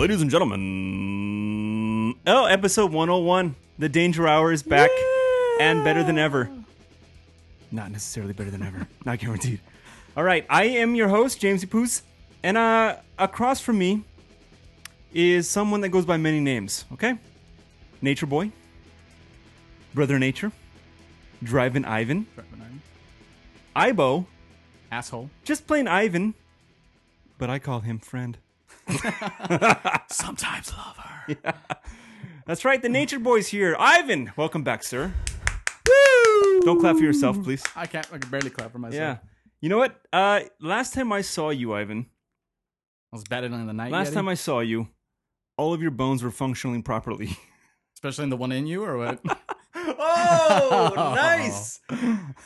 Ladies and gentlemen. Oh, episode 101. The Danger Hour is back and better than ever. Not necessarily better than ever. Not guaranteed. All right, I am your host, James Poos, and uh, across from me is someone that goes by many names, okay? Nature Boy, Brother Nature, Driving Ivan, Ibo, Asshole. just plain Ivan, but I call him friend. Sometimes lover. That's right, the Nature Boy's here. Ivan, welcome back, sir. Woo! Don't clap for yourself, please. I can't. I can barely clap for myself. Yeah. You know what? Uh, last time I saw you, Ivan. I was batted in the night. Last time I saw you, all of your bones were functioning properly. especially in the one in you, or what? Oh, nice!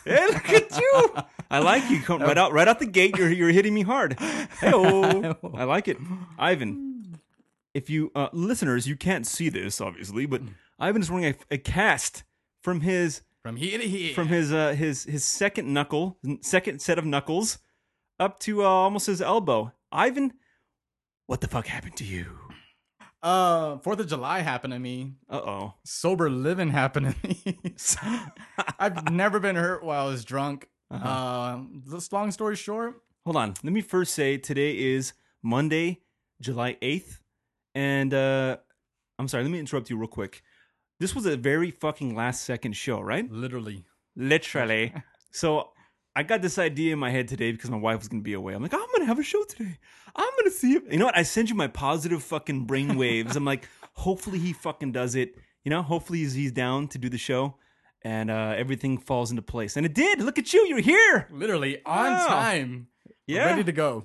Hey, look at you! I like you. Come right out, right out the gate. You're you're hitting me hard. Hey, I like it, Ivan. If you uh, listeners, you can't see this obviously, but Ivan is wearing a, a cast from his From here to here. from his uh, his his second knuckle, second set of knuckles, up to uh, almost his elbow. Ivan, what the fuck happened to you? Uh, Fourth of July happened to me. Uh oh. Sober living happened to me. I've never been hurt while I was drunk. Uh-huh. Uh, this long story short, Hold on. Let me first say today is Monday, July 8th. And uh I'm sorry, let me interrupt you real quick. This was a very fucking last second show, right? literally. Literally. so I got this idea in my head today because my wife was gonna be away. I'm like, I'm gonna have a show today. I'm gonna see it. You know what? I send you my positive fucking brain waves. I'm like, hopefully he fucking does it. You know, hopefully he's, he's down to do the show and uh, everything falls into place. And it did. Look at you. You're here. Literally on Wow. time. Yeah. Ready to go.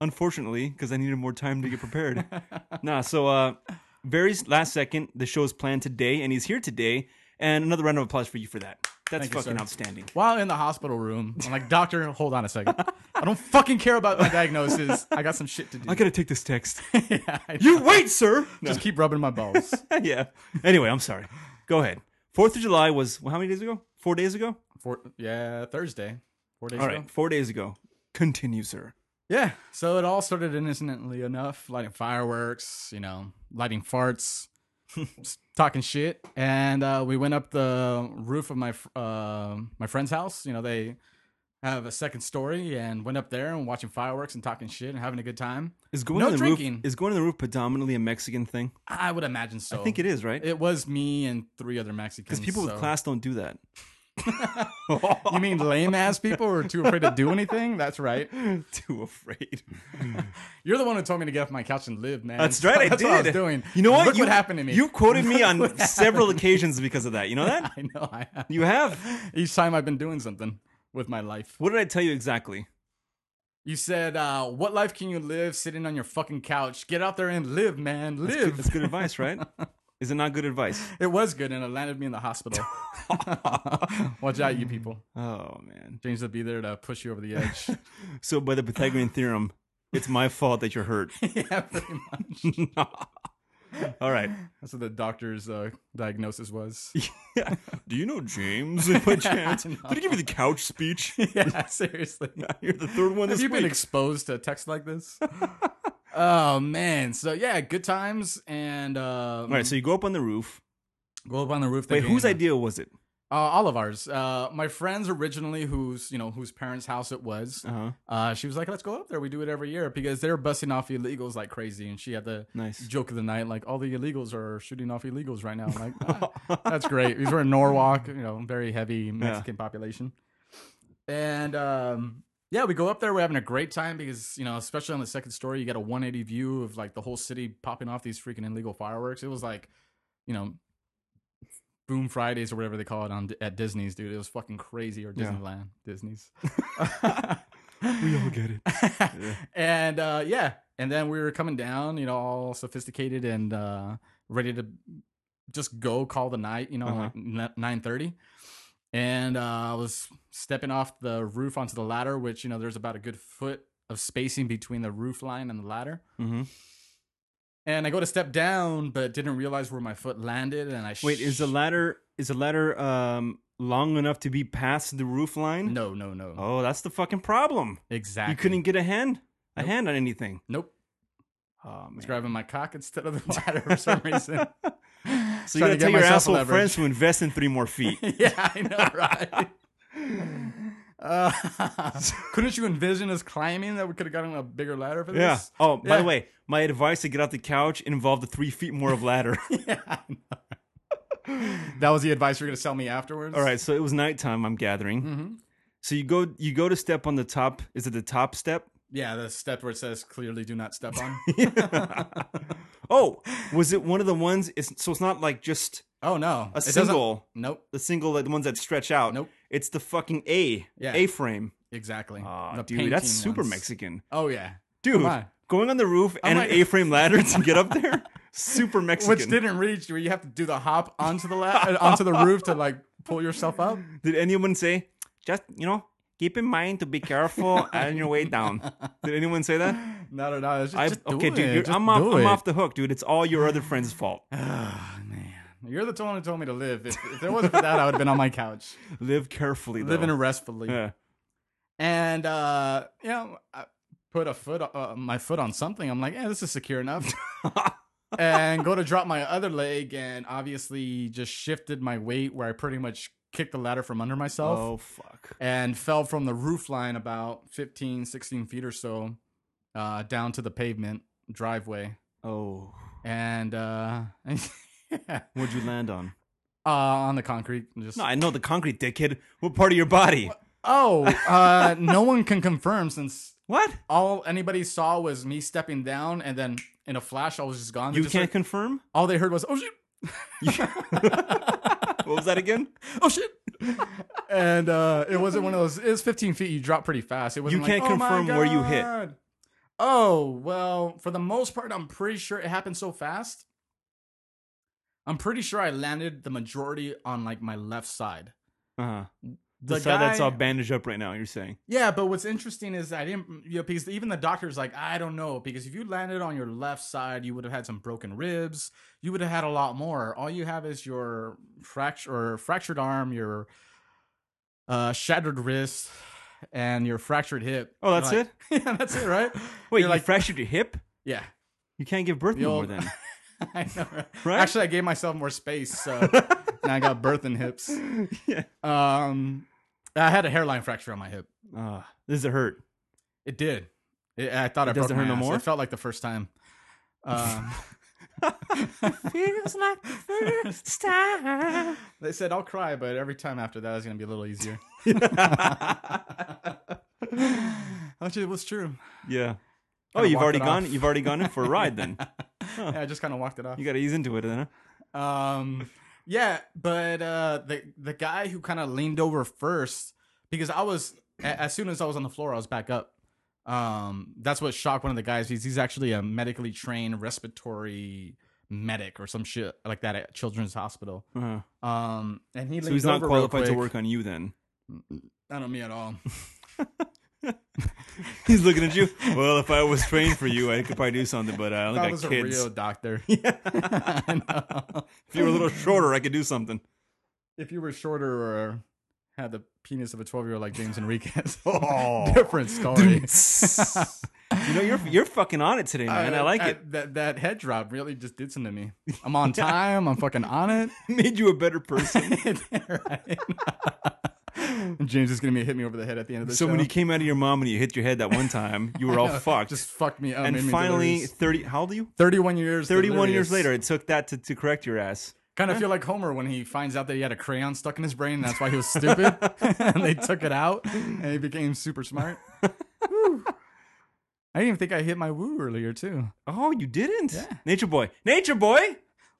unfortunately, because I needed more time to get prepared. nah, so uh, very last second, the show is planned today, and he's here today. And another round of applause for you for that. That's Thank fucking sir. outstanding. While in the hospital room, I'm like, doctor, hold on a second. I don't fucking care about my diagnosis. I got some shit to do. I gotta take this text. yeah, you wait, sir. No. just keep rubbing my balls. yeah. Anyway, I'm sorry. Go ahead. Fourth of July was well, how many days ago? Four days ago. Four, yeah, Thursday, four days All ago. right, four days ago. Continue, sir. Yeah, so it all started innocently enough, lighting fireworks, you know, lighting farts, talking shit, and uh, we went up the roof of my uh, my friend's house. You know, they have a second story, and went up there and watching fireworks and talking shit and having a good time. Is going No on the drinking. roof is going to the roof predominantly a Mexican thing? I would imagine so. I think it is, right? It was me and three other Mexicans. Because people with class don't do that. You mean lame ass people who are too afraid to do anything? That's right. Too afraid. You're the one who told me to get off my couch and live, man. That's right. I That's did. what I was doing. You know what? Look you, what happened to me. You quoted me on several happened. occasions because of that. You know that? I know. I have. You have. Each time I've been doing something with my life. What did I tell you exactly? You said, uh, "What life can you live sitting on your fucking couch? Get out there and live, man. Live." That's good advice, right? Is it not good advice? It was good, and it landed me in the hospital. Watch out, you people. Oh man. James will be there to push you over the edge. So by the Pythagorean theorem, it's my fault that you're hurt. yeah, pretty much. All right. That's what the doctor's uh, diagnosis was. Do you know James by chance? No. Did he give you the couch speech? yeah, seriously. You're the third one Have you been exposed to text like this? Oh man, so yeah, good times and uh, All right, so you go up on the roof. go up on the roof. Wait, whose idea was it? Uh, all of ours. Uh, my friends originally, whose you know whose parents' house it was. Uh-huh. Uh, she was like, "Let's go up there. We do it every year because they're busting off illegals like crazy." And she had the Nice. joke of the night, like all the illegals are shooting off illegals right now. I'm like, "Ah, that's great. These were in Norwalk, you know, very heavy Mexican population. And um, yeah, we go up there. We're having a great time because you know, especially on the second story, you get a 180 view of like the whole city popping off these freaking illegal fireworks. It was like, you know. Boom Fridays or whatever they call it on at Disney's, dude. It was fucking crazy or Yeah. Disneyland, Disney's. We all get it. and uh, yeah, and then we were coming down, you know, all sophisticated and uh, ready to just go call the night, you know, Uh-huh. like nine thirty. And uh, I was stepping off the roof onto the ladder, which you know, there's about a good foot of spacing between the roof line and the ladder. hmm And I go to step down, but didn't realize where my foot landed, and I Wait, is the ladder is the ladder um long enough to be past the roof line? no, no, no, Oh, that's the fucking problem. exactly. You couldn't get a hand a Nope. hand on anything. Nope. Oh I was grabbing my cock instead of the ladder for some reason. So you gotta tell your asshole friends to invest in three more feet. yeah, I know, right? Uh, couldn't you envision us climbing that we could have gotten a bigger ladder for this? Yeah. Oh, by the way, my advice to get off the couch involved the three feet more of ladder. Yeah, I know. that was the advice you're going to sell me afterwards. All right, so it was nighttime. I'm gathering. Mm-hmm. So you go, you go to step on the top. Is it the top step? Yeah, the step where it says clearly do not step on. Oh, was it one of the ones? It's, so it's not like just oh no, a It single, Nope. the single, like the ones that stretch out. Nope. It's the fucking A, Yeah. A frame. Exactly. Oh, The dude, that's super ones. Mexican. Oh yeah. Dude, on. going on the roof and like- an A-frame ladder to get up there, super Mexican. Which didn't reach where you have to do the hop onto the la- onto the roof to like pull yourself up. Did anyone say, just, you know, keep in mind to be careful on your way down? Did anyone say that? No, no, all. Just, I, just okay, dude, I'm, off, I'm off the hook, dude. It's all your other friends' fault. Ah, man, you're the one who told me to live. If, if there wasn't for that, I would have been on my couch, Live carefully, though. living restfully. Yeah. And uh, you know, I put a foot, uh, my foot on something. I'm like, yeah, this is secure enough. and go to drop my other leg, and obviously just shifted my weight where I pretty much kicked the ladder from under myself. Oh, fuck. and fell from the roof line about 15, 16 feet or so uh, down to the pavement driveway. Oh. And uh, yeah, What'd you land on? uh, on the concrete. Just No, I know the concrete, dickhead. What part of your body? oh, uh, no one can confirm since What? all anybody saw was me stepping down, and then in a flash, I was just gone. They You just can't heard- confirm? all they heard was oh shit, what was that again? oh shit. and uh, it wasn't one of those. It was 15 feet. You drop pretty fast. It wasn't You can't "Oh my confirm where you hit." Oh well, for the most part, I'm pretty sure it happened so fast. I'm pretty sure I landed the majority on like my left side. Uh-huh. The, The, side that's all bandaged up right now, you're saying. Yeah, but what's interesting is I didn't, you know, because even the doctor's like, I don't know, because if you landed on your left side, you would have had some broken ribs. You would have had a lot more. All you have is your fracture or fractured arm, your uh, shattered wrist, and your fractured hip. Oh, that's like- yeah, that's it, right? Wait, You're you like, fractured your hip? yeah. You can't give birth The no more then. I know, right? Right? Actually, I gave myself more space, so now I got birth and hips. yeah. Um, I had a hairline fracture on my hip. Uh, does it hurt? It did. It, I thought It I broke doesn't my hurt no ass. more? It felt like the first time. Um, Feels like the first time. they said I'll cry, but every time after that, it's gonna be a little easier. Which it was true. yeah. Oh, Kinda you've already gone. off. You've already gone in for a ride then. Yeah, I just kind of walked it off. You got to ease into it then. Huh? Um, yeah, but uh, the the guy who kind of leaned over first because I was as soon as I was on the floor, I was back up. Um, that's what shocked one of the guys. He's he's actually a medically trained respiratory medic or some shit like that at Children's Hospital. Uh-huh. Um, and he So he's not qualified to work on you then. Not on me at all. He's looking at you. Well, if I was trained for you, I could probably do something, but uh, I only I got was kids. a real doctor. I know. if you were a little shorter, I could do something. if you were shorter or had the penis of a twelve year old like James Enriquez, Oh. different story. you know, you're you're fucking on it today, man. I like Uh, it. That that head drop really just did something to me. I'm on time. I'm fucking on it. Made you a better person. Right. James is gonna be hit me over the head at the end of the so show. when you came out of your mom and you hit your head that one time, you were all fucked. just fucked me up. and finally, delirious. thirty. How old are you? 31 years. 31 years later, it took that to, to correct your ass. Kind of feel like Homer when he finds out that he had a crayon stuck in his brain. And that's why he was stupid, and they took it out, and he became super smart. I didn't even think I hit my woo earlier too. Oh, you didn't? Yeah. Nature boy. Nature boy.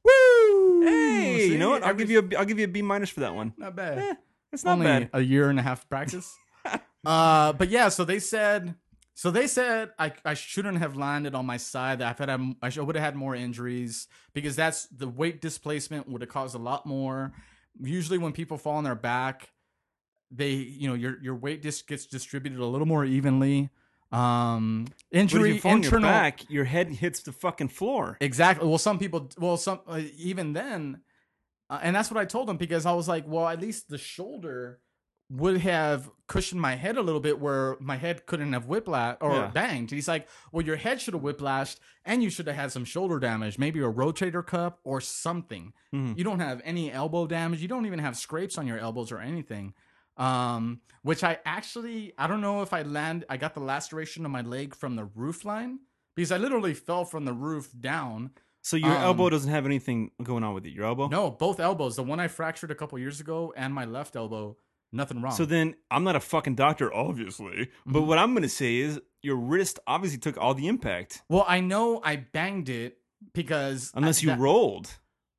Woo! Hey, you know what? I'll Every- give you a I'll give you a B minus for that one. not bad. Eh, it's not only bad. a year and a half practice. uh, but yeah, so they said, so they said I, I shouldn't have landed on my side. That I've had I would have had more injuries because that's the weight displacement would have caused a lot more. Usually, when people fall on their back, they you know your your weight just gets distributed a little more evenly. Um, injury you fall on your back, your head hits the fucking floor. Exactly. Well, some people. Well, some uh, even then, uh, and that's what I told him because I was like, well, at least the shoulder would have cushioned my head a little bit where my head couldn't have whiplash or Yeah. banged. He's like, well, your head should have whiplashed and you should have had some shoulder damage, maybe a rotator cuff or something. Mhm. You don't have any elbow damage. You don't even have scrapes on your elbows or anything. Um, which I actually, I don't know if I land, I got the laceration on my leg from the roof line because I literally fell from the roof down. So your Um, elbow doesn't have anything going on with it. Your elbow. No, both elbows. The one I fractured a couple years ago and my left elbow, nothing wrong. So then I'm not a fucking doctor, obviously. But Mhm. what I'm gonna say is your wrist obviously took all the impact, well, I know I banged it because unless I- you that- rolled.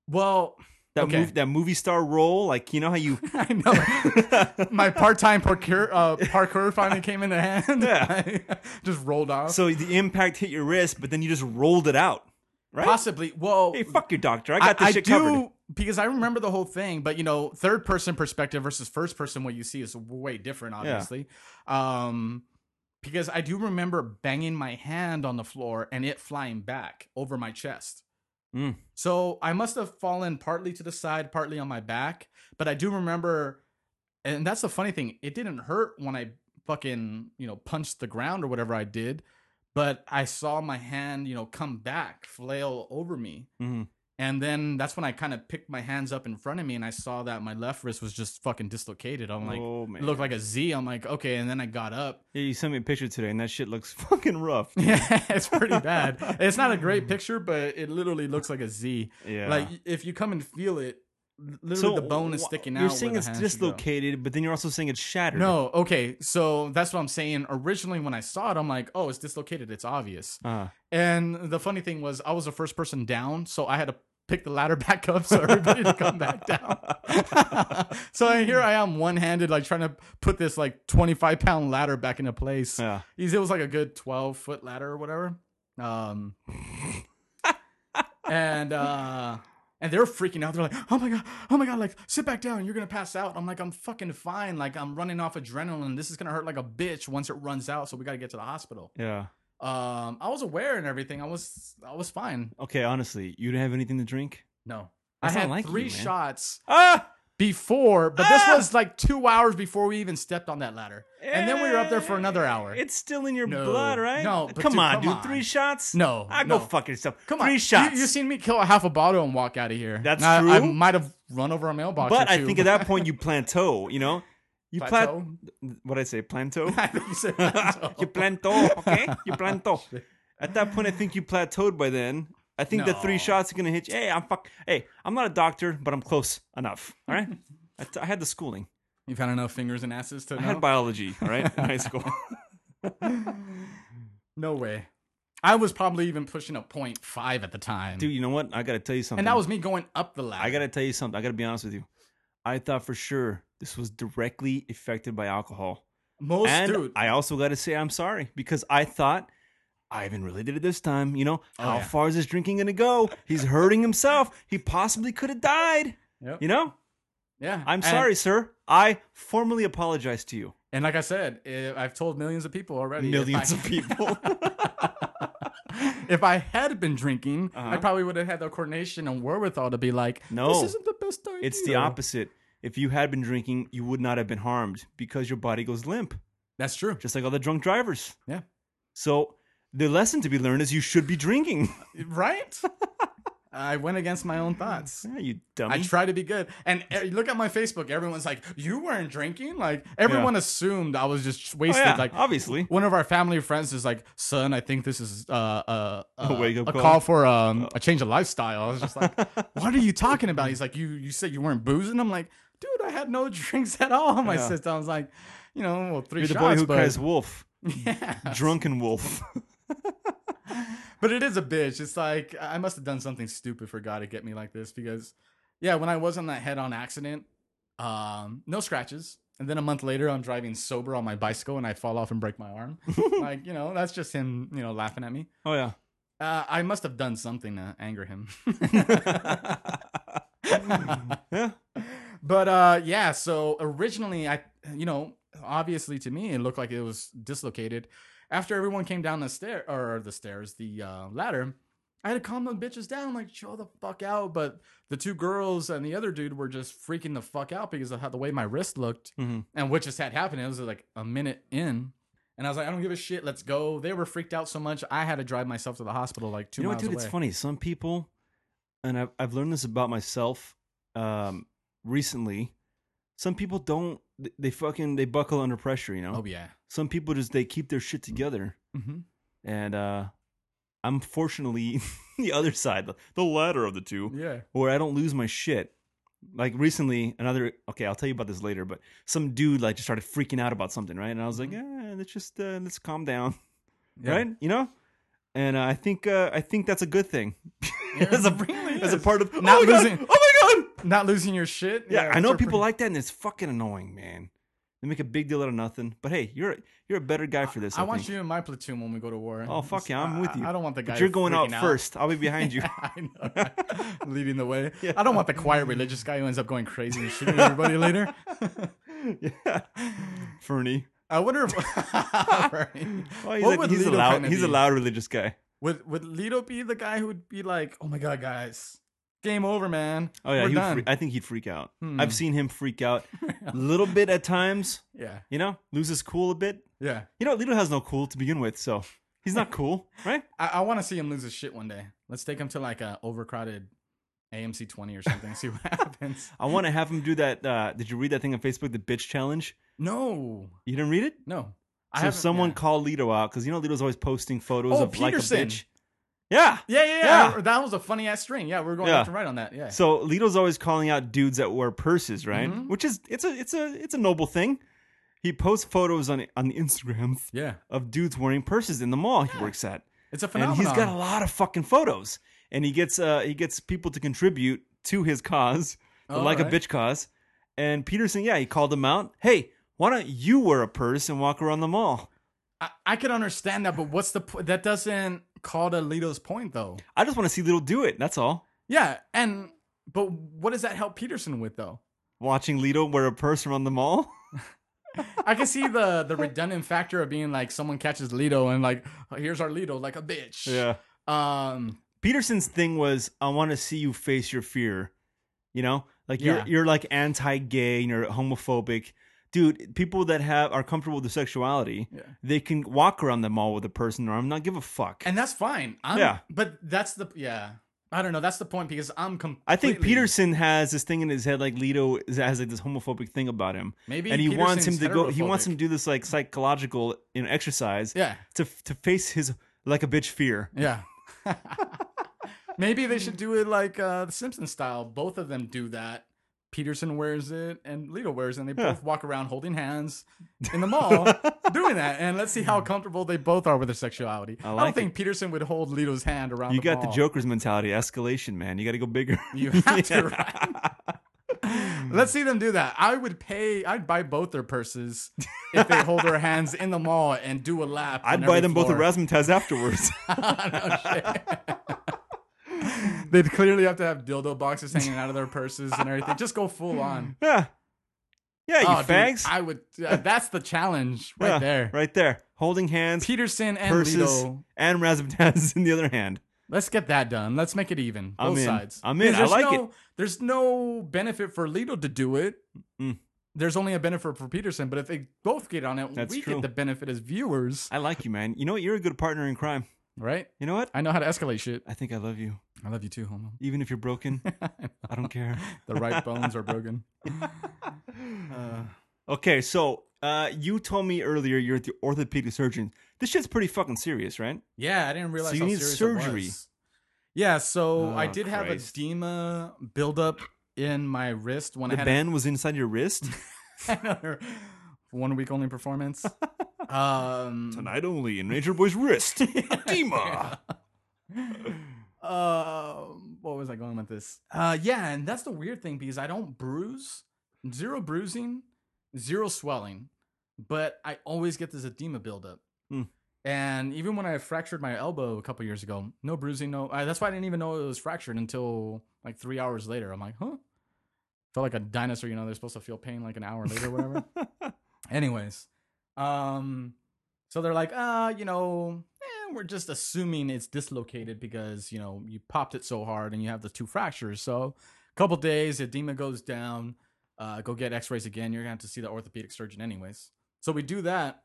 Well, That Okay. move, that movie star roll, like you know how you. I know my part-time parkour uh, parkour finally came into hand. Yeah. just rolled off. so the impact hit your wrist, but then you just rolled it out, right? Possibly. Well, Hey, fuck you, doctor. I got this I shit do covered. because I remember the whole thing, but you know, third person perspective versus first person, what you see is way different, obviously. Um, because I do remember banging my hand on the floor and it flying back over my chest. Mm. So I must have fallen partly to the side, partly on my back. But I do remember, and that's the funny thing. It didn't hurt when I fucking you know punched the ground or whatever I did, but I saw my hand you know come back, flail over me. Mhm. And then that's when I kind of picked my hands up in front of me and I saw that my left wrist was just fucking dislocated. I'm like, oh it looked like a Z. I'm like, okay. And then I got up. yeah, you sent me a picture today, and that shit looks fucking rough. Yeah, it's pretty bad. It's not a great picture, but it literally looks like a Z. Yeah, Like if you come and feel it, literally so the bone is sticking out. You're saying it's hand should go. dislocated, but then you're also saying it's shattered. No, okay. So that's what I'm saying. Originally, when I saw it, I'm like, oh, it's dislocated. It's obvious. Uh, And the funny thing was, I was the first person down, so I had to pick the ladder back up so everybody to come back down. so here I am, one handed, like trying to put this like 25 pound ladder back into place. yeah. It was like a good 12 foot ladder or whatever. Um, and uh, and they're freaking out. They're like, "Oh my god, oh my god! Like, sit back down. You're gonna pass out." I'm like, "I'm fucking fine. Like, I'm running off adrenaline. This is gonna hurt like a bitch once it runs out. So we got to get to the hospital." Yeah. Um, I was aware and everything. I was, I was fine. Okay, honestly, you didn't have anything to drink? No, That's I had like three you, shots Ah! Before, but this Ah! was like two hours before we even stepped on that ladder, and then we were up there for another hour. It's still in your No. blood, right? No, but come dude, on, come dude. on. Three shots? no, no. go fuck yourself. Come on. Three shots. You, you seen me kill a half a bottle and walk out of here. That's Now, I, I true. might have run over a mailbox. but or I two. think at that point you plateau, you know? You plat. Plateau? What I say? Planto? I think you said plateau. you planto, okay? You planto. At that point, I think you plateaued by then. I think the three shots are gonna hit you. Hey, I'm fuck. Hey, I'm not a doctor, but I'm close enough. All right. I, t- I had the schooling. You've had enough fingers and asses to I know. had biology. All right, in high school. no way. I was probably even pushing a point five at the time, Dude, you know what? I gotta tell you something. and that was me going up the ladder. I gotta tell you something. I gotta be honest with you. I thought for sure this was directly affected by alcohol. most and dude. I also gotta say I'm sorry because I thought Ivan really did it this time. You know, Oh, how yeah. far is this drinking gonna go? He's hurting himself. He possibly could have died. Yep. You know? yeah, I'm and- sorry, sir. I formally apologize to you. And like I said, eh, I've told millions of people already. Millions I- of people. if I had been drinking, Uh-huh. I probably would have had the coordination and wherewithal to be like, No. this isn't the best idea." it's the opposite. If you had been drinking, you would not have been harmed because your body goes limp, That's true, just like all the drunk drivers. Yeah. So the lesson to be learned is you should be drinking. right? I went against my own thoughts. Yeah, you dummy. I try to be good. And eh, look at my Facebook. Everyone's like, "You weren't drinking." Like everyone assumed I was just oh, wasted. yeah, Like obviously. one of our family friends is like, "Son, I think this is uh, uh, uh, A wake-up a call? call for um, a change of lifestyle." I was just like, "What are you talking about?" He's like, "You you said you weren't boozing." I'm like, "Dude, I had no drinks at all." My Yeah. sister, I was like, "You know, well, 3 You're the boy who but cries wolf. yeah, Drunken wolf. but it is a bitch. It's like I must have done something stupid for God to get me like this because, yeah, when I was on that head-on accident, um, no scratches, and then a month later, I'm driving sober on my bicycle and I fall off and break my arm. like you know, that's just him, you know, laughing at me. Oh yeah. Uh, I must have done something to anger him. yeah. but uh, yeah, so originally, I, you know, obviously to me, it looked like it was dislocated. After everyone came down the stair or the stairs, the uh, ladder, I had to calm the bitches down, like chill the fuck out. But the two girls and the other dude were just freaking the fuck out because of how the way my wrist looked Mhm. and what just had happened. It was like a minute in. And I was like, I don't give a shit. Let's go. They were freaked out so much. I had to drive myself to the hospital like two you know what, dude? away. It's funny. Some people, and I've I've learned this about myself um, recently. Some people don't. they- fucking they buckle under pressure. You know. Oh yeah. Some people just they keep their shit together, Mm-hmm. and uh, I'm fortunately the other side, the, the latter of the two, Yeah. where I don't lose my shit. Like recently, another okay, I'll tell you about this later. But some dude like just started freaking out about something, right? And I was like, yeah, let's just uh, let's calm down, Mm-hmm. Yeah. right? You know. And uh, I think uh, I think that's a good thing. Yeah, as, a, as a part of Not oh my God, losing- oh Not losing your shit. yeah, I know people pretty- like that, and it's fucking annoying, man. They make a big deal out of nothing. But hey, you're you're a better guy for this. I, I, want you in my platoon when we go to war. Oh, fuck yeah, I'm with you. I don't want the guy. But you're going out freaking first. I'll be behind you. I know, right? leading the way. Yeah. I don't want the quiet religious guy who ends up going crazy and shooting everybody later. yeah, Fernie. I wonder if Oh, he's What like- he's a loud he's a loud religious guy. would would Lito be the guy who would be like, "Oh my god, guys, game over, man. Oh yeah, We're he done." I think he'd freak out. Hmm. I've seen him freak out a little bit at times. yeah, You know, loses cool a bit. yeah. You know, Lito has no cool to begin with, so he's not cool, right? I, I want to see him lose his shit one day. Let's take him to like a overcrowded AMC 20 or something. see what happens. I want to have him do that. Uh, did you read that thing on Facebook, the bitch challenge? No, You didn't read it? no. I So someone yeah. called Lito out because you know Lito's always posting photos Oh, of like a Peterson. bitch. Yeah. Yeah, yeah, Yeah. yeah. That was a funny ass string. Yeah, we're going Yeah. left and right on that. Yeah. So Lito's always calling out dudes that wear purses, right? Mhm. Which is it's a it's a it's a noble thing. He posts photos on on the Instagrams yeah. of dudes wearing purses in the mall he works at, It's a and phenomenon. he's got a lot of fucking photos. And he gets uh he gets people to contribute to his cause, the All like a bitch cause. And Peterson, yeah, he called him out. Hey, why don't you wear a purse and walk around the mall? I, I can understand that, but what's the that doesn't call to Lito's point though. I just want to see Lito do it. That's all. Yeah, and but what does that help Peterson with though? Watching Lito wear a purse around the mall. I can see the the redundant factor of being like someone catches Lito and like "Oh, here's our Lito like a bitch. Yeah. Um. Peterson's thing was, I want to see you face your fear. You know, like you're Yeah. you're like anti-gay and you're homophobic, dude. People that have are comfortable with their sexuality, Yeah. they can walk around the mall with a person or I'm not give a fuck. And that's fine. I'm, Yeah. But that's the yeah. I don't know. That's the point because I'm completely. I think Peterson has this thing in his head, like Lito has like this homophobic thing about him, maybe and he wants him to go. He wants him to do this like psychological you know, exercise Yeah. to to face his like a bitch fear. Yeah. Maybe they should do it like uh, the Simpsons style. Both of them do that. Peterson wears it and Lito wears it, and they Yeah. both walk around holding hands in the mall doing that. And let's see how hmm. comfortable they both are with their sexuality. I, like don't think Peterson would hold Lito's hand around You the got the. Joker's mentality, escalation, man. You got to go bigger. You have to, right? Hmm. Let's see them do that. I would pay, I'd buy both their purses if they hold their hands in the mall and do a lap. I'd buy them both a floor. razzmatazz afterwards. No shit. They'd clearly have to have dildo boxes hanging out of their purses and everything. Just go full on. yeah. Yeah, you Oh, dude. I would. uh, that's the challenge right Yeah, there. Right there. Holding hands, Peterson and purses, Lito. and razzmatazz in the other hand. Let's get that done. Let's make it even. I'm Both in. sides. I'm in. I like no, There's no benefit for Lito to do it. Mm. There's only a benefit for Peterson. But if they both get on it, That's we true. get the benefit as viewers, I like you, man. You know what? You're a good partner in crime. right? You know what? I know how to escalate shit. I think I love you. I love you too, homo. Even if you're broken, I don't care. the right bones are broken. Uh, Okay, so uh, you told me earlier you're the orthopedic surgeon. This shit's pretty fucking serious, right? Yeah, I didn't realize So you need serious surgery. Yeah, so I Oh, did have Christ. edema buildup in my wrist when The I had band was inside your wrist. one week only performance. um, Tonight only in Nature Boy's wrist. Edema. Uh, what was I going with this? Uh, yeah, and that's the weird thing because I don't bruise, zero bruising, zero swelling, but I always get this edema buildup. Hmm. And even when I fractured my elbow a couple years ago, no bruising, no. That's why I didn't even know it was fractured until like three hours later. I'm like, huh? Felt like a dinosaur. You know, they're supposed to feel pain like an hour later, or whatever. Anyways, um, so they're like, uh, you know, we're just assuming it's dislocated because you know you popped it so hard and you have the two fractures. So a couple days, edema goes down. Uh, go get X-rays again. You're gonna have to see the orthopedic surgeon anyways. So we do that,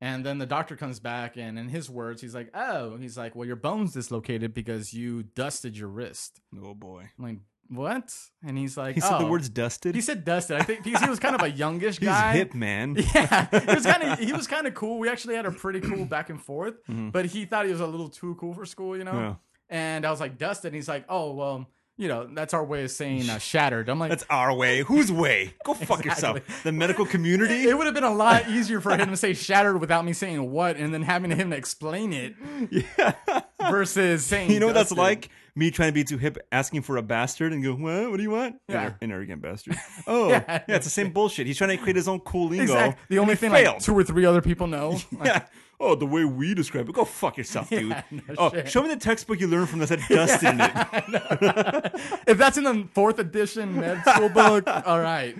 and then the doctor comes back, and in his words, he's like, "Oh, he's like, well, your bone's dislocated because you dusted your wrist." Oh boy. I'm like, "What?" And he's like, He said the "Oh." words dusted. He said dusted. I think because he was kind of a youngish guy. He's hip, man. Yeah, he was kind of he was kind of cool. We actually had a pretty cool back and forth, Mhm. but he thought he was a little too cool for school, you know. Yeah. And I was like, Dustin. He's like, oh well, you know, that's our way of saying uh, shattered. I'm like, That's our way. Whose way? Go fuck yourself. The medical community. it would have been a lot easier for him to say shattered without me saying what, and then having him to explain it yeah. versus saying. You know what that's like? Me trying to be too hip, asking for a bastard, and go, "What? What do you want?" Yeah. An, an arrogant bastard. Oh, yeah, Yeah. it's the same bullshit. He's trying to create his own cool lingo. Exactly. The only thing failed. like two or three other people know. Like, yeah. Oh, the way we describe it. Go fuck yourself, dude. Yeah, no oh, shit. show me the textbook you learned from that said dust in it. if that's in the fourth edition med school book, all right.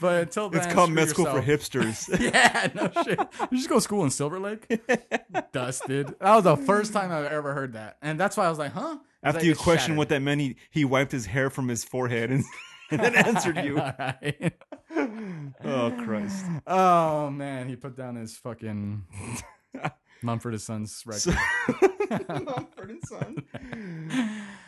But until then, It's called med school for hipsters. Yeah, no shit. You just go to school in Silver Lake. Dusted. That was the first time I've ever heard that, and that's why I was like, "Huh?" After you shattered. what that meant, he, he wiped his hair from his forehead and, and then answered you. Right. Oh, Christ. Oh man, he put down his fucking Mumford and Sons record. Mumford and Sons.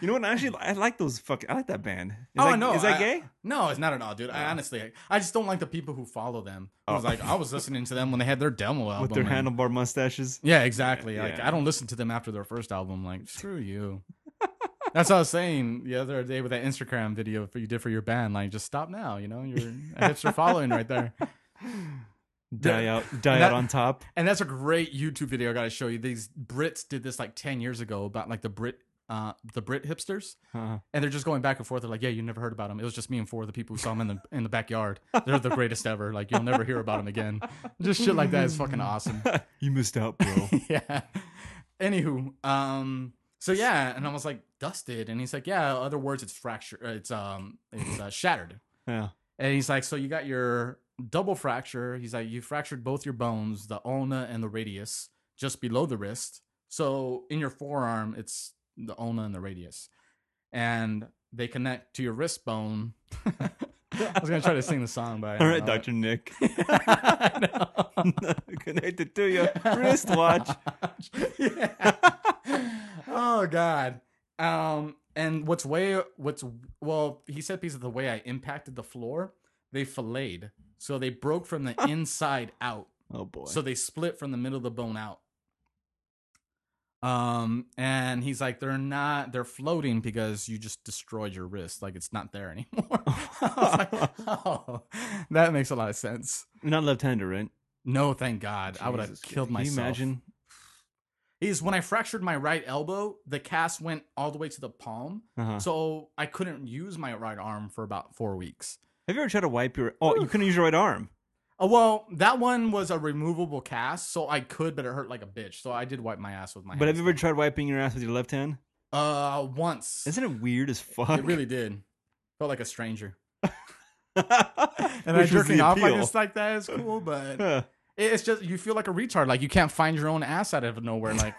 You know what? Actually, I like those fucking. I like that band. Is oh that, no, Is that I- gay? No, it's not at all, dude. I honestly, I just don't like the people who follow them. I was Oh. like, I was listening to them when they had their demo album. With their and- handlebar mustaches. Yeah, exactly. Like I don't listen to them after their first album. Like screw you. That's what I was saying the other day with that Instagram video for you did for your band. Like just stop now. You know you're a hipster following right there. Die out, die that- out on top. And that's a great YouTube video I got to show you. These Brits did this like ten years ago about like the Brit. Uh, the Brit hipsters, Uh-huh. and they're just going back and forth. They're like, "Yeah, you never heard about them. It was just me and four of the people who saw them in the in the backyard. They're the greatest ever. Like you'll never hear about them again. Just shit like that is fucking awesome." you missed out, bro. yeah. Anywho, um, so yeah, and I was like dusted, and he's like, yeah. Other words, it's fractured. It's um, it's uh, shattered. yeah. And he's like, so you got your double fracture. He's like, you fractured both your bones, the ulna and the radius, just below the wrist. So in your forearm, it's the ulna and the radius, and they connect to your wrist bone. I was gonna try to sing the song, but I All right, Doctor Nick. it. I know. Connected to your wristwatch. yeah. Oh god. Um and what's way what's well, he said because of the way I impacted the floor, they filleted. So they broke from the inside out. Oh boy. So they split from the middle of the bone out. Um and he's like they're not they're floating because you just destroyed your wrist like it's not there anymore. Like, oh, that makes a lot of sense. You're not left-handed, right? No, thank God. I would have killed can myself. You imagine? Is when I fractured my right elbow, the cast went all the way to the palm. Uh-huh. So I couldn't use my right arm for about four weeks. Have you ever tried to wipe your? Oh, you couldn't use your right arm. Uh, well, that one was a removable cast, so I could, but it hurt like a bitch. So I did wipe my ass with my But have you ever tried wiping your ass with your left hand? Uh, once. Isn't it weird as fuck? It really did. Felt like a stranger. and I jerking off like this like that is cool, but it's just you feel like a retard. Like you can't find your own ass out of nowhere. Like,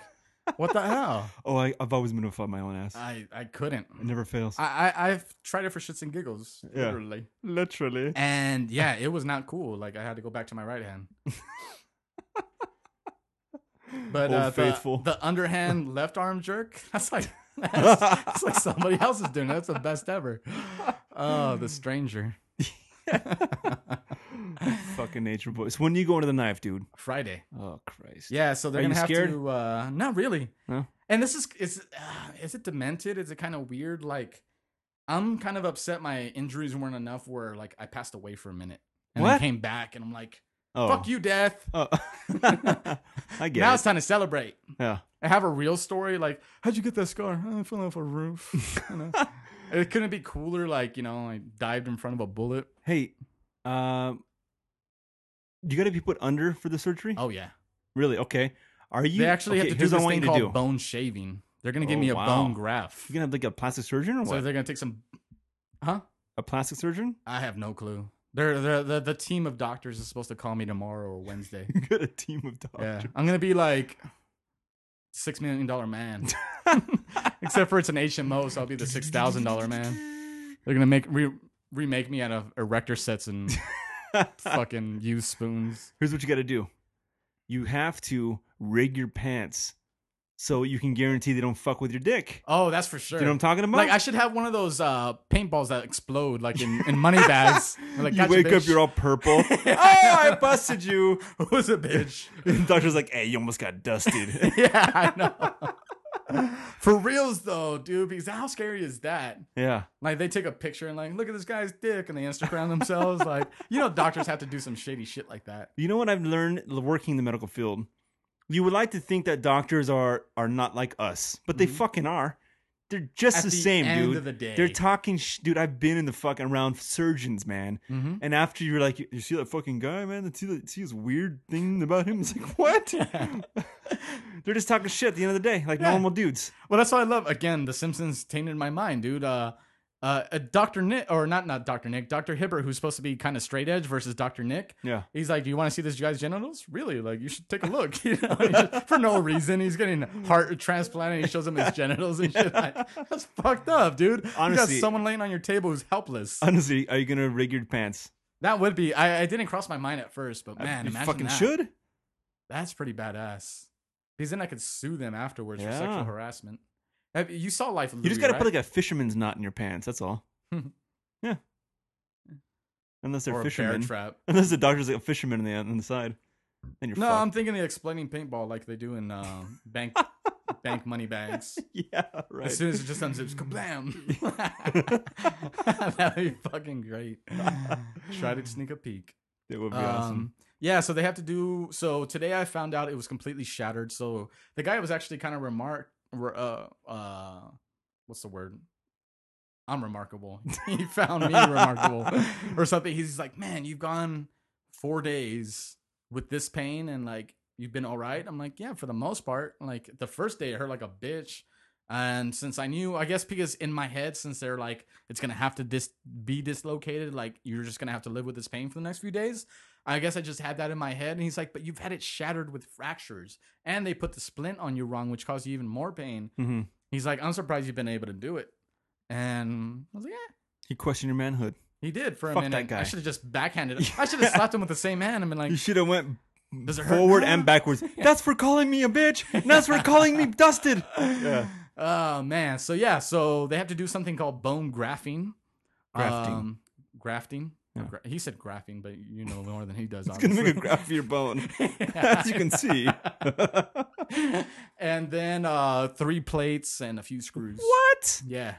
what the hell? oh, I, I've always been able to find my own ass. I I couldn't. It never fails. I, I I've tried it for shits and giggles, Yeah. literally. Literally. And yeah, it was not cool. Like I had to go back to my right hand. But uh, the, faithful. the underhand left arm jerk, that's like that's, that's like somebody else is doing. That's the best ever. Oh, the stranger. Fucking nature boys. When do you go into the knife, dude? Friday. Oh Christ. Yeah, so they're Are gonna have scared? to. uh Not really. No? And this is is uh, is it demented? Is it kind of weird? Like, I'm kind of upset. My injuries weren't enough where like I passed away for a minute and What? then came back, and I'm like, Oh. "Fuck you, death." Oh. I get now it. it's time to celebrate. Yeah. I have a real story. Like, how'd you get that scar? "Oh, I fell off a roof. It couldn't be cooler. Like, you know, I dived in front of a bullet. Hey, um, you got to be put under for the surgery? Oh yeah, Really? Okay. Are you? they actually okay, have to do this what I want thing called do. bone shaving. They're gonna give Oh, me a wow. bone graft. You gonna have like a plastic surgeon or what? So they're gonna take some. Huh? A plastic surgeon? I have no clue. They're, they're, the the team of doctors is supposed to call me tomorrow or Wednesday. You got a team of doctors. yeah. I'm gonna be like, six million dollar man. Except for it's an HMO, so I'll be the six thousand dollar man. They're gonna make re- remake me out of erector sets and fucking use spoons. Here's what you got to do. You have to rig your pants so you can guarantee they don't fuck with your dick. Oh, that's for sure. You know what I'm talking about? Like I should have one of those uh, paintballs that explode, like in, in money bags. Like, you "Gotcha, wake up, you're all purple. oh, I busted you. Who's a bitch? The doctor's like, hey, you almost got dusted. yeah, I know. For reals though, dude, because how scary is that? yeah. Like they take a picture and like, look at this guy's dick, and they Instagram themselves. like, you know, doctors have to do some shady shit like that. You know what I've learned working in the medical field? You would like to think that doctors are are not like us, but they mm-hmm. fucking are. They're just. At the, the same, end dude. of the day. They're talking, sh- dude. I've been in the fucking around surgeons, man. Mm-hmm. And after you're like, you see that fucking guy, man? See, that, see his weird thing about him? It's like, what? They're just talking shit at the end of the day, like Yeah. normal dudes. Well, that's what I love. Again, The Simpsons tainted my mind, dude. Uh, uh, uh, Dr. Nick, or not, not Dr. Nick, Dr. Hibbert, who's supposed to be kind of straight edge versus Dr. Nick. Yeah. He's like, "Do you want to see this guy's genitals? Really? Like, you should take a look." You know, just- for no reason. He's getting heart transplant, and he shows him his genitals and shit. Like, that's fucked up, dude. you Honestly- got someone laying on your table who's helpless. Honestly, are you gonna rig your pants? That would be. I, I didn't cross my mind at first, but man, you imagine fucking that. should. That's pretty badass. Because then I could sue them afterwards for sexual harassment. Have, you saw Life of You just gotta right? put like a fisherman's knot in your pants. That's all. yeah. Unless they're or a bear fishermen. trap. Unless the doctor's like a fisherman on the on the side, then you're No, fucked. I'm thinking the exploding paintball like they do in uh, bank bank money bags. yeah, right. As soon as it just unzips, kablam! That'd be fucking great. Try to sneak a peek. it would be awesome. Um, yeah, so they have to do. So today I found out it was completely shattered. So the guy was actually kind of remark. Uh, uh, what's the word? I'm remarkable. he found me remarkable, or something. He's like, man, you've gone four days with this pain, and like you've been all right. I'm like, yeah, for the most part. Like the first day, it hurt like a bitch. And since I knew, I guess because in my head, since they're like, it's gonna have to dis- be dislocated, like you're just gonna have to live with this pain for the next few days. I guess I just had that in my head. And he's like, but you've had it shattered with fractures, and they put the splint on you wrong, which caused you even more pain. hmm He's like, I'm surprised you've been able to do it. And I was like, yeah, You question your manhood. he did for a Fuck that minute. guy. I should have just backhanded it. I should have slapped him with the same hand and been like, You should have went Does it hurt forward now? and backwards. That's for calling me a bitch. That's for calling me dusted. Yeah. Oh man. So yeah, so they have to do something called bone grafting. Grafting. Um, grafting. Yeah. Gra- he said grafting, but you know more than he does. It's gonna make a graph for your bone, as you can see. and then uh three plates and a few screws. what? Yeah,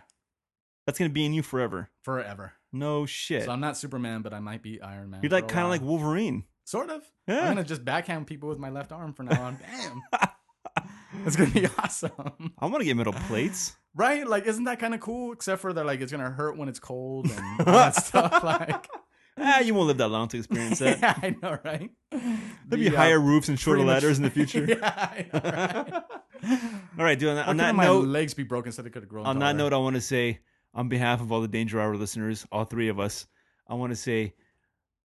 That's gonna be in you forever. forever. No shit. So I'm not Superman, but I might be Iron Man. You're like kind of like Wolverine. sort of. Yeah. I'm gonna just backhand people with my left arm from now on. Bam. It's gonna be awesome, I want to get metal plates. right? Like, isn't that kind of cool? Except for they're like, it's gonna hurt when it's cold and all that stuff. Like, Ah, you won't live that long to experience that. yeah, I know, right? There'll be The, uh, higher roofs and shorter pretty much- ladders in the future. yeah, I know, right? All right, dude. On that, How on that my note, legs be broken so they could have grown. on that taller? note, I want to say, on behalf of all the Danger Hour listeners, all three of us, I want to say,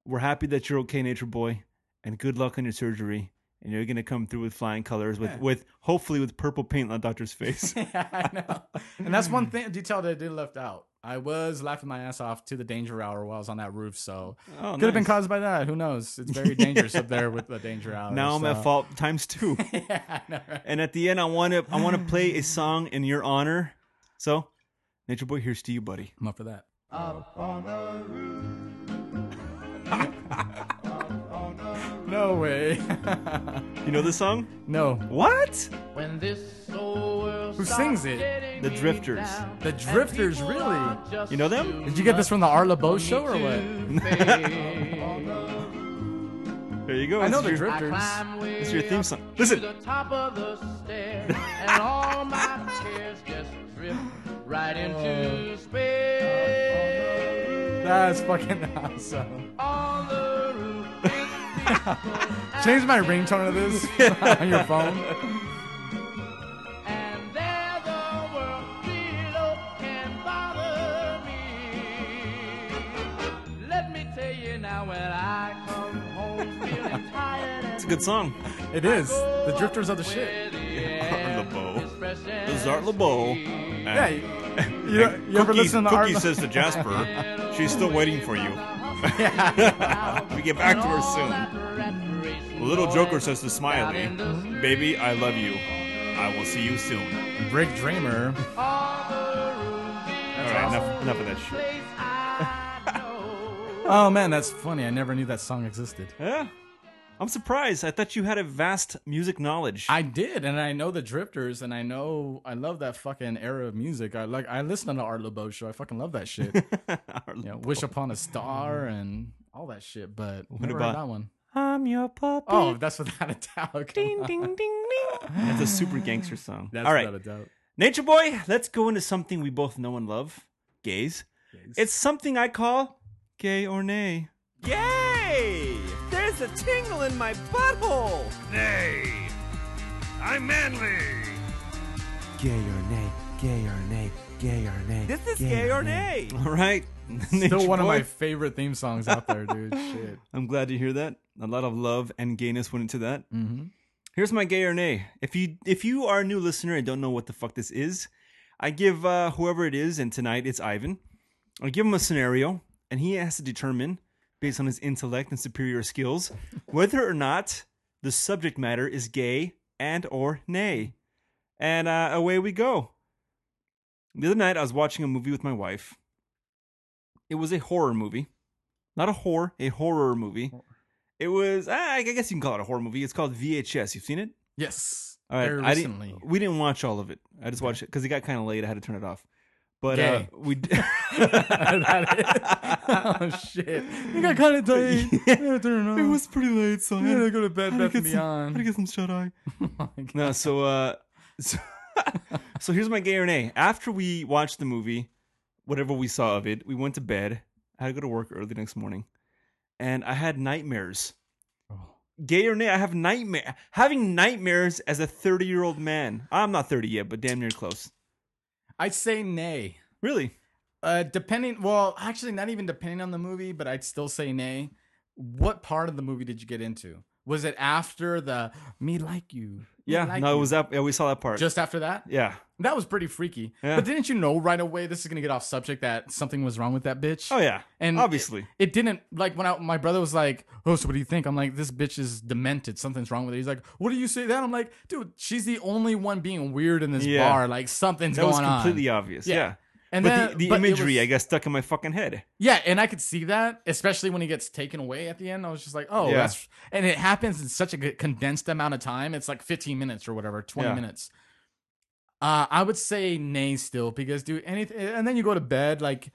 we're happy that you're okay, Nature Boy, and good luck on your surgery. And you're gonna come through with flying colors, with with hopefully with purple paint on Doctor's face. I know. And that's one thing detail that I did left out. I was laughing my ass off to the danger hour while I was on that roof, so Oh, could have been caused by that. Who knows? It's very dangerous up there with the danger hour. Now I'm at fault times two. yeah, I know, right? and at the end, I want to I want to play a song in your honor. So, Nature Boy, here's to you, buddy. I'm up for that. no way. You know this song? no. What? When this Who sings it? The Drifters. The Drifters, really? You know them? Did you get this from the Art Laboe show or what? me to fade. There you go. I know This the your- Drifters. climb way This is your theme up song. to Listen. the top of the stairs, and all my cares just drift right into space. That's fucking awesome. Change my ringtone to this on your phone. And there the world below can bother me. Let me tell you now when I come home feeling tired It's a good song. It is. The Drifters are the shit. the Arlo is Art Laboe. Yeah, you, you, you ever Cookie, listen to Cookie Art? says to Jasper, she's still waiting for you. we get back to her soon. Little Joker says to Smiley, Baby, I love you. I will see you soon. Rick Dreamer. All right, enough, enough of that shit. Oh man, that's funny. I never knew that song existed. Yeah. I'm surprised. I thought you had a vast music knowledge. I did, and I know the Drifters, and I know I love that fucking era of music. I like I listen to the Art Laboe show. I fucking love that shit. you know, Wish Upon a Star and all that shit. But never about- heard that one. I'm your puppy. Oh, that's without a doubt. ding, ding, ding, ding. That's a super gangster song. That's All right. without a doubt. Nature Boy, let's go into something we both know and love gays. It's something I call gay or nay. Yay! There's a tingle in my butthole! Nay, I'm manly. Gay or nay, gay or nay, gay or nay. This is gay, or nay. All right. Still Nature one of my favorite theme songs out there, dude. Shit. I'm glad to hear that. A lot of love and gayness went into that. Mm-hmm. Here's my gay or nay. If you if you are a new listener and don't know what the fuck this is, I give uh, whoever it is, and tonight it's Ivan. I give him a scenario, and he has to determine, based on his intellect and superior skills, whether or not the subject matter is gay and or nay. And uh, away we go. The other night, I was watching a movie with my wife. It was a horror movie, not a whore, a horror movie. It was, I guess you can call it a horror movie. It's called VHS. You've seen it? Yes. All right, Very I recently. didn't. We didn't watch all of it. I just watched it because it got kind of late. I had to turn it off. But uh, we. d- oh shit! You got kind of tight. Yeah. it was pretty late, so I had gotta go to bed, to Beth and get some- had to get some shut eye. Oh. No, so uh, so, so here's my gay or nay. After we watched the movie, whatever we saw of it, we went to bed. I had to go to work early the next morning, and I had nightmares. Oh. Gay or nay, I have nightmare having nightmares as a 30 year old man. I'm not 30 yet, but damn near close. I'd say nay. Really? Uh, depending, well, actually, not even depending on the movie, but I'd still say nay. What part of the movie did you get into? Was it after the "me like you"? Yeah. like no, it was that. Yeah, we saw that part. just after that. yeah. That was pretty freaky. Yeah. But didn't you know right away this is gonna get off subject that something was wrong with that bitch? Oh yeah. And obviously. it, it didn't like when I, my brother was like, "Oh, so what do you think?" I'm like, "This bitch is demented. Something's wrong with her." He's like, "What do you say that?" I'm like, "Dude, she's the only one being weird in this Yeah. bar. Like something's going on." that going was completely on." obvious. Yeah. Yeah. And but then the, the but imagery, was- I guess, stuck in my fucking head. Yeah, and I could see that, especially when he gets taken away at the end. I was just like, "Oh, Yeah. that's," and it happens in such a condensed amount of time. It's like 15 minutes or whatever, 20 Yeah. minutes. Uh, I would say nay still because do anything, and then you go to bed. Like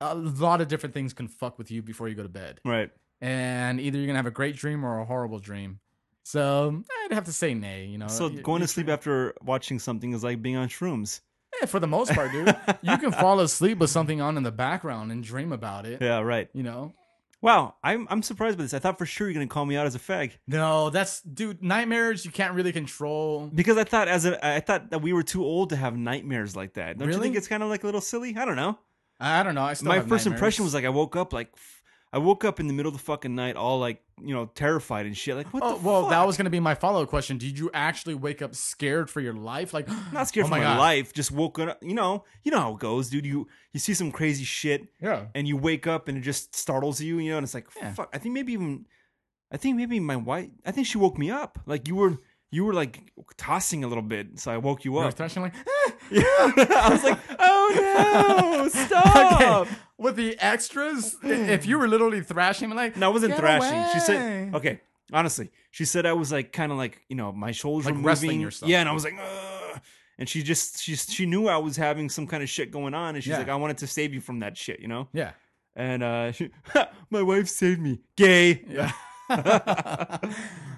a lot of different things can fuck with you before you go to bed, Right. and either you're gonna have a great dream or a horrible dream. So I'd have to say nay. You know, So going to sleep after watching something is like being on shrooms. Yeah, for the most part, dude, you can fall asleep with something on in the background and dream about it. Yeah. Right. You know, Wow. I'm I'm surprised by this. I thought for sure you're gonna call me out as a fag no, that's dude. Nightmares you can't really control. because I thought as a I thought that we were too old to have nightmares like that. Don't you Really? think it's kind of like a little silly? I don't know. I don't know. I still my first nightmares. impression was like I woke up like I woke up in the middle of the fucking night all like you know terrified and shit. Like what Oh the well, that was gonna be my follow up question. Did you actually wake up scared for your life? Like not scared oh for my God. life. Just woke up. You know, you know how it goes, dude. You you see some crazy shit Yeah. and you wake up and it just startles you. You know, and it's like Yeah. fuck. I think maybe even I think maybe my wife. I think she woke me up. Like you were you were like tossing a little bit, so I woke you You were up. thrashing like, yeah. I was like, oh no, stop. okay. With the extras, if you were literally thrashing, like No, I wasn't "Get thrashing. She said, okay, honestly, she said I was like kind of like, you know, my shoulders Like were moving. yourself. Yeah, and I was like, Ugh. and she just, she, she knew I was having some kind of shit going on. And she's Yeah. like, I wanted to save you from that shit, you know? Yeah. And uh, she, my wife saved me. Gay. Yeah.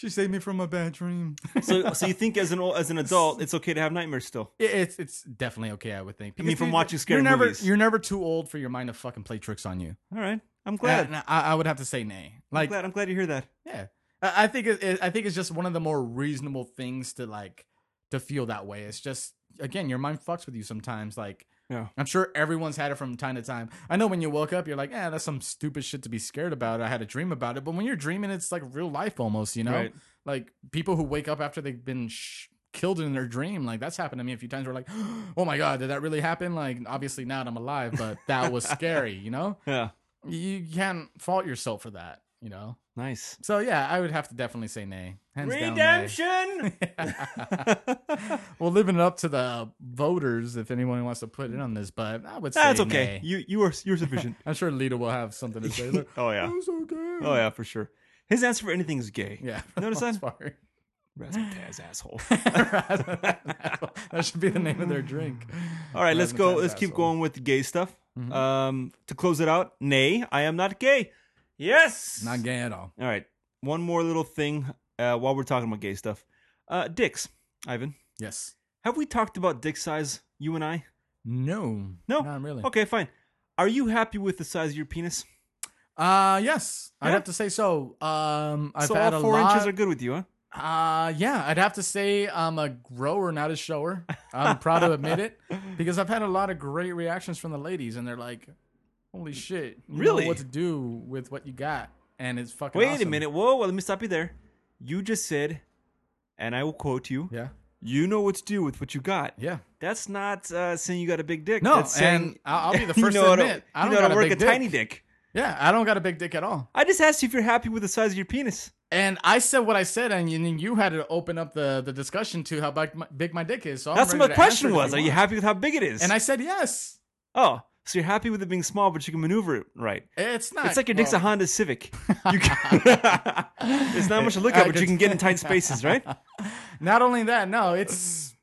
she saved me from a bad dream. so, so you think as an as an adult, it's okay to have nightmares still? It- It's it's definitely okay, I would think. I mean, from you- watching scary you're never, movies. You're never too old for your mind to fucking play tricks on you. All right, I'm uh, glad. And I, I would have to say nay. I'm Like, glad. I'm glad you hear that. yeah, I, I think it, it- I think it's just one of the more reasonable things to like to feel that way. It's just again, your mind fucks with you sometimes. Like, Yeah. I'm sure everyone's had it from time to time. I know when you woke up, you're like, "Yeah, that's some stupid shit to be scared about." I had a dream about it, but when you're dreaming, it's like real life almost. You know, Right. like people who wake up after they've been sh- killed in their dream. Like that's happened to me a few times. Where like, oh my god, did that really happen? Like obviously now I'm alive, but that was scary. You know, Yeah. you can't fault yourself for that. You know. Nice. So yeah, I would have to definitely say nay. Hands down, nay. Redemption. well, living it up to the voters, if anyone wants to put in on this, but I would say That's okay. nay. You you are you're sufficient. I'm sure Lita will have something to say. Like, oh yeah. Okay. Oh yeah, for sure. His answer for anything is gay. Yeah. for the Notice most that? part. Razzmatazz asshole. that should be the name of their drink. All right, let's go. Let's keep asshole. going with the gay stuff. Mhm. Um, to close it out, nay, I am not gay. Yes. Not gay at all. All right. One more little thing uh, while we're talking about gay stuff. Uh, dicks, Ivan. Yes. Have we talked about dick size, you and I? No. No? Not really. Okay, fine. Are you happy with the size of your penis? Uh yes. I'd have to say so. Um I've so had all four lot. inches are good with you, huh? Uh yeah, I'd have to say I'm a grower, not a shower. I'm proud to admit it because I've had a lot of great reactions from the ladies, and they're like, "Holy shit, you know Really? what to do with what you got?" And it's fucking. Wait a minute. Whoa, well, let me stop you there. You just said, and I will quote you, Yeah, you know what to do with what you got. yeah. That's not uh, saying you got a big dick. No, That's saying and I'll, I'll be the you first know to admit I don't know got to a work big a dick. tiny dick. Yeah, I don't got a big dick at all. I just asked you if you're happy with the size of your penis. And I said what I said, and you, you had to open up the, the discussion to how big my, big my dick is. So I'm That's what my question answer it if was. Are you happy with how big it is? And I said yes. oh, so you're happy with it being small, but you can maneuver it right. It's not. It's like your dick's a Honda Civic. You can, it's not much to look at, but you can get in tight spaces, right? Not only that, no, it's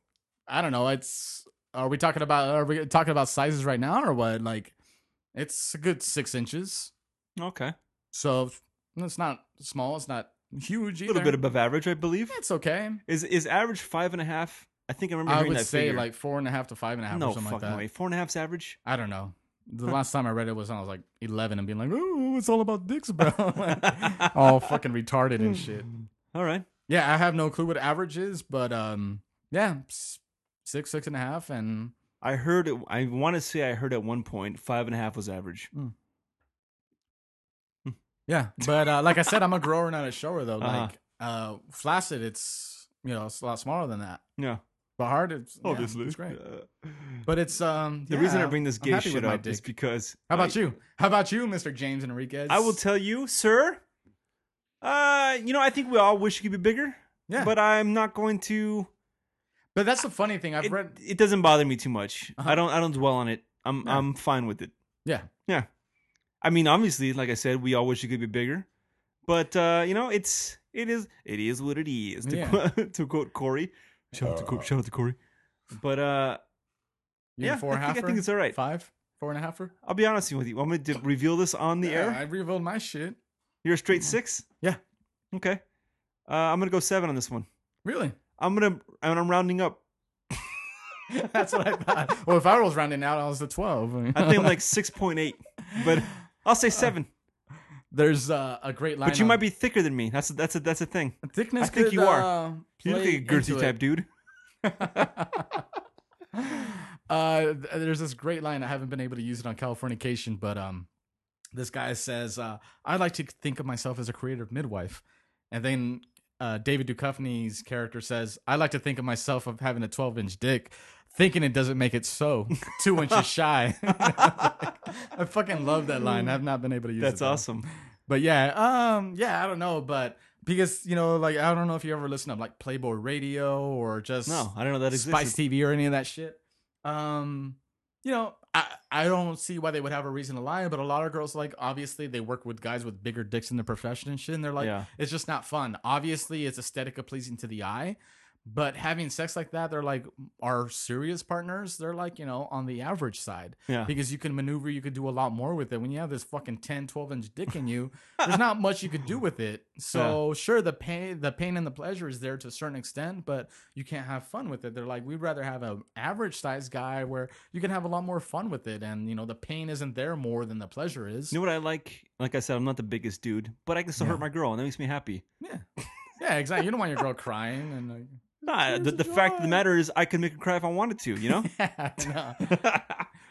I don't know. It's are we talking about are we talking about sizes right now or what? Like, it's a good six inches, Okay. so it's not small. It's not huge A little bit above average, I believe. It's okay. Is is average five and a half? I think I remember I would that say figure. like four and a half to five and a half no or something like that. way. Four and a half's average. I don't know. The last time I read it was when I was like 11 and being like, "Oh, it's all about dicks, bro." Like, all fucking retarded and shit. All right. Yeah, I have no clue what average is, but um, yeah, six, six and a half, and I heard. It, I want to say I heard at one point five and a half was average. yeah. But uh, like I said, I'm a grower, not a shower, though. Uh-huh. Like uh, flaccid, it's you know it's a lot smaller than that. Yeah. But hard, it's yeah, Obviously, it's great. Uh, But it's um the yeah, reason I bring this gay shit up is because. How about I- you? How about you, Mr. James Enriquez? I will tell you, sir. Uh, you know, I think we all wish it could be bigger. Yeah. But I'm not going to. But that's the funny thing. I've It, read. it doesn't bother me too much. Uh-huh. I don't. I don't dwell on it. I'm. Yeah. I'm fine with it. Yeah. Yeah. I mean, obviously, like I said, we all wish it could be bigger, but uh, you know, it's it is it is what it is. To, Yeah. quote, to quote Corey, shout out to Corey, shout out to Corey. But uh, You Yeah, a four I think- I think it's all right. Five, four and a halfer. I'll be honest with you. i want me to reveal this on the Yeah, air? I revealed my shit. You're a straight six. Yeah. Okay. Uh, I'm gonna go seven on this one. Really? I'm gonna and I'm rounding up. That's what I thought. Well, if I was rounding out, I was the twelve. I think I'm like six point eight, but I'll say seven. There's uh, a great line. But you on- might be thicker than me. That's a, that's a that's a thing. thickness. I think could, you are. Uh, You look like a girthy type dude. uh, there's this great line. I haven't been able to use it on Californication, but um, this guy says, uh, "I like to think of myself as a creative midwife," and then uh, David Duchovny's character says, "I like to think of myself of having a 12 inch dick." Thinking it doesn't make it so. Two inches shy. I fucking love that line. I've not been able to use it. That's awesome. But yeah, um, yeah, I don't know, but because you know, like I don't know if you ever listen to like Playboy Radio or just No, I don't know that existed. Spice TV or any of that shit. Um, you know, I I don't see why they would have a reason to lie, but a lot of girls like obviously they work with guys with bigger dicks in the profession and shit, and they're like, Yeah. it's just not fun. Obviously, it's aesthetically pleasing to the eye. But having sex like that, they're like our serious partners. They're like, you know, on the average side Yeah. because you can maneuver, you could do a lot more with it. When you have this fucking 10, 12 inch dick in you, there's not much you could do with it. So sure, the pain, the pain and the pleasure is there to a certain extent, but you can't have fun with it. They're like, we'd rather have an average size guy where you can have a lot more fun with it, and you know the pain isn't there more than the pleasure is. You know what I like? Like I said, I'm not the biggest dude, but I can still Yeah. hurt my girl, and that makes me happy. Yeah, yeah, exactly. You don't want your girl crying and like, Nah, the, the fact of the matter is, I could make her cry if I wanted to. You know? no.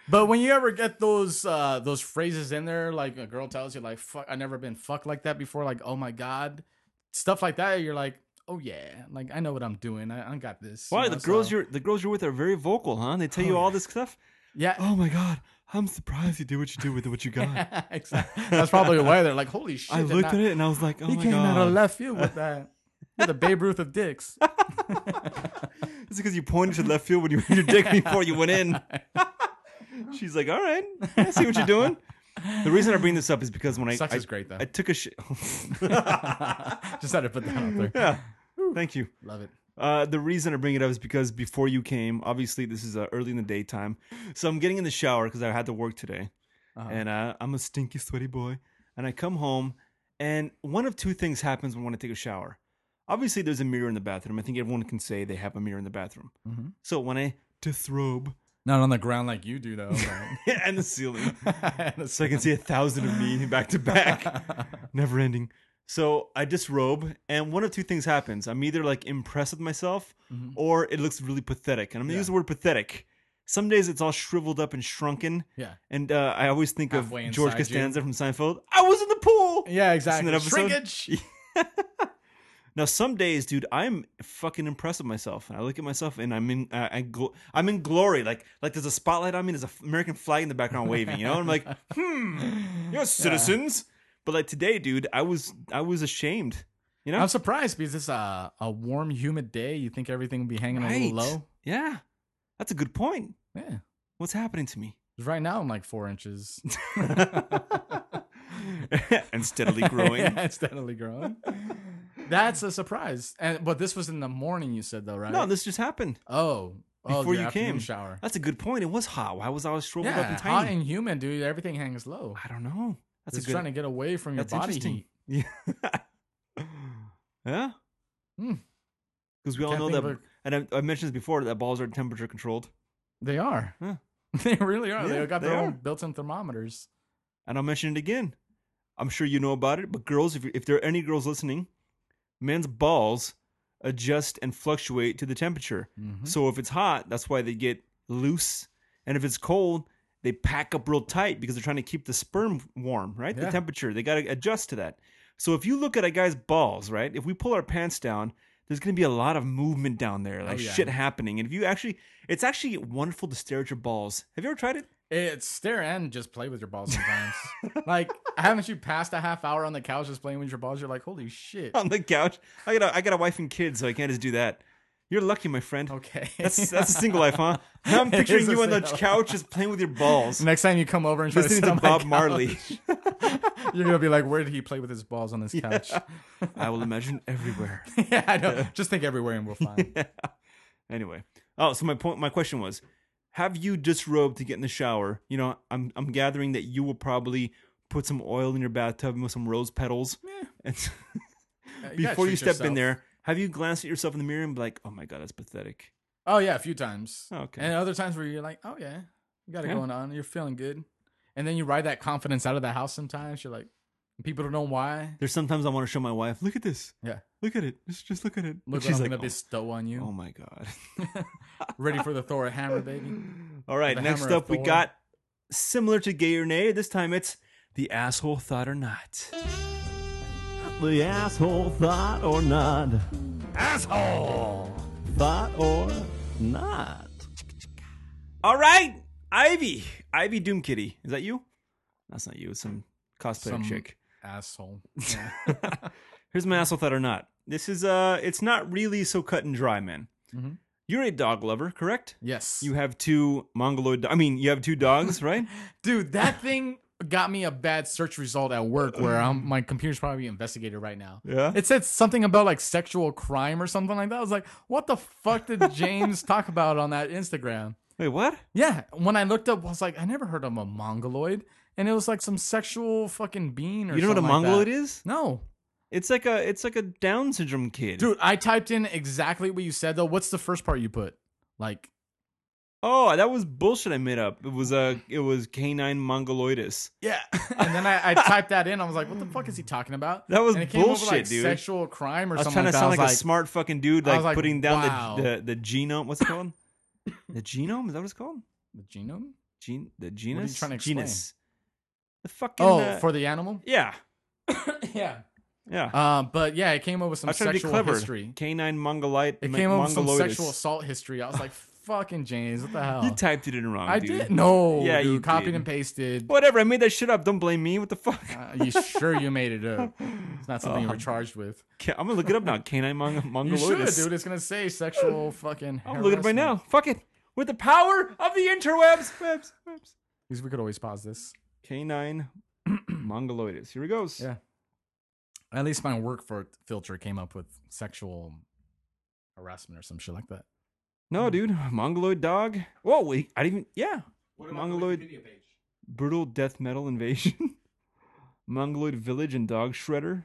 But when you ever get those uh those phrases in there, like a girl tells you like "fuck," I never been fucked like that before, like oh my god, stuff like that, you're like oh yeah, like I know what I'm doing. I, I got this. Why you the know, girls so- you're the girls you're with are very vocal, huh? They tell Oh, you all yeah. this stuff. yeah. Oh my god, I'm surprised you did what you did with what you got. exactly. That's probably why they're like, holy shit. I looked not- at it and I was like, oh he my came god. out of left field with that. You're the Babe Ruth of dicks. It's because you pointed to left field when you were your dick before you went in. She's like, all right, I see what you're doing. The reason I bring this up is because when I I, is great though. I took a shit. Just had to put that out there. yeah, thank you. Love it. Uh, the reason I bring it up is because before you came, obviously this is uh, early in the daytime, so I'm getting in the shower because I had to work today, Uh-huh. and uh, I'm a stinky, sweaty boy, and I come home, and one of two things happens when I want to take a shower. Obviously, there's a mirror in the bathroom. I think everyone can say they have a mirror in the bathroom. Mhm. So when I disrobe Not on the ground like you do though. and the ceiling, so I can see a thousand of me back to back, never ending. So I disrobe, and one of two things happens. I'm either like impressed with myself, Mhm. or it looks really pathetic. And I'm gonna Yeah. use the word pathetic. Some days it's all shriveled up and shrunken, yeah. and uh, I always think Halfway of George inside you. Costanza from Seinfeld. I was in the pool. Yeah, exactly. Shrinkage. Now, some days, dude, I'm fucking impressed with myself. I look at myself, and I'm in, uh, I gl- I'm in glory. Like, like there's a spotlight on me. There's an American flag in the background waving. You know, and I'm like, hmm, you're citizens. But like today, dude, I was, I was ashamed. You know, I'm surprised because it's a, a warm, humid day. You think everything would be hanging a little low? Yeah, that's a good point. Yeah. What's happening to me? Right now, I'm like four inches. and steadily growing. Yeah, steadily growing. That's a surprise. And but this was in the morning. You said though, right? No, this just happened oh, oh, before the you afternoon came. Shower. That's a good point. It was hot. Why was I always shriveled up Yeah, and hot and humid, dude. Everything hangs low. I don't know. That's a good. trying to get away from your that's body interesting. heat. Yeah. yeah. Hmm. Because we all Can't know think that, of and I, I mentioned this before that balls are temperature controlled. They are. Huh. They really are. Yeah, they got they their are. own built-in thermometers. And I'll mention it again. I'm sure you know about it, but girls, if, you- if there are any girls listening, men's balls adjust and fluctuate to the temperature. Mhm. So if it's hot, that's why they get loose. And if it's cold, they pack up real tight because they're trying to keep the sperm warm, right? The temperature. They got to adjust to that. So if you look at a guy's balls, right? If we pull our pants down, there's going to be a lot of movement down there, like Oh, yeah. shit happening. And if you actually, it's actually wonderful to stare at your balls. Have you ever tried it? It's stare and just play with your balls sometimes. like, haven't you passed a half hour on the couch just playing with your balls? You're like, holy shit. On the couch. I got a, I got a wife and kids, so I can't just do that. You're lucky, my friend. Okay. That's that's a single life, huh? Now I'm It picturing is a you on the single couch just playing with your balls, Next time you come over and try to listening sit to on my Bob couch, Marley. you're gonna be like, "Where did he play with his balls on this couch?" I will imagine everywhere. yeah, I know. Just think everywhere, and we'll find. Anyway, oh, so my point, my question was, have you disrobed to get in the shower? You know, I'm I'm gathering that you will probably put some oil in your bathtub with some rose petals, Yeah. and before you step in there, have you glanced at yourself in the mirror and be like, oh my god, that's pathetic. Oh yeah, a few times. Oh, okay. And other times where you're like, "Oh yeah, you got it Yeah. going on. You're feeling good." And then you ride that confidence out of the house. Sometimes you're like, people don't know why. There's sometimes I want to show my wife, look at this, Yeah, look at it, just just look at it. look And what I'm like, gonna oh, bestow on you. oh my god. Ready for the Thor hammer, baby. All right, The next up we got similar to gay or nay. This time it's the asshole thought or not. The asshole thought or not. Asshole! Thought or not. All right, Ivy, Ivy Doomkitty. Is that you? That's not you. It's some cosplay Some chick. asshole. Yeah. Here's my asshole thought or not. This is uh, it's not really so cut and dry, man. Mhm. You're a dog lover, correct? yes. You have two mongoloid. do- I mean, you have two dogs, right? Dude, that thing got me a bad search result at work where I'm, my computer's probably being investigated right now. Yeah. It said something about like sexual crime or something like that. I was like, what the fuck did James talk about on that Instagram? Wait, what? Yeah, when I looked up, I was like, I never heard of a mongoloid. And it was like some sexual fucking being or something. You know what a like mongoloid that. is? No. It's like a it's like a Down syndrome kid. Dude, I typed in exactly what you said though. What's the first part you put? Like, Oh, that was bullshit I made up. It was a it was canine mongoloidus. yeah. and then I, I typed that in. I was like, what the fuck is he talking about? That was and it came over bullshit, like dude. sexual crime or something. I was something trying to like that. sound was like, a smart fucking dude, like, like, putting down wow. the, the the genome. What's it called? the genome? Is that what it's called? the genome? Gen the genus. trying to explain? Genus. The fucking. Oh, uh, for the animal? yeah. yeah. Yeah. Uh, but yeah, it came up with some I tried to be sexual clever. history. Canine mongolite. It came up with some mongoloides. sexual assault history. I was like, fucking James, what the hell? You typed it in wrong. I dude. did no. Yeah, dude, you copied did. and pasted. Whatever. I made that shit up. Don't blame me. What the fuck? Uh, you sure you made it up? It's not something you were charged with. Ca- I'm gonna look it up now. Canine mong- You mongoloides. should, dude. It's gonna say sexual fucking. I'm looking it up right harassment. now. Fuck it. With the power of the interwebs. Webs, webs. Because we could always pause this. Canine mongoloides. Here it goes. Yeah. At least my work for filter came up with sexual harassment or some shit like that. No, hmm. dude. Mongoloid dog. Whoa, wait. I didn't even. Yeah. Mongoloid brutal death metal invasion. Mongoloid village and dog shredder.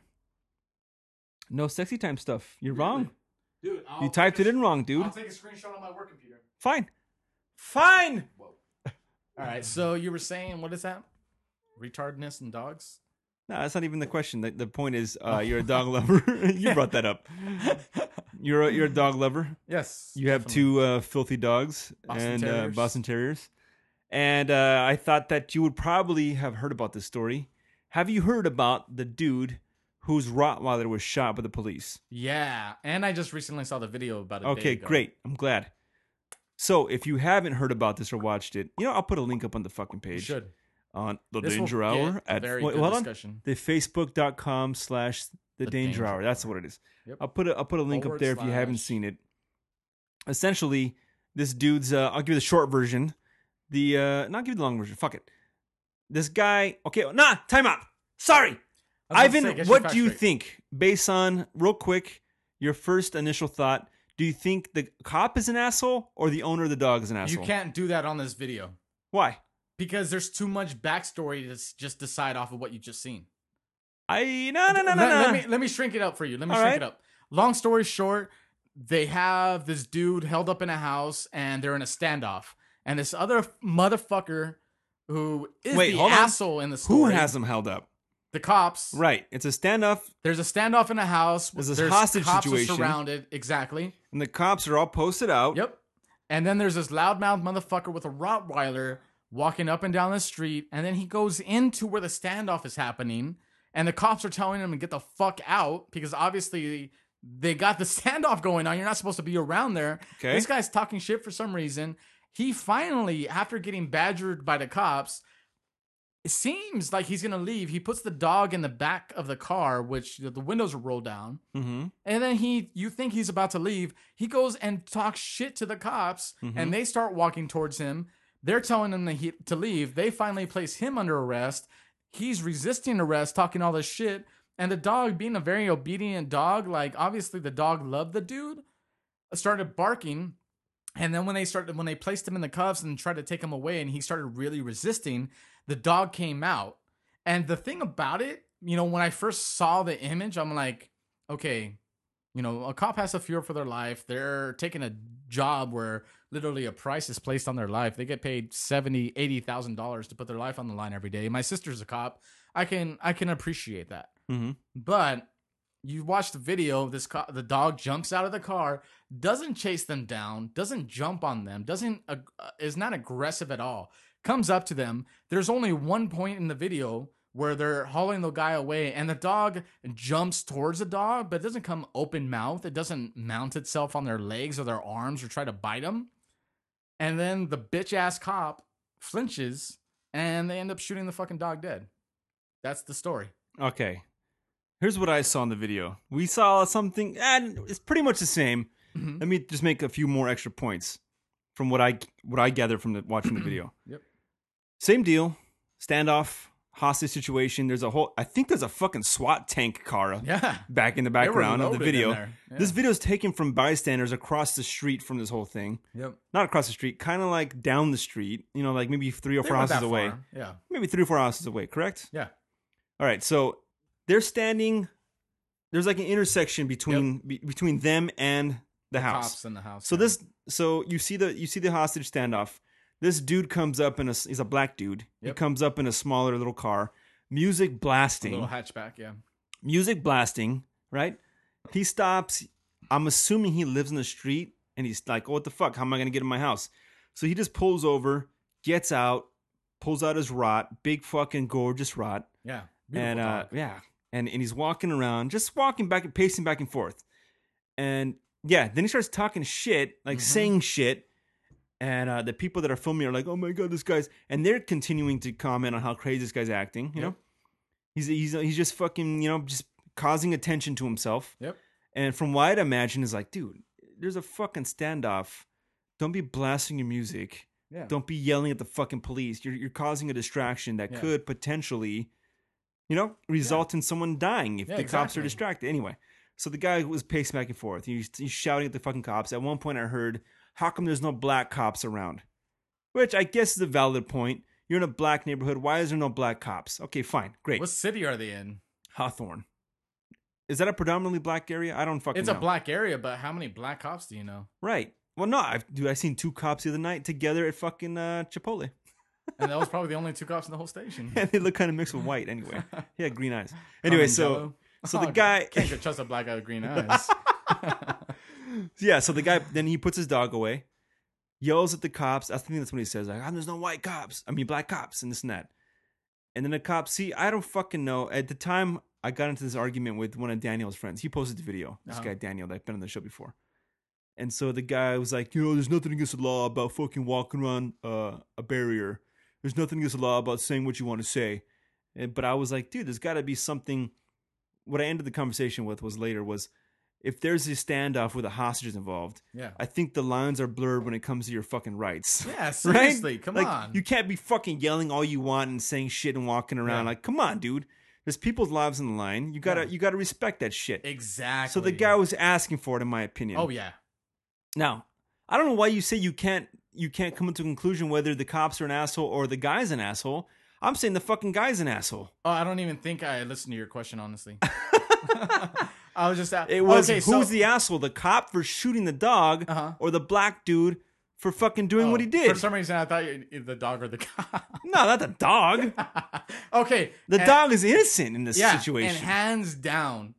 No sexy time stuff. You're wrong. Dude, You typed it in wrong, dude. take a screenshot on my work computer. Fine. Fine. All right, so you were saying what is that? Retardness in dogs? No, that's not even the question. The, the point is, uh, you're a dog lover. you brought that up. You're a, you're a dog lover. Yes. You have definitely. two uh, filthy dogs Boston and uh, Boston Terriers. And uh, I thought that you would probably have heard about this story. Have you heard about the dude whose Rottweiler was shot by the police? Yeah, and I just recently saw the video about it. Okay, great. I'm glad. So if you haven't heard about this or watched it, you know, I'll put a link up on the fucking You page should. On the This Danger get Hour at very wait, hold on. the facebook.com slash the danger hour. That's what it is. Yep. i'll put a, i'll put a link up Forward there if you haven't seen it. Essentially this dude's uh, i'll give you the short version. The uh not give you the long version. Fuck it. This guy okay nah time out. Sorry. I was about to ivan say, what do you straight. think? Based on real quick your first initial thought do you think the cop is an asshole or the owner of the dog is an asshole? You can't do that on this video. Why because there's too much backstory to just decide off of what you just seen. i no no no no let, let me let me shrink it up for you. Let me All shrink right. it up. Long story short, they have this dude held up in a house and they're in a standoff, and this other motherfucker who is Wait, the hold on. in the story. who has them held up the cops? right it's a standoff There's a standoff in a house. There's this hostage cops are situation. surrounded. Exactly. and the cops are all posted out Yep. And then there's this loudmouth motherfucker with a Rottweiler walking up and down the street, and then he goes into where the standoff is happening, and the cops are telling him to get the fuck out because obviously they got the standoff going on. You're not supposed to be around there. Okay. This guy's talking shit for some reason. He finally, after getting badgered by the cops, it seems like he's gonna leave. He puts the dog in the back of the car, which the windows are rolled down. Mm-hmm. And then he, you think he's about to leave. He goes and talks shit to the cops, Mhm. and they start walking towards him. They're telling him he, to leave. They finally place him under arrest. He's resisting arrest, talking all this shit. And the dog, being a very obedient dog, like obviously the dog loved the dude, started barking. And then when they started, when they placed him in the cuffs and tried to take him away, and he started really resisting, the dog came out. And the thing about it, you know, when I first saw the image, I'm like, okay, you know, a cop has to fear for their life. They're taking a job where literally a price is placed on their life. They get paid seventy, eighty thousand dollars to put their life on the line every day. My sister's a cop. I can I can appreciate that. Mm-hmm. But you watch the video. This co- the dog jumps out of the car, doesn't chase them down, doesn't jump on them, doesn't uh, is not aggressive at all. Comes up to them. There's only one point in the video where they're hauling the guy away, and the dog jumps towards the dog, but it doesn't come open mouth. It doesn't mount itself on their legs or their arms or try to bite them. And then the bitch ass cop flinches, and they end up shooting the fucking dog dead. That's the story. Okay. Here's what I saw in the video. We saw something, and it's pretty much the same. Mhm. Let me just make a few more extra points from what I what I gathered from the, watching the video. Yep. Same deal. Standoff, hostage situation. There's a whole. I think there's a fucking SWAT tank car Yeah. back in the background of the video. Yeah. This video is taken from bystanders across the street from this whole thing. Yep. Not across the street, kind of like down the street. You know, like maybe three or They four houses away. far. Yeah. Maybe three or four houses away. Correct. Yeah. All right, so they're standing. There's like an intersection between be, between them and the house. Cops in the house. So yeah. this, so you see the you see the hostage standoff. This dude comes up in a he's a black dude. He comes up in a smaller little car, music A blasting, little hatchback. Yeah. music blasting. Right? He stops. I'm assuming he lives in the street, and he's like, "Oh, what the fuck? How am I gonna get in my house?" So he just pulls over, gets out, pulls out his rot, big fucking gorgeous rot, Yeah. And uh, yeah, and and he's walking around, just walking back and pacing back and forth, and yeah, then he starts talking shit, like Mhm. saying shit. And uh, the people that are filming are like, "Oh my god, this guy's," and they're continuing to comment on how crazy this guy's acting. You Yep. know, he's he's he's just fucking, you know, just causing attention to himself. Yep. And from what I'd imagine is like, dude, there's a fucking standoff. Don't be blasting your music. Yeah. Don't be yelling at the fucking police. You're you're causing a distraction that Yeah. could potentially, you know, result in someone dying if Yeah, the cops are distracted. Anyway, so the guy was pacing back and forth. He's, he's shouting at the fucking cops. At one point, I heard, "How come there's no black cops around?" Which I guess is a valid point. You're in a black neighborhood. Why is there no black cops? Okay, fine, great. What city are they in? Hawthorne. Is that a predominantly black area? I don't fucking It's know. a black area, but how many black cops do you know? Right. Well, no, I've dude, I seen two cops the other night together at fucking uh, Chipotle, And that was probably the only two cops in the whole station. and they look kind of mixed with white. Anyway, he had green eyes. Anyway, so so Oh, the guy, can't trust a black guy with green eyes. Yeah, so the guy then he puts his dog away, yells at the cops. I think that's what he says, like, "Ah, "There's no white cops. I mean, black cops, and this and that." And then the cops see, I don't fucking know. At the time, I got into this argument with one of Daniel's friends. He posted the video. This Uh-huh. guy Daniel that I've been on the show before. And so the guy was like, you know, there's nothing against the law about fucking walking around uh, a barrier. There's nothing against the law about saying what you want to say. And, but I was like, dude, there's got to be something. What I ended the conversation with was later was, if there's a standoff with the hostages involved, yeah. I think the lines are blurred when it comes to your fucking rights. Yeah, Right? seriously, come like, on. You can't be fucking yelling all you want and saying shit and walking around. Yeah. Like, come on, dude. There's people's lives on the line. You gotta Yeah. you gotta respect that shit. exactly. So the guy was asking for it, in my opinion. Oh yeah. Now, I don't know why you say you can't you can't come to a conclusion whether the cops are an asshole or the guy's an asshole. I'm saying the fucking guy's an asshole. Oh, I don't even think I listened to your question honestly. I was just It was okay, who's so, the asshole? The cop for shooting the dog Uh-huh. or the black dude for fucking doing what he Oh, did? For some reason, I thought you, the dog or the cop. no, not the dog. okay, The and- dog is innocent in this yeah, situation. and hands down,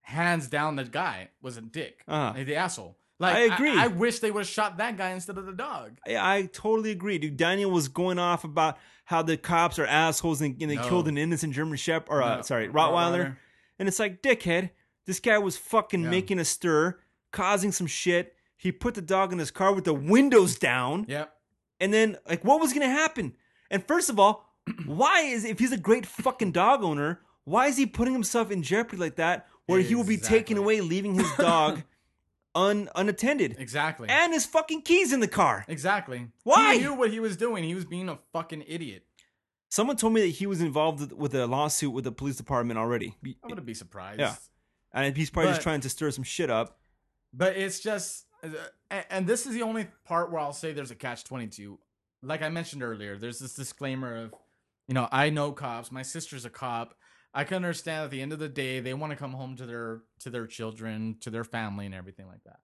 hands down, the guy was a dick, Uh-huh. like, the asshole. Like I agree. I, wish they would have shot that guy instead of the dog. I, I totally agree, dude. Daniel was going off about how the cops are assholes and, and they No. killed an innocent German Shepherd, or uh, No, sorry, Rottweiler. Rottweiler. And it's like, dickhead, this guy was fucking Yeah. making a stir, causing some shit. He put the dog in his car with the windows down, Yep. and then like, what was gonna happen? And first of all, why is if he's a great fucking dog owner, why is he putting himself in jeopardy like that, where he will be taken away, leaving his dog un unattended, Exactly. and his fucking keys in the car? exactly. Why? He knew what he was doing. He was being a fucking idiot. Someone told me that he was involved with- with a lawsuit with the police department already, I wouldn't be surprised. Yeah. And he's probably just trying to stir some shit up. But it's just, and, this is the only part where I'll say there's a catch 22. Like I mentioned earlier, there's this disclaimer of, you know, I know cops. My sister's a cop. I can understand at the end of the day they want to come home to their to their children, to their family, and everything like that.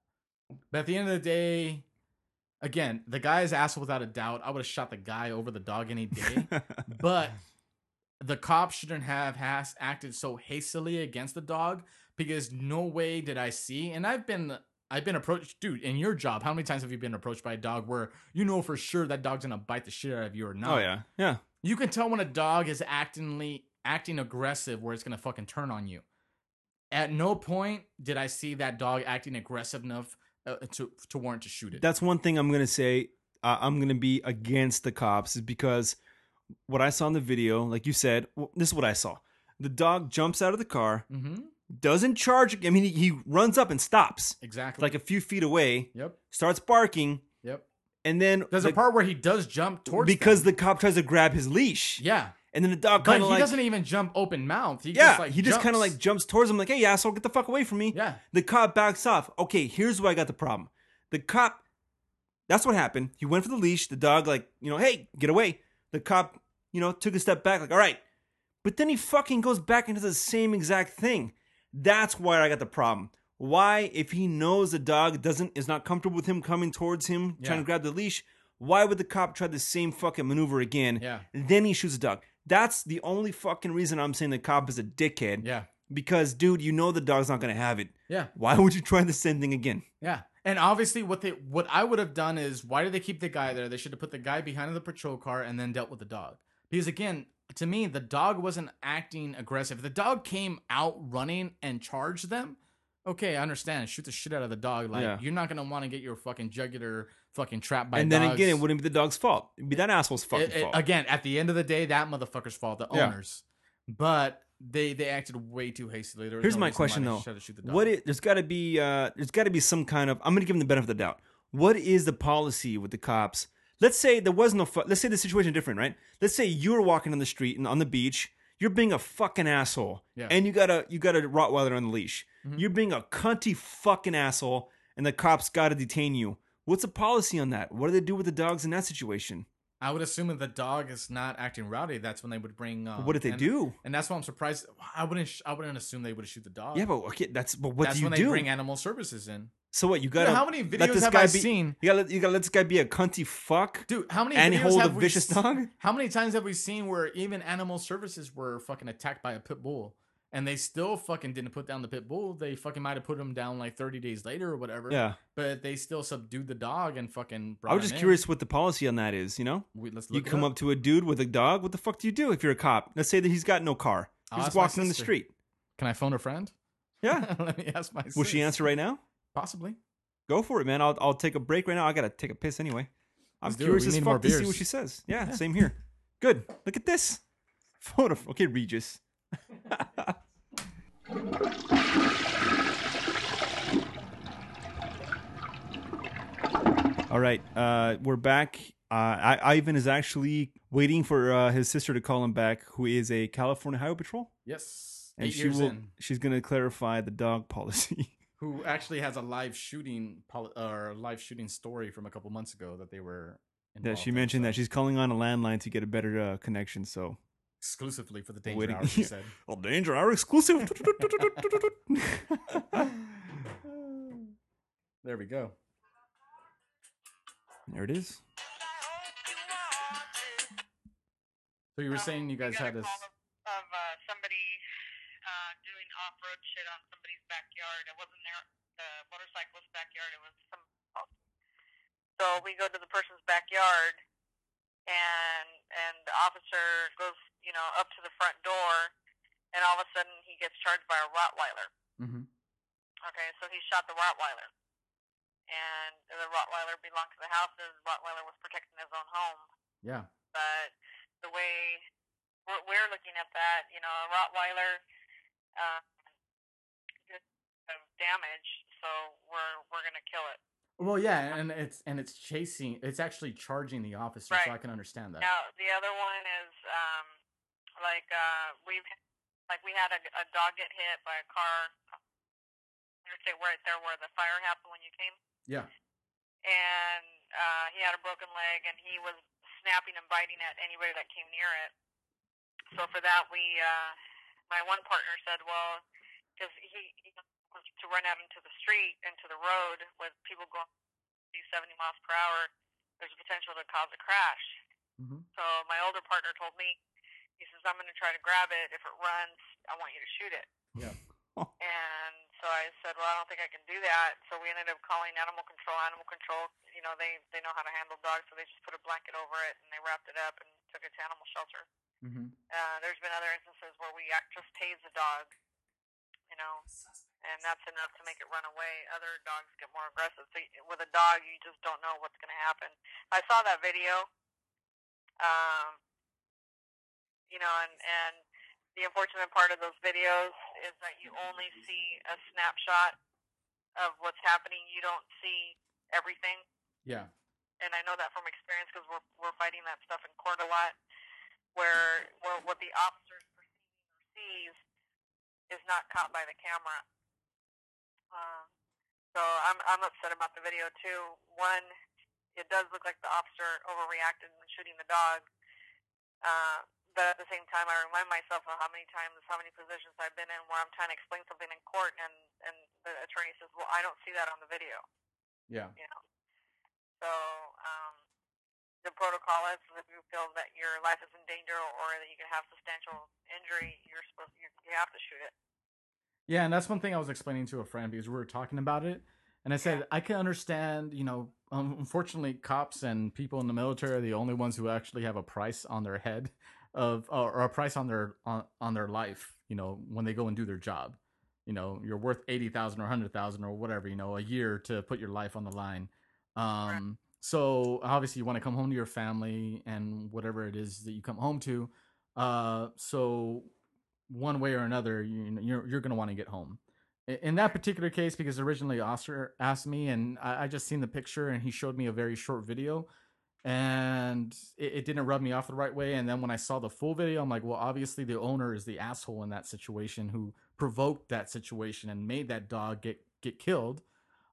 But at the end of the day, again, the guy is asshole without a doubt. I would have shot the guy over the dog any day. but the cops shouldn't have has acted so hastily against the dog because no way did I see. And I've been I've been approached, dude. In your job, how many times have you been approached by a dog where you know for sure that dog's gonna bite the shit out of you or not? Oh yeah, yeah. You can tell when a dog is actingly acting aggressive where it's gonna fucking turn on you. At no point did I see that dog acting aggressive enough uh, to to warrant to shoot it. That's one thing I'm gonna say. Uh, I'm gonna be against the cops is because what I saw in the video, like you said, well, this is what I saw. The dog jumps out of the car, mm-hmm. Doesn't charge. I mean, he, he runs up and stops Exactly. like a few feet away, yep. starts barking, Yep. and then There's the- a part where he does jump towards because them. the cop tries to grab his leash, yeah. and then the dog But kind he of like doesn't even jump open mouth. He yeah, just like he just kind of like jumps towards him, like, "Hey, asshole, get the fuck away from me!" yeah. The cop backs off. Okay, here's where I got the problem. The cop, that's what happened. He went for the leash. The dog, like, you know, hey, get away. The cop, you know, took a step back, like, all right. But then he fucking goes back into the same exact thing. That's why I got the problem. Why, if he knows the dog doesn't is not comfortable with him coming towards him, trying to grab the leash, why would the cop try the same fucking maneuver again? Yeah. Then he shoots the dog. That's the only fucking reason I'm saying the cop is a dickhead. Yeah. Because, dude, you know the dog's not gonna have it. Yeah. Why would you try the same thing again? Yeah. And obviously what they what I would have done is why did they keep the guy there? They should have put the guy behind the patrol car and then dealt with the dog. Because again, to me, the dog wasn't acting aggressive. If the dog came out running and charged them, okay, I understand. Shoot the shit out of the dog. Like Yeah. you're not gonna want to get your fucking jugular fucking trapped by. and then dogs. again, it wouldn't be the dog's fault. It'd be that asshole's fucking It- it- fault. again, at the end of the day, that motherfucker's fault, the Yeah. owners. But they they acted way too hastily. There was Here's no my reason why question they though: should have shoot the dog. What it, there's got to be uh, there's got to be some kind of I'm going to give them the benefit of the doubt. What is the policy with the cops? Let's say there was no. Fu- let's say the situation is different, right? Let's say you were walking on the street and on the beach. You're being a fucking asshole, Yeah. and you got a you got a Rottweiler on the leash. Mhm. You're being a cunty fucking asshole, and the cops got to detain you. What's the policy on that? What do they do with the dogs in that situation? I would assume if the dog is not acting rowdy, that's when they would bring. Um, what did they and- do? And that's why I'm surprised. I wouldn't. sh- I wouldn't assume they would shoot the dog. Yeah, but okay, that's but what that's do you when do? they bring animal services in. so what you got? how many videos have I be, seen? You got you got let this guy be a cunty fuck. Dude, how many and videos hold a have we vicious se- dog? How many times have we seen where even animal services were fucking attacked by a pit bull, and they still fucking didn't put down the pit bull? They fucking might have put him down like 30 days later or whatever. Yeah. but they still subdued the dog and fucking. Brought I was him just in. curious what the policy on that is. You know, We, let's you look it come up. to a dude with a dog. What the fuck do you do if you're a cop? Let's say that he's got no car. I'll He's just walking on the street. Can I phone a friend? Yeah. Let me ask my. Will she answer right now? Possibly. Go for it, man. I'll I'll take a break right now. I gotta take a piss anyway. I'm Let's do it. curious as fuck to see what she says. Yeah, same here. Good. Look at this. Photo. Okay, Regis. All right, uh, we're back. Uh, I, Ivan is actually waiting for uh, his sister to call him back, who is a California Highway Patrol, Yes. and Eight she years will. in. She's going to clarify the dog policy. Who actually has a live shooting poli- or live shooting story from a couple months ago that they were. yeah, involved she in, mentioned so- that she's calling on a landline to get a better uh, connection. So exclusively for the danger Waiting- hour. She said. Oh, danger hour exclusive. There we go. there it is. So you were saying you guys had a this. of, of uh, somebody uh, doing off-road shit on somebody's backyard. It wasn't their the motorcyclist's backyard. It was some. So we go to the person's backyard, and and the officer goes, you know, up to the front door, and all of a sudden he gets charged by a Rottweiler. hmm Okay, so he shot the Rottweiler, and the Rottweiler belonged to the house. The Rottweiler was protecting his own home Yeah. but the way we're, we're looking at that, you know, a Rottweiler uh, just of damage, so we're we're gonna kill it. Well, yeah, and it's and it's chasing. It's actually charging the officer, so I can understand that. Now the other one is um, like uh, we've like we had a, a dog get hit by a car. Interstate right there where the fire happened when you came. Yeah. and uh, he had a broken leg, and he was snapping and biting at anybody that came near it. So for that, we, uh, my one partner said, well, because he, he was to run out into the street, into the road with people going 70 miles per hour, there's a potential to cause a crash. hmm So my older partner told me, he says, I'm going to try to grab it. If it runs, I want you to shoot it. Yeah. And so I said, well, I don't think I can do that. So we ended up calling animal control. Animal control, you know, they, they know how to handle dogs, so they just put a blanket over it and they wrapped it up and took it to animal shelter. hmm Uh, there's been other instances where we just tase the dog, you know, and that's enough to make it run away. Other dogs get more aggressive. So with a dog, you just don't know what's going to happen. I saw that video, um, you know, and and the unfortunate part of those videos is that you only see a snapshot of what's happening. You don't see everything Yeah. and I know that from experience because we're we're fighting that stuff in court a lot, where where what the officers perceive sees is not caught by the camera. Um, so I'm I'm upset about the video too. One, it does look like the officer overreacted in shooting the dog. Uh, but at the same time, I remind myself of how many times, how many positions I've been in where I'm trying to explain something in court, and and the attorney says, "Well, I don't see that on the video." Yeah. you know. So um, the protocol is if you feel that your life is in danger or that you can have substantial injury, you're supposed you, you have to shoot it. Yeah, and that's one thing I was explaining to a friend because we were talking about it, and I said I can understand. You know, um, unfortunately, cops and people in the military are the only ones who actually have a price on their head. Of or, or a price on their on, on their life. You know, when they go and do their job. You know, you're worth eighty thousand or hundred thousand or whatever. You know, a year to put your life on the line. Um, so obviously you want to come home to your family and whatever it is that you come home to. Uh, so one way or another, you, you're you're gonna want to get home. In that particular case, because originally Oscar asked me, and I, I just seen the picture, and he showed me a very short video, and it, it didn't rub me off the right way. And then when I saw the full video, I'm like, well, obviously the owner is the asshole in that situation who provoked that situation and made that dog get get killed.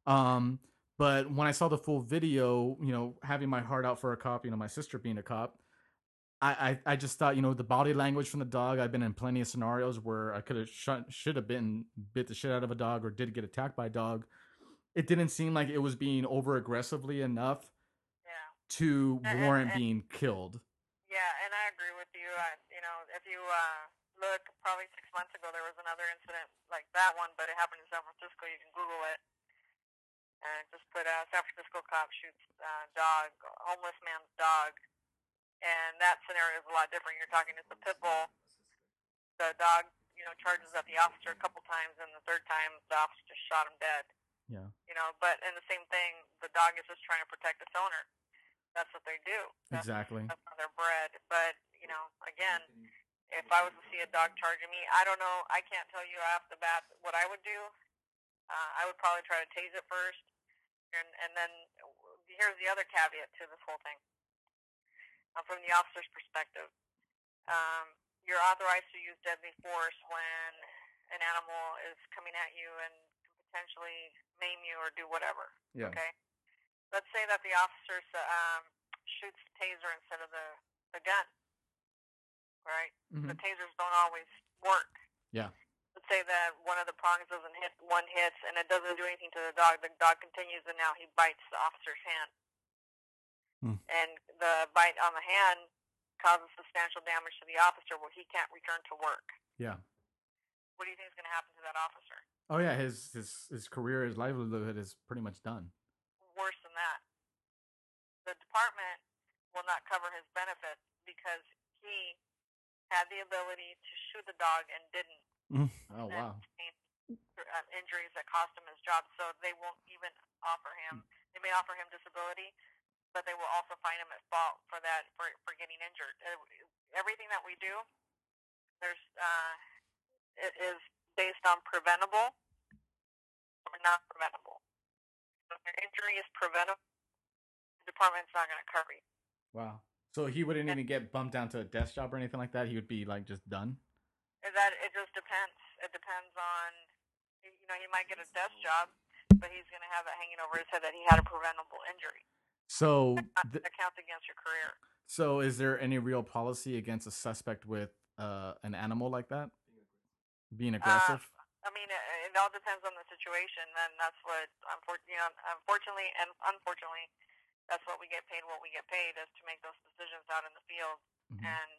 Um, but when I saw the full video, you know, having my heart out for a cop, you know, my sister being a cop, I, I, I just thought, you know, the body language from the dog. I've been in plenty of scenarios where I could have should have been bit the shit out of a dog or did get attacked by a dog. It didn't seem like it was being over aggressively enough. To And- warrant and- being killed. Yeah, and I agree with you. I, you know, if you uh, look, probably six months ago there was another incident like that one, but it happened in San Francisco. You can Google it. And just put uh, San Francisco cop shoots uh, dog, homeless man's dog, and that scenario is a lot different. You're talking it's a pit bull. The dog, you know, charges at the officer a couple times, and the third time the officer just shot him dead. Yeah. You know, but in the same thing, the dog is just trying to protect its owner. That's what they do. That's Exactly. that's how they're bred. But you know, again, if I was to see a dog charging me, I don't know. I can't tell you off the bat what I would do. Uh, I would probably try to tase it first, and and then here's the other caveat to this whole thing. Uh, from the officer's perspective, um, you're authorized to use deadly force when an animal is coming at you and can potentially maim you or do whatever. Yeah. Okay. Let's say that the officer um, shoots the taser instead of the, the gun. Right? The Mhm. tasers don't always work. Yeah. Let's say that one of the prongs doesn't hit, one hits, and it doesn't do anything to the dog. The dog continues, and now he bites the officer's hand. Hmm. And the bite on the hand causes substantial damage to the officer where he can't return to work. Yeah. What do you think is going to happen to that officer? Oh yeah, his his his career, his livelihood is pretty much done. Worse than that. The department will not cover his benefits because he had the ability to shoot the dog and didn't Oh and wow. uh, injuries that cost him his job. So they won't even offer him. They may offer him disability, but they will also find him at fault for that for for getting injured. Uh, Everything that we do, there's uh, it is based on preventable or not preventable. So if your injury is preventable, the department's not going to cover you. Wow. So he wouldn't even get bumped down to a desk job or anything like that. He would be like just done. Is that it just depends. It depends on you know he might get a desk job, but he's going to have it hanging over his head that he had a preventable injury. So That, th- that counts against your career. so is there any real policy against a suspect with uh, an animal like that being aggressive? I mean, it, it all depends on the situation, and that's what, unfor- you know, unfortunately and unfortunately, that's what we get paid. What we get paid is to make those decisions out in the field. Mhm. And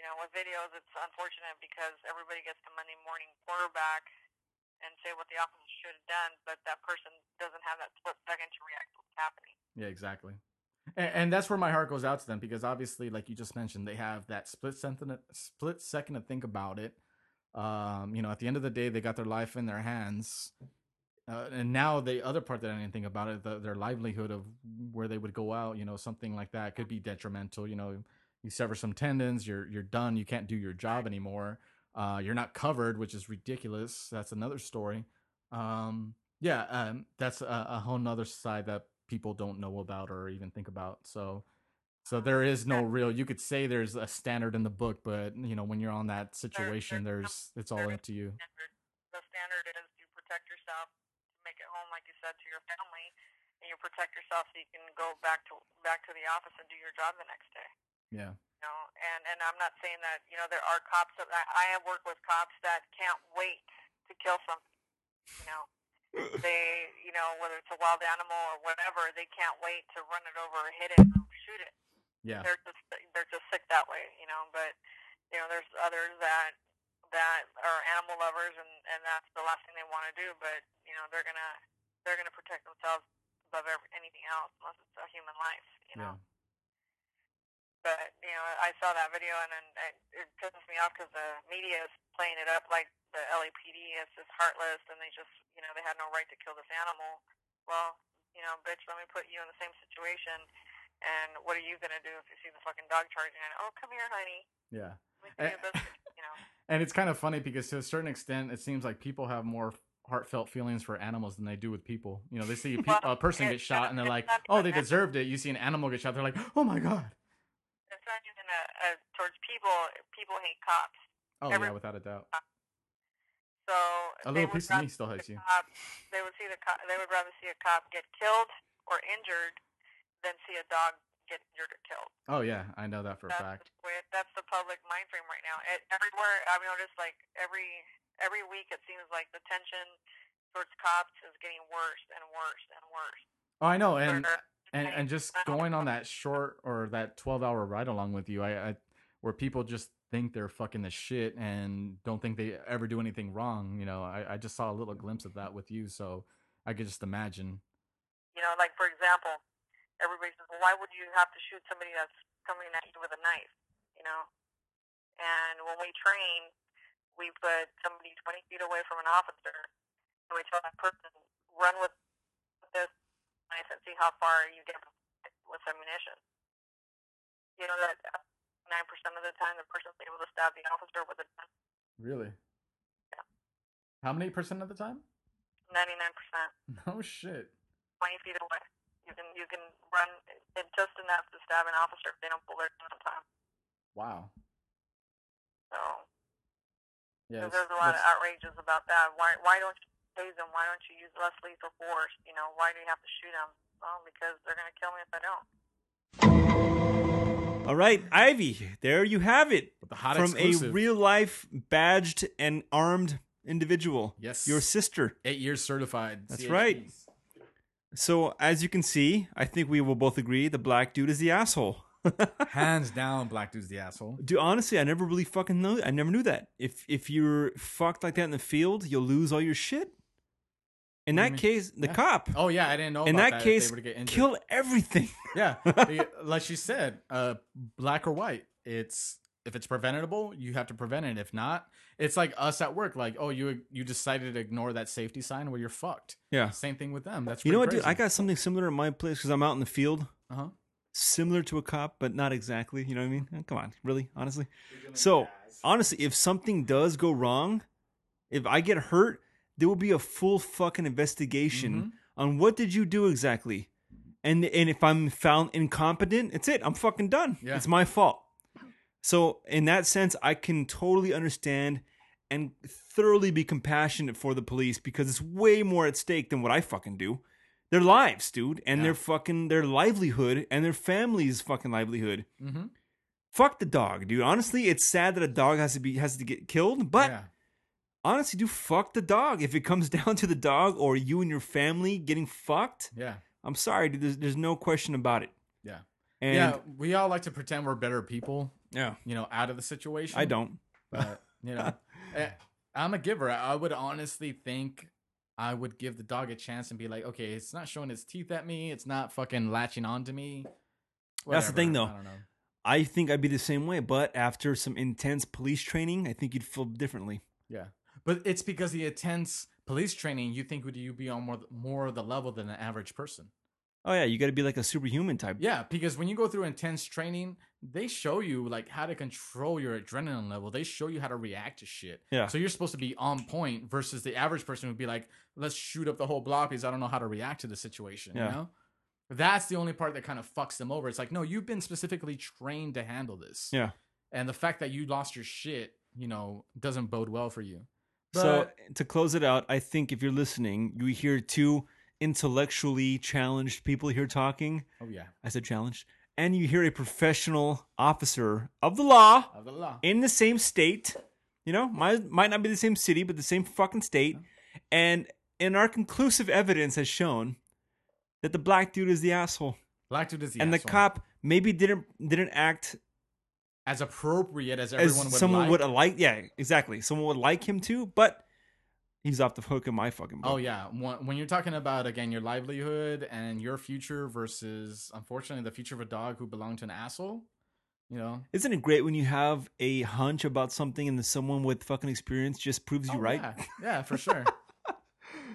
you know, with videos, it's unfortunate because everybody gets the Monday morning quarterback and say what the officer should have done, but that person doesn't have that split second to react to what's happening. Yeah, exactly. And, and that's where my heart goes out to them because obviously, like you just mentioned, they have that split second, split second to think about it. Um, you know, at the end of the day, they got their life in their hands, uh, and now the other part that I didn't think about it, the, their livelihood of where they would go out. You know, something like that could be detrimental. You know, you sever some tendons, you're you're done. You can't do your job anymore. Uh, you're not covered, which is ridiculous. That's another story. Um, yeah, um, that's a, a whole nother side that people don't know about or even think about. So, so there is no real. You could say there's a standard in the book, but you know when you're on that situation, there's it's all up to you. The standard is to protect yourself, make it home, like you said, to your family, and you protect yourself so you can go back to back to the office and do your job the next day. Yeah, you know, and and I'm not saying that you know there are cops that I, I have worked with cops that can't wait to kill something. You know, they you know whether it's a wild animal or whatever, they can't wait to run it over or hit it or shoot it. Yeah, They're just they're just sick that way. You know, but you know there's others that that are animal lovers and and that's the last thing they want to do. But you know they're gonna they're gonna protect themselves above every, anything else unless it's a human life. You know. yeah. But you know, I saw that video and then it, it pisses me off because the media is playing it up like the LAPD is just heartless and they just, you know, they had no right to kill this animal. Well, you know, bitch, let me put you in the same situation. And what are you gonna do if you see the fucking dog charging? And oh, come here, honey. Yeah. Let you a biscuit. You know. And it's kind of funny because to a certain extent, it seems like people have more heartfelt feelings for animals than they do with people. You know, they see a, pe- Well, a person get shot not- and they're like, "Oh, they deserved it." You see an animal get shot, they're like, "Oh my god." It's not even a, a towards people. People hate cops. Oh Every- yeah, without a doubt. So A little piece of me still hates you. Cop, they would see the cop. They would rather see a cop get killed or injured than see a dog get injured or killed. Oh yeah, I know that for a fact. The that's the public mind frame right now. It, everywhere I've noticed, like every every week, it seems like the tension towards cops is getting worse and worse and worse. Oh, I know, and and and just going on that short or that 12 hour ride along with you I, I where people just think they're fucking the shit and don't think they ever do anything wrong you know i, I just saw a little glimpse of that with you so i could just imagine You know, like for example, everybody says, "Well, why would you have to shoot somebody that's coming at you with a knife?" You know, and when we train, we put somebody 20 feet away from an officer, and we tell that person, "Run with this knife and see how far you get with ammunition." You know that uh, nine percent of the time the person's able to stab the officer with a gun. really Yeah. how many percent of the time 99 percent. no shit 20 feet away. You can you can run it just enough to stab an officer if they don't pull their gun on time. wow So yeah there's a lot of outrages about that. Why why don't you tase them? Why don't you use less lethal force? You know why do you have to shoot them? Well, because they're gonna kill me if I don't. All right, Ivy, there you have it. The hot From exclusive. a real life badged and armed individual. Yes. Your sister. eight years certified That's CHPs. right. So, as you can see, I think we will both agree the black dude is the asshole. hands down black dude's the asshole Dude, honestly, I never really fucking know. I never knew that. If if you're fucked like that in the field, you'll lose all your shit. In that case, the Yeah. cop. oh yeah i didn't know in that if case, kill everything. Yeah, like she said, uh, black or white. It's if it's preventable, you have to prevent it. If not, it's like us at work. Like, oh, you you decided to ignore that safety sign, well, you're fucked. Yeah. Same thing with them. That's You know what, pretty dude? I got something similar in my place because I'm out in the field, Uh huh. similar to a cop, but not exactly. You know what I mean? Oh, Come on, really, honestly. So, honestly, if something does go wrong, if I get hurt, there will be a full fucking investigation Mm-hmm. on what did you do exactly. And and if I'm found incompetent, it's it. I'm fucking done. Yeah. It's my fault. So, in that sense, I can totally understand and thoroughly be compassionate for the police because it's way more at stake than what I fucking do. Their lives, dude, and Yeah. their fucking their livelihood and their family's fucking livelihood. Mm-hmm. Fuck the dog, dude. Honestly, it's sad that a dog has to be has to get killed, but yeah. honestly, dude, fuck the dog. If it comes down to the dog or you and your family getting fucked, Yeah. I'm sorry, dude. There's, there's no question about it. Yeah. And yeah. We all like to pretend we're better people, yeah, you know, out of the situation. I don't. but you know, eh, I'm a giver. I would honestly think I would give the dog a chance and be like, okay, it's not showing its teeth at me. It's not fucking latching onto me. That's the thing, though. I don't know. I think I'd be the same way, but after some intense police training, I think you'd feel differently. Yeah, but it's because the intense police training. You think would you be on more more of the level than an average person? Oh yeah, you got to be like a superhuman type. Yeah, because when you go through intense training, they show you like how to control your adrenaline level. They show you how to react to shit. Yeah. So you're supposed to be on point versus the average person would be like, let's shoot up the whole block because I don't know how to react to the situation. Yeah. You know? That's the only part that kind of fucks them over. It's like, no, you've been specifically trained to handle this. Yeah. And the fact that you lost your shit, you know, doesn't bode well for you. So to close it out, I think if you're listening, you hear two intellectually challenged people here talking. oh yeah, I said challenged, and you hear a professional officer of the law of the law. in the same state. You know, might might not be the same city, but the same fucking state. Uh-huh. And and our conclusive evidence has shown that the black dude is the asshole, Black dude is the and the cop maybe didn't didn't act as appropriate as as everyone would someone like. would like. Yeah, exactly. Someone would like him to, but he's off the hook in my fucking oh, book. Oh yeah, when, you're talking about again your livelihood and your future versus unfortunately the future of a dog who belonged to an asshole, You know, Isn't it great when you have a hunch about something and someone with fucking experience just proves you Oh, right? Yeah, yeah for sure.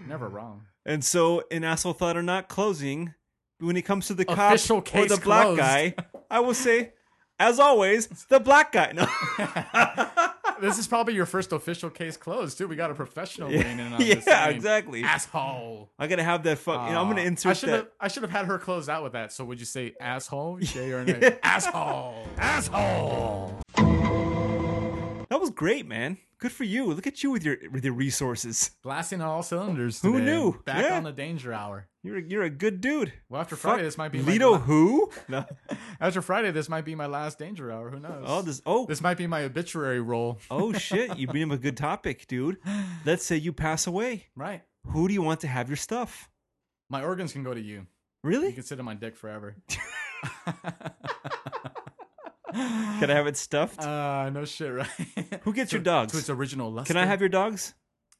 Never wrong. And so, in asshole thought or not closing, when it comes to the cop or the black closed. guy, I will say, as always, the black guy. No. This is probably your first official case closed too. We got a professional weighing in on yeah, this. saying, exactly. Asshole. I gotta have that fuck. you know, I'm gonna Uh, insert I should that. have. I should have had her close out with that. So would you say asshole? Yay or nay? asshole. Asshole. That was great, man. Good for you. Look at you with your with your resources. Blasting on all cylinders. Who today. knew? Back Yeah. on the danger hour. You're a, you're a good dude. Well, after Fuck. Friday, this might be my Lido who? No. After Friday, this might be my last danger hour. Who knows? Oh, this. Oh, This might be my obituary role. oh shit! You bring up a good topic, dude. Let's say you pass away. Right. Who do you want to have your stuff? My organs can go to you. Really? You can sit on my dick forever. Can I have it stuffed? Uh, no shit, right? Who gets To- your dogs? To its original luster. Can I have your dogs?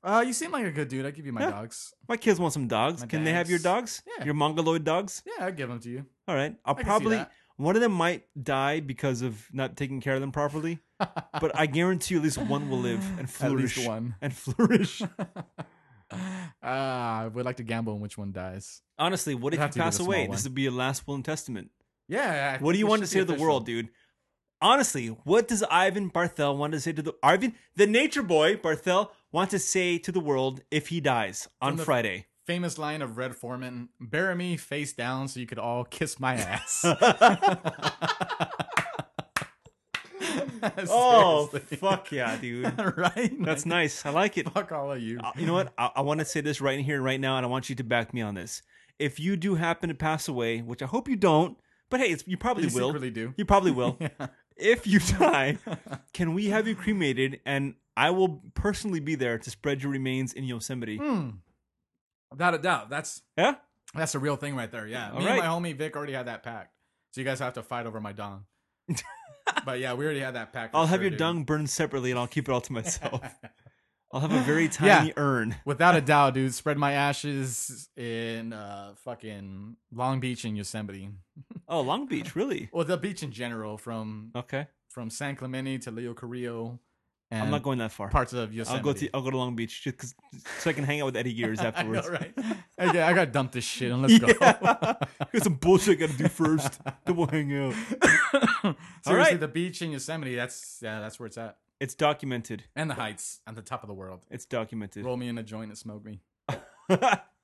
Uh, you seem like a good dude. I give you my Yeah. dogs. My kids want some dogs. My Can they have your dogs. Yeah. Your mongoloid dogs? Yeah, I give them to you. All right. I'll see probably one of them might die because of not taking care of them properly, but I guarantee you at least one will live and flourish. At least one. And flourish. Ah, I would like to gamble on which one dies. Honestly, what if It'd you have to be pass away? This would be a last will and testament. Yeah. I What do you want to say to the official. world, dude? Honestly, what does Ivan Barthel want to say to the Ivan, the nature boy Barthel, want to say to the world if he dies on Friday? Famous line of Red Foreman: "Bury me face down so you could all kiss my ass." Oh, fuck yeah, dude. right? That's Like, nice. I like it. Fuck all of you. Uh, you know what? I, I want to say this right in here, right now, and I want you to back me on this. If you do happen to pass away, which I hope you don't, but hey, it's, you probably You will. do. You probably will. Yeah. If you die, can we have you cremated? And I will personally be there to spread your remains in Yosemite. Hmm. Without a doubt, that's Yeah. that's a real thing right there. Yeah, All me right. and my homie Vic already had that pact, so you guys have to fight over my dong. but yeah, we already had that pact. for I'll have your dude. dung burned separately, and I'll keep it all to myself. I'll have a very tiny Yeah. urn. Without a doubt, dude. Spread my ashes in uh fucking Long Beach and Yosemite. Oh, Long Beach, really? Well, the beach in general, from Okay. from San Clemente to Leo Carrillo, and I'm not going that far. parts of Yosemite. I'll go to I'll go to Long Beach just 'cause- so I can hang out with Eddie Gears I know, afterwards. right? Okay, I got dumped this shit, and let's go. Got some bullshit I gotta do first. then we'll hang out. Seriously, right. the beach in Yosemite, that's yeah, that's where it's at. It's documented. And the heights on the top of the world. It's documented. Roll me in a joint and smoke me.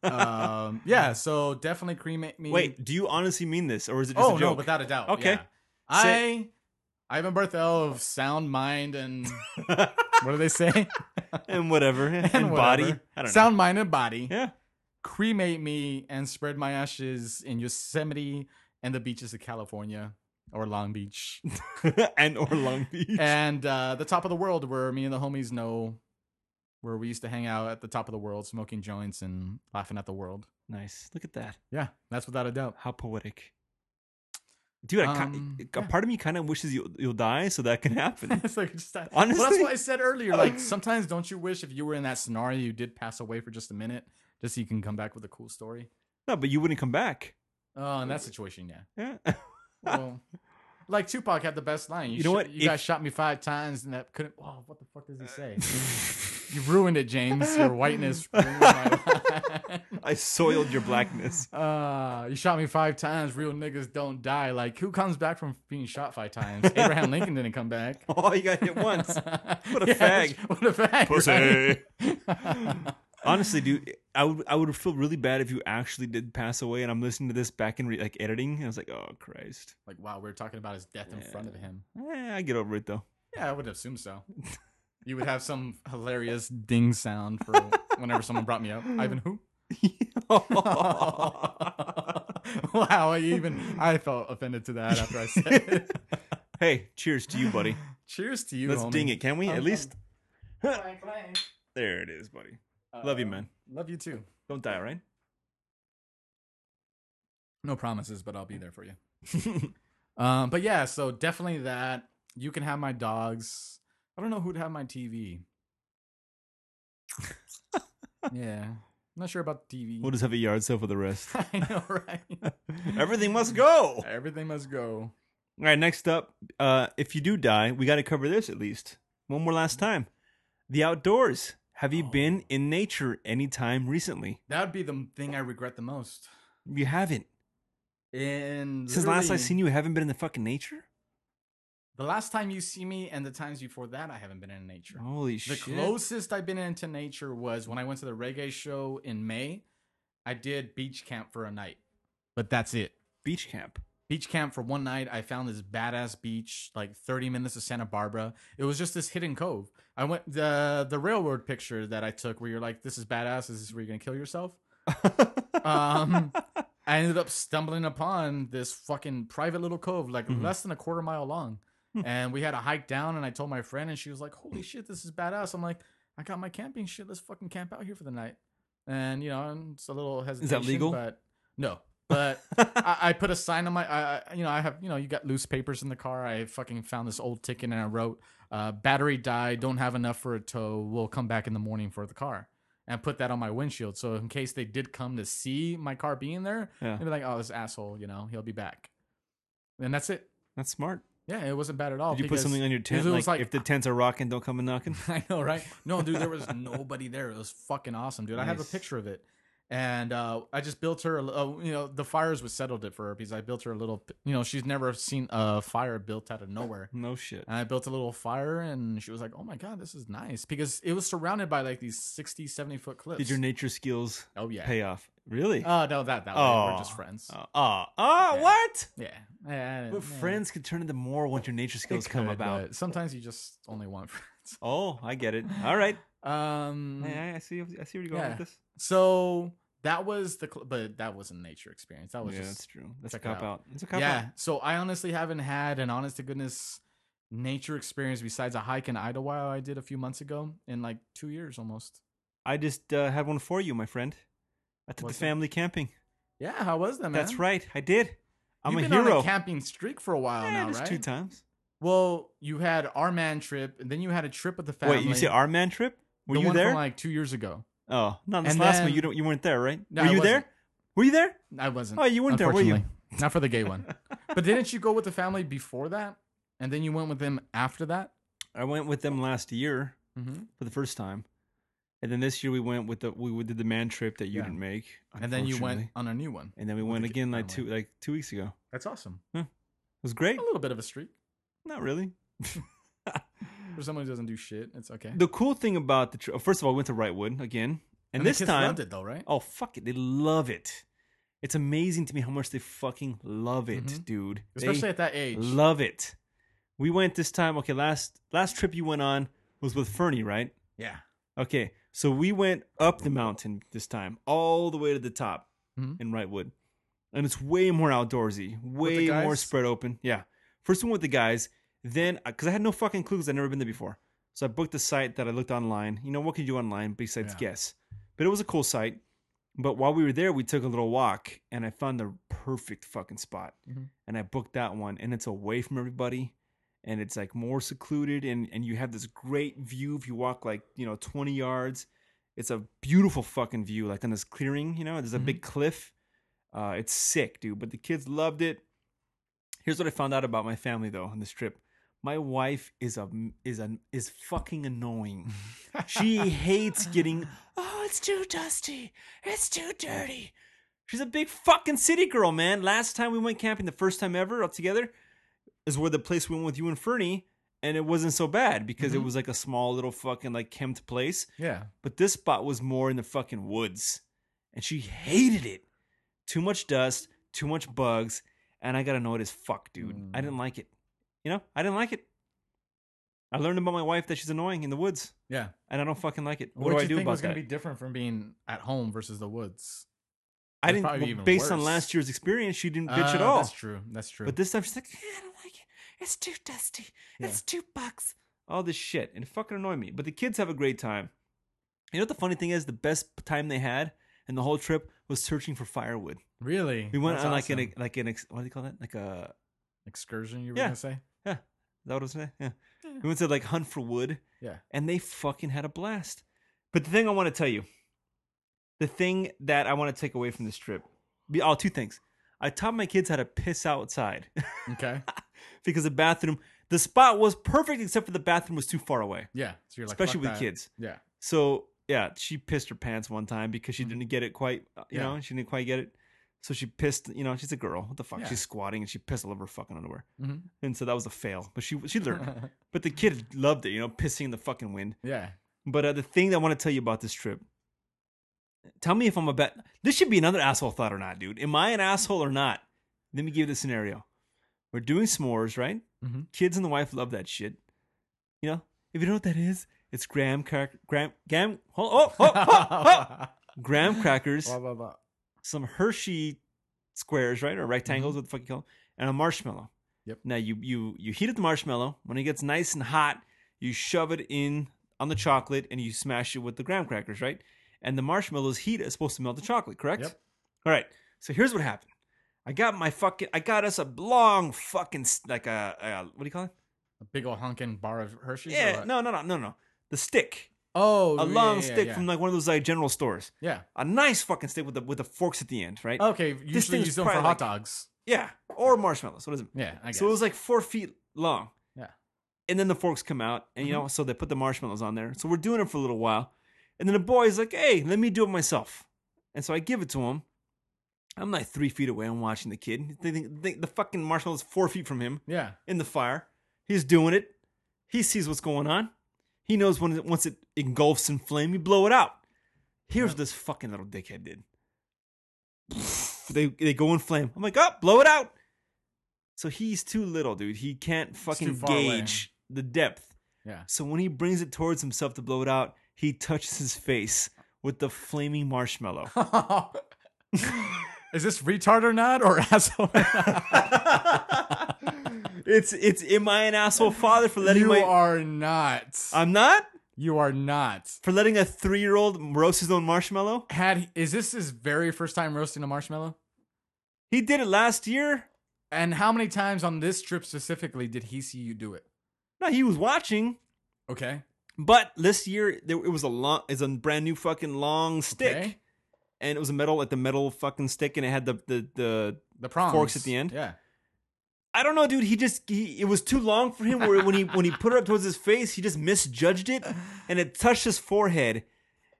um, yeah, so definitely cremate me. Wait, do you honestly mean this, or is it just oh a no, joke? without a doubt. Okay. yeah. I, Ivan Barthel of sound mind and what do they say? and whatever, and, And body. whatever. I don't sound mind and body. Yeah. Cremate me and spread my ashes in Yosemite and the beaches of California or Long Beach and or Long Beach. and uh, the top of the world where me and the homies know where we used to hang out at the top of the world smoking joints and laughing at the world. nice. Look at that. Yeah, that's without a doubt. How poetic. Dude, Um, a yeah. part of me kind of wishes you'll, you'll die so that can happen. it's like just that. Honestly? well, that's what I said earlier. Like sometimes, don't you wish if you were in that scenario, you did pass away for just a minute, just so you can come back with a cool story. no, but you wouldn't come back. Oh, in that situation, yeah. Yeah. Well, like Tupac had the best line. You, You know sh- what? You guys shot me five times, and that couldn't. Oh, what the fuck does he say? you ruined it, James. Your whiteness ruined my line. I soiled your blackness. Uh, you shot me five times. Real niggas don't die. Like, who comes back from being shot five times? Abraham Lincoln didn't come back. Oh, you got hit once. what a fag. What a fag. right? Honestly, dude, I would I would feel really bad if you actually did pass away, and I'm listening to this back in re- like editing, and I was like, oh Christ. like, wow, we are talking about his death in front of him. Eh, I get over it though. Yeah, I would assume so. You would have some hilarious ding sound for whenever someone brought me up. Ivan who? wow, I even I felt offended to that after I said it. hey, cheers to you, buddy. Cheers to you. Let's homie. ding it, can we? At least Clank, clank. there it is, buddy. Love you, man. Love you too. Don't die, all right? No promises, but I'll be there for you. Um, but yeah, so definitely that. You can have my dogs. I don't know who'd have my TV. yeah, I'm not sure about the TV. We'll just have a yard sale for the rest. I know, right? Everything must go. Everything must go. All right, next up, uh, if you do die, we got to cover this at least one more last time. The outdoors. Have you been in nature anytime recently? That would be the thing I regret the most. You haven't. And Since last I seen you, you haven't been in the fucking nature. the last time you see me and the times before that, I haven't been in nature. Holy The shit! The closest I've been into nature was when I went to the reggae show in May. I did beach camp for a night, but that's it. Beach camp. Beach camp for one night. I found this badass beach, like 30 minutes of Santa Barbara. It was just this hidden cove. I went the the railroad picture that I took, where you're like, "This is badass. Is this where you're gonna kill yourself?" um, I ended up stumbling upon this fucking private little cove, like Mhm. less than a quarter mile long. Hmm. And we had a hike down, and I told my friend, and she was like, "Holy shit, this is badass!" I'm like, "I got my camping shit. Let's fucking camp out here for the night." And you know, it's a little hesitation. legal? But no. But I, I put a sign on my, I, you know, I have, you know, you got loose papers in the car. I fucking found this old ticket and I wrote, uh, "Battery died. Don't have enough for a tow. We'll come back in the morning for the car." And put that on my windshield, so in case they did come to see my car being there, Yeah. they'd be like, "Oh, this asshole, you know, he'll be back." And that's it. That's smart. Yeah, it wasn't bad at all. Did you put something on your tent? Like, like- if the tents are rocking, don't come and knocking. I know, right? No, dude, there was nobody there. It was fucking awesome, dude. I have a picture of it, and uh, I just built her. A, uh, you know, the fires was settled it for her because I built her a little. You know, she's never seen a fire built out of nowhere. No shit. And I built a little fire, and she was like, "Oh my god, this is nice," because it was surrounded by like these 60, 70 foot cliffs. Did your nature skills oh yeah. pay off? Really? Oh no, that that way. Oh. we're just friends. Oh, oh, oh, Yeah. what? Yeah. yeah. But yeah. friends could turn into more once your nature skills come about. Sometimes you just only want friends. Oh, I get it. All right. Um. I, I see. I see where you're going yeah. with this. So that was the, cl- but that was a nature experience. That was yeah, just that's true. That's a cop out. out. It's a cop yeah. out. So I honestly haven't had an honest to goodness nature experience besides a hike in Idyllwild I did a few months ago in like two years almost. I just uh, had one for you, my friend. I took What's the family camping. Yeah, how was that, man? That's right. I did. I'm You've a been hero. on a camping streak for a while Eh, now, just right? two times. Well, you had our man trip, and then you had a trip with the family. Wait, you say our man trip? Were the you one there? Like two years ago. Oh, not this And last one you don't. You weren't there, right? No, were I you there? wasn't. Were you there? I wasn't. Oh, you weren't there, were you? Not for the gay one. but didn't you go with the family before that, and then you went with them after that? I went with them last year Mm-hmm. for the first time, and then this year we went with the we did the man trip that you Yeah. didn't make, And then you went on a new one. and then we went again like two like two weeks ago. That's awesome. It was great. A little bit of a streak. Not really. For someone who doesn't do shit, it's okay. The cool thing about the trip, first of all, I went to Wrightwood again, and, the this time, loved it though, right? oh fuck it, they love it. It's amazing to me how much they fucking love it, Mhm. dude. They Especially at that age. love it. We went this time. Okay, last last trip you went on was with Fernie, right? yeah. Okay, so we went up the mountain this time, all the way to the top Mhm. in Wrightwood, and it's way more outdoorsy, way more spread open. Yeah, first one with the guys, then because I had no fucking clues, I'd never been there before, so I booked the site that I looked online. You know what could you do online besides Yeah. guess? But it was a cool site. But while we were there, we took a little walk, and I found the perfect fucking spot, Mhm. and I booked that one, and it's away from everybody and it's like more secluded and and you have this great view if you walk like you know 20 yards it's a beautiful fucking view like on this clearing you know there's a big cliff uh it's sick dude but the kids loved it here's what i found out about my family though on this trip my wife is a is a is fucking annoying she hates getting oh it's too dusty it's too dirty she's a big fucking city girl man last time we went camping the first time ever all together is where the place we went with you and Fernie, and it wasn't so bad because it Mhm. was like a small little fucking like kempt place. Yeah. But this spot was more in the fucking woods, and she hated it. Too much dust, too much bugs, and I got annoyed as fuck, dude. I Mm. didn't like it. You know, I didn't like it. I learned about my wife that she's annoying in the woods, Yeah. and I don't fucking like it. What, What, do I do think about was going to be different from being at home versus the woods? I didn't. well, even based on last year's experience, she didn't bitch at Uh, all. That's true. That's true. But this time she's like, "Eh, I don't like it. It's too dusty. Yeah. It's too bugs. All this shit. And it fucking annoyed me. But the kids have a great time. You know what the funny thing is? The best time they had in the whole trip was searching for firewood. really, We went That's on like awesome. an like an ex, what do you call that? Like a excursion. You were Yeah. to say? Yeah. Is that what I was saying? Yeah. We went to like hunt for wood, Yeah. and they fucking had a blast. But the thing I want to tell you, the thing that I want to take away from this trip, be oh two things. I taught my kids how to piss outside. Okay. because the bathroom, the spot was perfect except for the bathroom was too far away, Yeah. So you're like, especially with that. kids. Yeah. So yeah, she pissed her pants one time because she didn't get it quite. uh, You Mm-hmm. Yeah. know, she didn't quite get it. So she pissed. You know, she's a girl. What the fuck? Yeah. She's squatting and she pissed all over her fucking underwear. Mhm. And so that was a fail. But she she learned. but the kid loved it. You know, pissing in the fucking wind. Yeah. But uh, the thing that I want to tell you about this trip. Tell me if I'm a bet. This should be another asshole thought or not, dude. Am I an asshole or not? Let me give you the scenario. We're doing s'mores, right? Mhm. Kids and the wife love that shit. You know, if you know what that is, it's graham crack, graham, graham, oh, oh, oh, oh, oh. graham crackers, Blah, blah, blah. Some Hershey squares, right, or mm-hmm. rectangles, what the fuck you call them, and a marshmallow. Yep. Now you you you heat up the marshmallow. When it gets nice and hot, you shove it in on the chocolate and you smash it with the graham crackers, right? And the marshmallow's heat is supposed to melt the chocolate, correct? Yep. All right. So here's what happened. I got my fucking. I got us a long fucking like a, a what do you call it? A big old honking bar of Hershey's? Yeah. No, no, no, no, no. The stick. Oh, A yeah, long yeah, stick yeah. from like one of those like general stores. Yeah. A nice fucking stick with the with the forks at the end, right? Okay. Usually thing's use them for hot like- dogs. Yeah. Or marshmallows. What is it? Yeah. I guess. So it was like four feet long. Yeah. And then the forks come out, and you Mhm. know, so they put the marshmallows on there. So we're doing it for a little while, and then the boy's like, "Hey, let me do it myself." And so I give it to him. I'm like three feet away. I'm watching the kid. They think, they, the fucking marshmallow's four feet from him Yeah. in the fire. He's doing it. He sees what's going on. He knows when it, once it engulfs in flame, you blow it out. Here's what this fucking little dickhead did. They they go in flame. I'm like, oh, blow it out. So he's too little, dude. He can't fucking far away. gauge the depth. Yeah. So when he brings it towards himself to blow it out, he touches his face with the flaming marshmallow. Is this retard or not, or asshole? Or not? it's it's am I an asshole father for letting you my are not. I'm not you are not. for letting a three year old roast his own marshmallow. Had is this his very first time roasting a marshmallow? He did it last year. And how many times on this trip specifically did he see you do it? No, he was watching. Okay. But this year there it was a long it's a brand new fucking long stick. Okay. And it was a metal like the metal fucking stick and it had the the, the The prongs. Forks at the end? Yeah. I don't know, dude. He just he, it was too long for him. Where when he when he put it up towards his face, he just misjudged it, and it touched his forehead.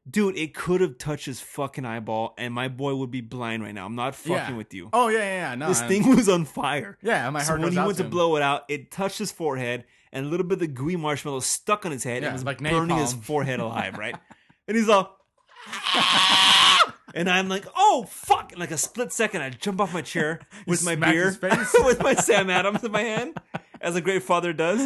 Dude, it could have touched his fucking eyeball, and my boy would be blind right now. I'm not fucking Yeah. with you. Oh yeah, yeah, yeah. No, this I- thing was on fire. Yeah, my heart. So when he went to blow it out, it touched his forehead, and a little bit of the gooey marshmallow stuck on his head. Yeah, and was like burning his forehead alive, right? and he's all, and I'm like, oh fuck! In like a split second, I jump off my chair with my beer, with my Sam Adams in my hand, as a great father does,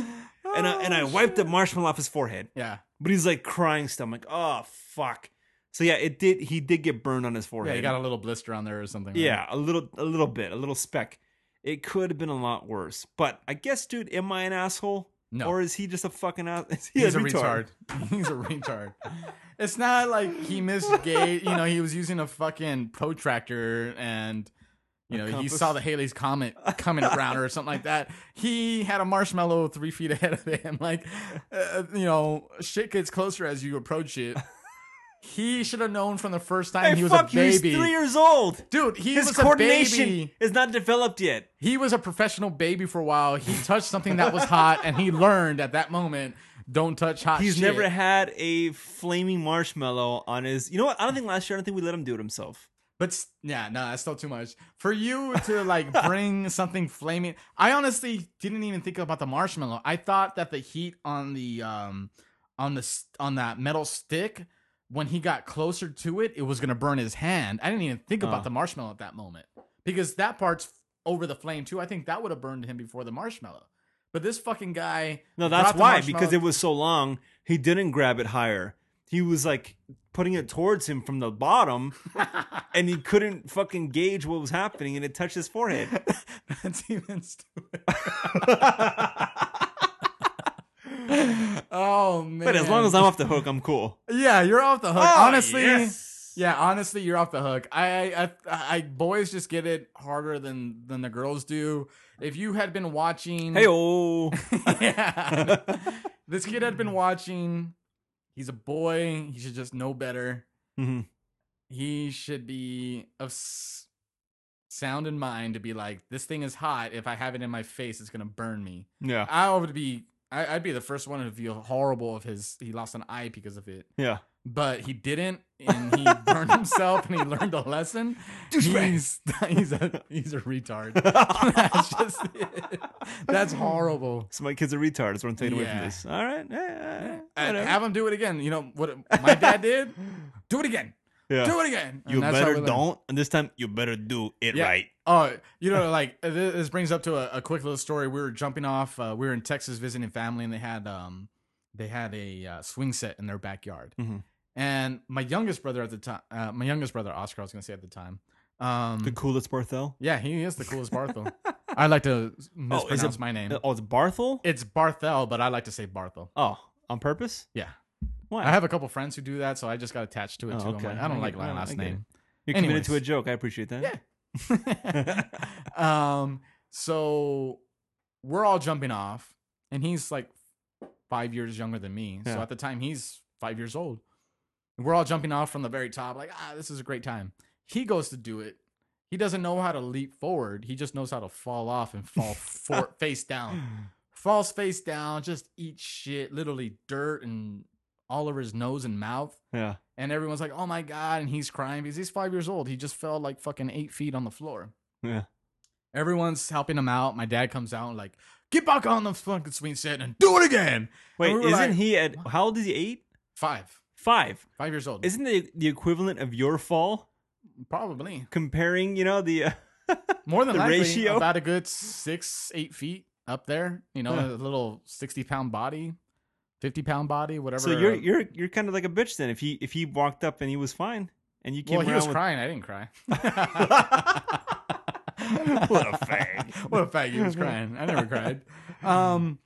and I, and I oh, wiped the marshmallow off his forehead. Yeah. But he's like crying still. I'm like, oh fuck. So yeah, it did. He did get burned on his forehead. Yeah, you got a little blister on there or something. right? Yeah, a little, a little bit, a little speck. It could have been a lot worse, but I guess, dude, am I an asshole? No. Or is he just a fucking ass? He He's a retard. He's a retard. It's not like he misgave. You know, he was using a fucking protractor and. You know, he saw the Halley's comet coming around or something like that. He had a marshmallow three feet ahead of him. Like, uh, you know, shit gets closer as you approach it. He should have known from the first time Hey, he was fuck a you! He's baby. three years old. Dude, he His was a coordination baby. is not developed yet. He was a professional baby for a while. He touched something that was hot, and he learned at that moment, don't touch hot He's shit. never had a flaming marshmallow on his. You know what? I don't think last year. I don't think we let him do it himself. But yeah, no, that's still too much for you to like bring something flaming. I honestly didn't even think about the marshmallow. I thought that the heat on the um on the on that metal stick when he got closer to it, it was gonna burn his hand. I didn't even think about the marshmallow at that moment because that part's over the flame too. I think that would have burned him before the marshmallow. But this fucking guy, No, that's why. Because it was so long, he didn't grab it higher. He was like putting it towards him from the bottom, and he couldn't fucking gauge what was happening, and it touched his forehead. That's even stupid. oh man! But as long as I'm off the hook, I'm cool. yeah, you're off the hook. Oh, honestly, yes. Yeah, honestly, you're off the hook. I, I, I, I, boys just get it harder than than the girls do. If you had been watching, Hey, oh. yeah, this kid had been watching. He's a boy. He should just know better. hmm He should be of s- sound in mind to be like, this thing is hot. If I have it in my face, it's gonna burn me. Yeah. I would be. I, I'd be the first one to feel horrible if his he lost an eye because of it. Yeah. But he didn't, and he burned himself, and he learned a lesson. He's he's a he's a retard. That's just it. That's horrible. So my kid's a retard. That's what I'm taking away from Yeah. this. All right. Yeah, yeah. And have him do it again. You know what my dad did? Do it again. Yeah. Do it again. And You that's how better we learn. don't. And this time, you better do it Yeah. right. Oh, you know, like uh, this this brings up to a, a quick little story. We were jumping off. Uh, we were in Texas visiting family, and they had um, they had a uh, swing set in their backyard. Mhm. And my youngest brother at the time, uh, my youngest brother Oscar, I was gonna say at the time. Um, The coolest Barthel. yeah, he is the coolest Barthel. I like to mispronounce my name. Oh, it's Barthel. It's Barthel, but I like to say Barthel. Oh, on purpose? Yeah, Why? I have a couple friends who do that, so I just got attached to it Oh, too. Okay. like, I don't I like my last name. You're committed to a joke. I appreciate that. Yeah. um, so we're all jumping off, and he's like five years younger than me. So at the time, he's five years old. And we're all jumping off from the very top, like, ah, this is a great time. He goes to do it. He doesn't know how to leap forward. He just knows how to fall off and fall for- face down. Falls face down, just eats shit, literally dirt and all over his nose and mouth. Yeah. And everyone's like, oh my God. And he's crying because he's five years old. He just fell like fucking eight feet on the floor. Yeah. Everyone's helping him out. My dad comes out like, get back on the fucking swing set and do it again. Wait, we isn't like, he at how old is he? Eight? Five. Five? Five years old. Isn't the the equivalent of your fall? Probably. Comparing, you know, the uh, More than The likely, ratio? about a good six, eight feet up there. You know, a little 60 pound body, 50 pound body, whatever. so you're you're you're kind of like a bitch then. If he if he walked up and he was fine and you came well, he was with crying. I didn't cry. what a fag. what a fag. He was crying. I never cried. Um,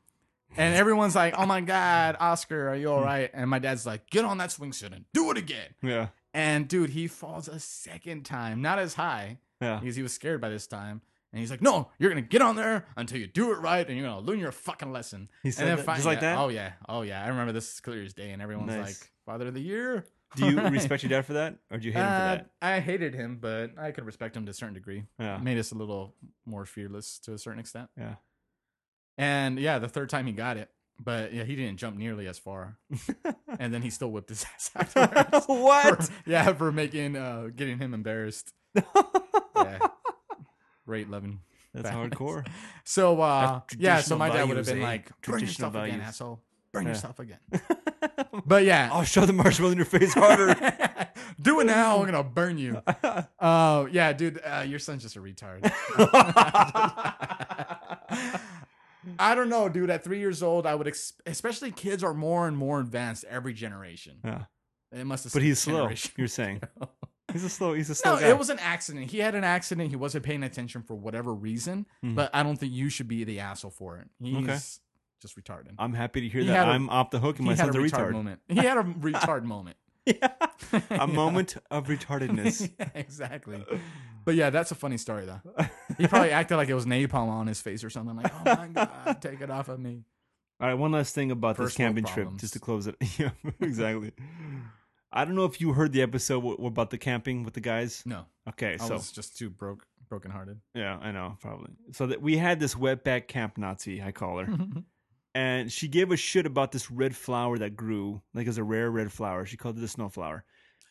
and everyone's like, "Oh my god, Oscar, are you all right?" And my dad's like, "Get on that swing and do it again." Yeah. And dude, he falls a second time, not as high Yeah. because he was scared by this time. And he's like, "No, you're gonna get on there until you do it right, and you're gonna learn your fucking lesson." He and said that? fi- Just like yeah, that? Oh yeah, oh yeah. I remember this is clear as day, and everyone's Nice. like, "Father of the year." Do you Right. respect your dad for that? Or do you hate him for Uh, that? I hated him, but I could respect him to a certain degree. Yeah. Made us a little more fearless to a certain extent. Yeah. And yeah, the third time he got it, but yeah, he didn't jump nearly as far. and then he still whipped his ass afterwards. What? For- yeah, for making uh getting him embarrassed. yeah. Great loving. That's Families. hardcore. So uh That's yeah, so my dad would have been eh? like, burn Traditional yourself again, asshole. Burn Yeah. yourself again. But yeah. I'll shove the marshmallow in your face harder. Do it now. I'm gonna burn you. Oh yeah, dude. Uh, your son's just a retard. I don't know, dude. At three years old, I would, ex- especially kids are more and more advanced every generation. yeah. It must have. But he's slow. You're saying. He's a slow he's a slow No, guy. it was an accident. He had an accident. He wasn't paying attention for whatever reason. Mhm. But I don't think you should be the asshole for it. He's Okay. just retarded. I'm happy to hear He that. I'm off the hook and he my had son's a retard. moment. He had a retard moment. Yeah. a moment of retardedness. exactly. But yeah, that's a funny story though. He probably acted like it was napalm on his face or something. Like, oh my god, take it off of me. All right, one last thing about this First world camping trip, just to close it. yeah, exactly. I don't know if you heard the episode w- about the camping with the guys. No, Okay, I so was just too broke, brokenhearted. yeah, I know probably. So that we had this wetback camp Nazi, I call her, and she gave a shit about this red flower that grew, like it's a rare red flower. She called it the snowflower.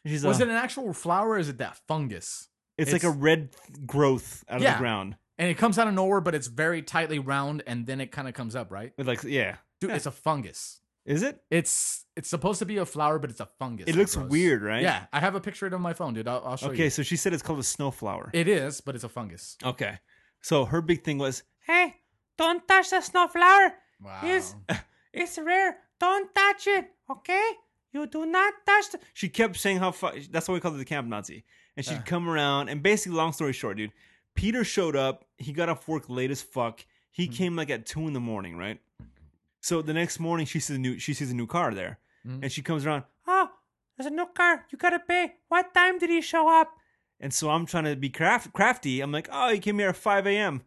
She's Was uh, it an actual flower? or Is it that fungus? It's, like a red growth out of the ground. And it comes out of nowhere, but it's very tightly round, and then it kind of comes up, right? With like yeah, Dude, Yeah. it's a fungus. is it? It's it's supposed to be a flower, but it's a fungus. It looks grows. weird, right? Yeah, I have a picture of it on my phone, dude. I'll, I'll show Okay, you. Okay, so she said it's called a snowflower. It is, but it's a fungus. okay, so her big thing was Hey, don't touch the snowflower. Wow. It's, it's rare. Don't touch it, okay? You do not touch the. she kept saying how fu- that's why we called it the camp Nazi. And she'd come around and basically, long story short, dude, Peter showed up. He got off work late as fuck. He Mm-hmm. came like at two in the morning, right? So the next morning, she sees a new she sees a new car there, Mhm. and she comes around. Oh, there's a new car. You gotta pay. What time did he show up? And so I'm trying to be craft, crafty. I'm like, oh, he came here at 5 a.m.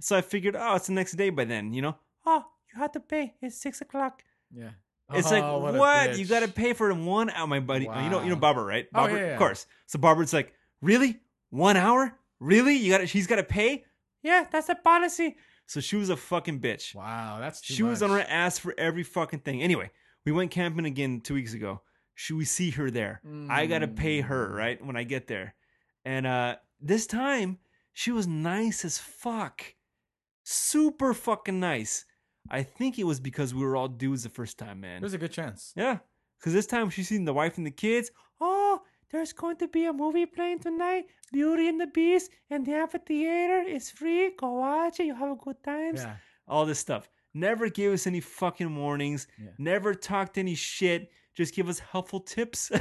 So I figured, oh, it's the next day by then, you know? Oh, you had to pay. It's six o'clock. Yeah. It's Oh, like a what, you got to pay for it in one hour, my buddy. uh, You know, you know Barbara, right? Oh, Barbara, yeah, yeah. of course. So Barbara's like, really, one hour? Really? You got She's got to pay. Yeah, that's the policy. So she was a fucking bitch. Wow, that's she was on her ass for every fucking thing. Anyway, we went camping again two weeks ago. Should we see her there? I gotta pay her Mm. right when I get there, and uh this time she was nice as fuck, super fucking nice. I think it was because we were all dudes the first time, man. There's a good chance. yeah, because this time she's seen the wife and the kids. Oh, there's going to be a movie playing tonight. Beauty and the Beast, and the amphitheater is free. Go watch it. You have a good time. Yeah. all this stuff. Never gave us any fucking warnings. Yeah. Never talked any shit. Just give us helpful tips.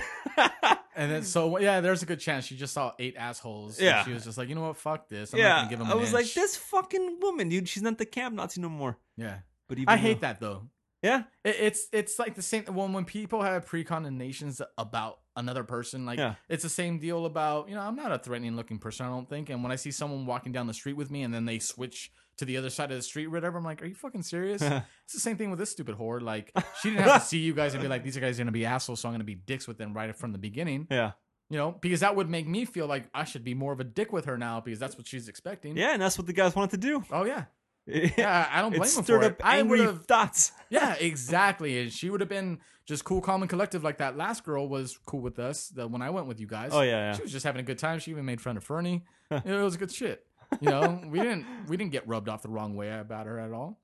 And then so yeah, there's a good chance she just saw eight assholes. and Yeah. she was just like, you know what, fuck this. I'm not yeah, gonna give them I was like, this fucking woman, dude. She's not the camp Nazi no more. Yeah, But even I hate though- that though. Yeah, It, it's it's like the same when when people have precondemnations about another person. Like Yeah. it's the same deal about you know I'm not a threatening looking person. I don't think. And when I see someone walking down the street with me and then they switch to the other side of the street, or whatever, I'm like, are you fucking serious? it's the same thing with this stupid whore. Like she didn't have to see you guys and be like, these guys are gonna be assholes, so I'm gonna be dicks with them right from the beginning. yeah, You know, because that would make me feel like I should be more of a dick with her now because that's what she's expecting. yeah. And that's what the guys wanted to do. Oh yeah. Yeah, I don't blame it him for it. I would've- thoughts. Yeah, exactly. And she would have been just cool, calm, and collective like that last girl was cool with us. The when I went with you guys. Oh, yeah, yeah. She was just having a good time. She even made fun of Fernie. it was good shit. You know, we didn't we didn't get rubbed off the wrong way about her at all.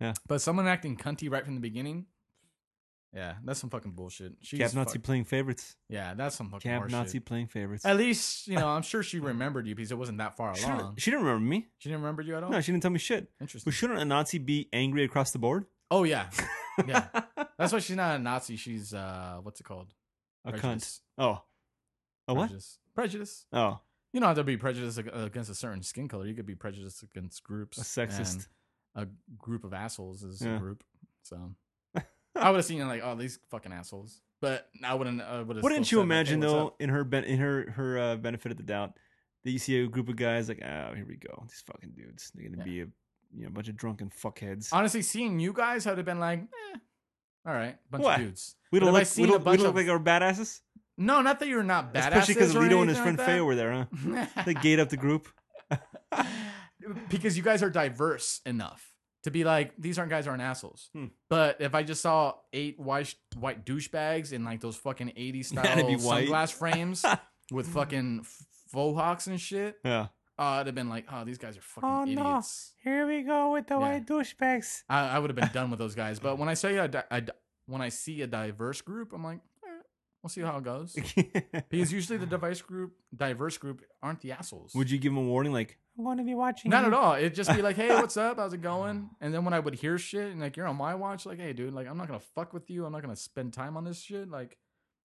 Yeah. But someone acting cunty right from the beginning. Yeah, that's some fucking bullshit. She's Camp Nazi fuck- playing favorites. yeah, that's some fucking Camp. Nazi playing favorites. At least you know, I'm sure she remembered you because it wasn't that far She along. didn't, she didn't remember me. She didn't remember you at all. No, she didn't tell me shit. Interesting. But shouldn't a Nazi be angry across the board? Oh yeah, yeah. That's why she's not a Nazi. She's uh, what's it called? A cunt. Oh. A what? Prejudice. Prejudice. Oh, You don't have to be prejudiced against a certain skin color. You could be prejudiced against groups. a sexist. A group of assholes is Yeah. a group. So I would have seen like, oh, these fucking assholes. But I wouldn't. I would have. Wouldn't you imagine though, in her ben- in her her uh, benefit of the doubt, that you see a group of guys like, oh, here we go, these fucking dudes. They're gonna Yeah. be a you know bunch of drunken fuckheads. Honestly, seeing you guys I would have been like, eh, all right, bunch What? of dudes. we don't I look, we don't, we bunch don't of- look like our badasses. No, not that you're not badass. Especially because Lito and his friend Faye were there, huh? They gate up the group. because you guys are diverse enough to be like these aren't guys aren't assholes. Hmm. But if I just saw eight white white douchebags in like those fucking 80s style white. sunglass frames with fucking faux hawks and shit, Yeah. uh, I'd have been like, oh, these guys are fucking Oh, no. idiots. Here we go with the Yeah. white douchebags. I, I would have been done with those guys. But when I say a, di- when I see a diverse group, I'm like, we'll see how it goes. Because usually the device group, diverse group, aren't the assholes. Would you give him a warning like, I'm going to be watching. Not you. at all. It'd just be like, hey, what's up? How's it going? And then when I would hear shit and like you're on my watch, like, hey, dude, like I'm not gonna fuck with you. I'm not gonna spend time on this shit. Like,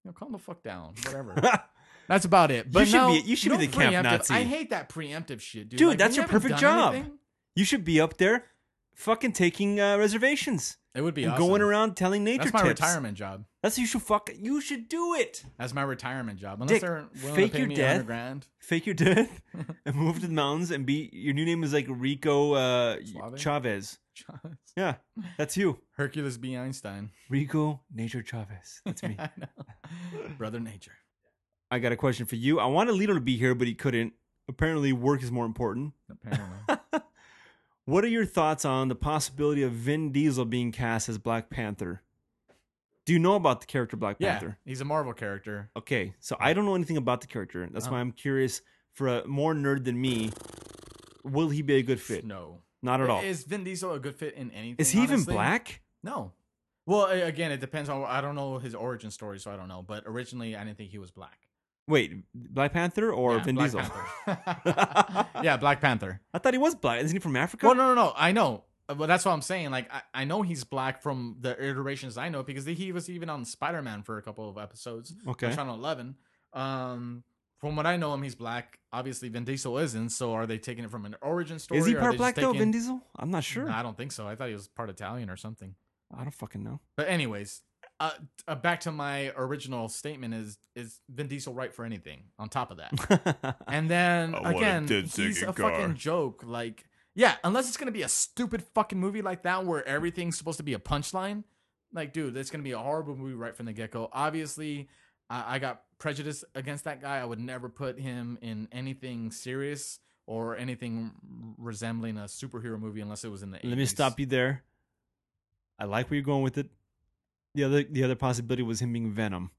you know, calm the fuck down. Whatever. That's about it. But should no, be- you should be the camp Nazi. I hate that preemptive shit, dude. Dude, Like, that's your perfect job. anything, you should be up there, fucking taking uh, reservations, it would be and awesome. going around telling nature That's my tips. retirement job. That's you should fuck. You should do it. That's my retirement job. Unless Dick, they're willing fake to pay your me death. 100 grand. Fake your death and move to the mountains and be. Your new name is like Rico uh, Suave? Chavez. Yeah, that's you. Hercules B. Einstein. Rico Nature Chavez. That's me. I know. Brother Nature. I got a question for you. I wanted Lito to be here, but he couldn't. Apparently, work is more important. Apparently. What are your thoughts on the possibility of Vin Diesel being cast as Black Panther? Do you know about the character Black yeah, Panther? he's a Marvel character. Okay, so I don't know anything about the character. That's Uh-huh. why I'm curious. For a more nerd than me, will he be a good fit? No. Not at all. Is Vin Diesel a good fit in anything? Is he even black? No. Well, again, it depends on. I don't know his origin story, so I don't know. But originally, I didn't think he was black. Wait, Black Panther or Yeah, Vin Black Diesel? Panther. yeah, Black Panther. I thought he was black. Isn't he from Africa? Well, no, no, no. I know, but that's what I'm saying. Like, I, I know he's black from the iterations I know because he was even on Spider Man for a couple of episodes. Okay. Channel Eleven. Um, from what I know him, he's black. Obviously, Vin Diesel isn't. So, are they taking it from an origin story? Is he part black just though, taking- Vin Diesel? I'm not sure. No, I don't think so. I thought he was part Italian or something. I don't fucking know. But anyways, uh, uh, back to my original statement: is is Vin Diesel right for anything? On top of that, and then I want a again, dead he's a car. fucking joke. Like, yeah, unless it's gonna be a stupid fucking movie like that where everything's supposed to be a punchline. Like, dude, that's gonna be a horrible movie right from the get go. Obviously, I, I got prejudice against that guy. I would never put him in anything serious or anything resembling a superhero movie unless it was in the 80s. Let me stop you there. I like where you're going with it. The other the other possibility was him being Venom.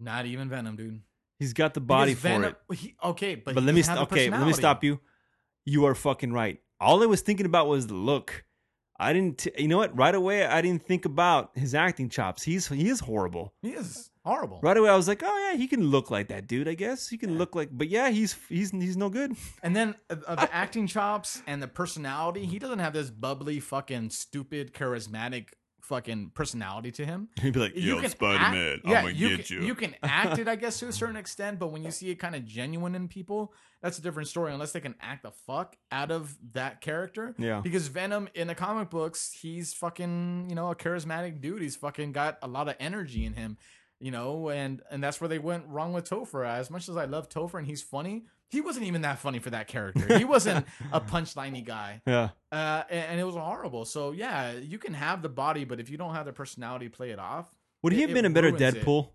Not even Venom, dude. He's got the body Because for Venom, it. he- okay, but, But he let me doesn't st- have the okay, let me personality. stop you. You are fucking right. All I was thinking about was the look. I didn't. T- you know what? Right away, I didn't think about his acting chops. He's he is horrible. He is horrible. Right away, I was like, oh yeah, he can look like that dude. I guess he can look like. But yeah, he's he's he's no good. And then the acting chops and the personality, he doesn't have this bubbly, fucking stupid, charismatic, fucking personality to him. He'd be like, yo, Spider Man, I'm gonna you get can, you. You can act it, I guess, to a certain extent, but when you see it kind of genuine in people, that's a different story. Unless they can act the fuck out of that character. Yeah. Because Venom in the comic books, he's fucking, you know, a charismatic dude. He's fucking got a lot of energy in him, you know, and and that's where they went wrong with Topher. As much as I love Topher and he's funny, he wasn't even that funny for that character. He wasn't a punchliney guy yeah, uh, and, and it was horrible. So yeah, you can have the body, but if you don't have the personality, play it off. would he it- have been a better it. Deadpool?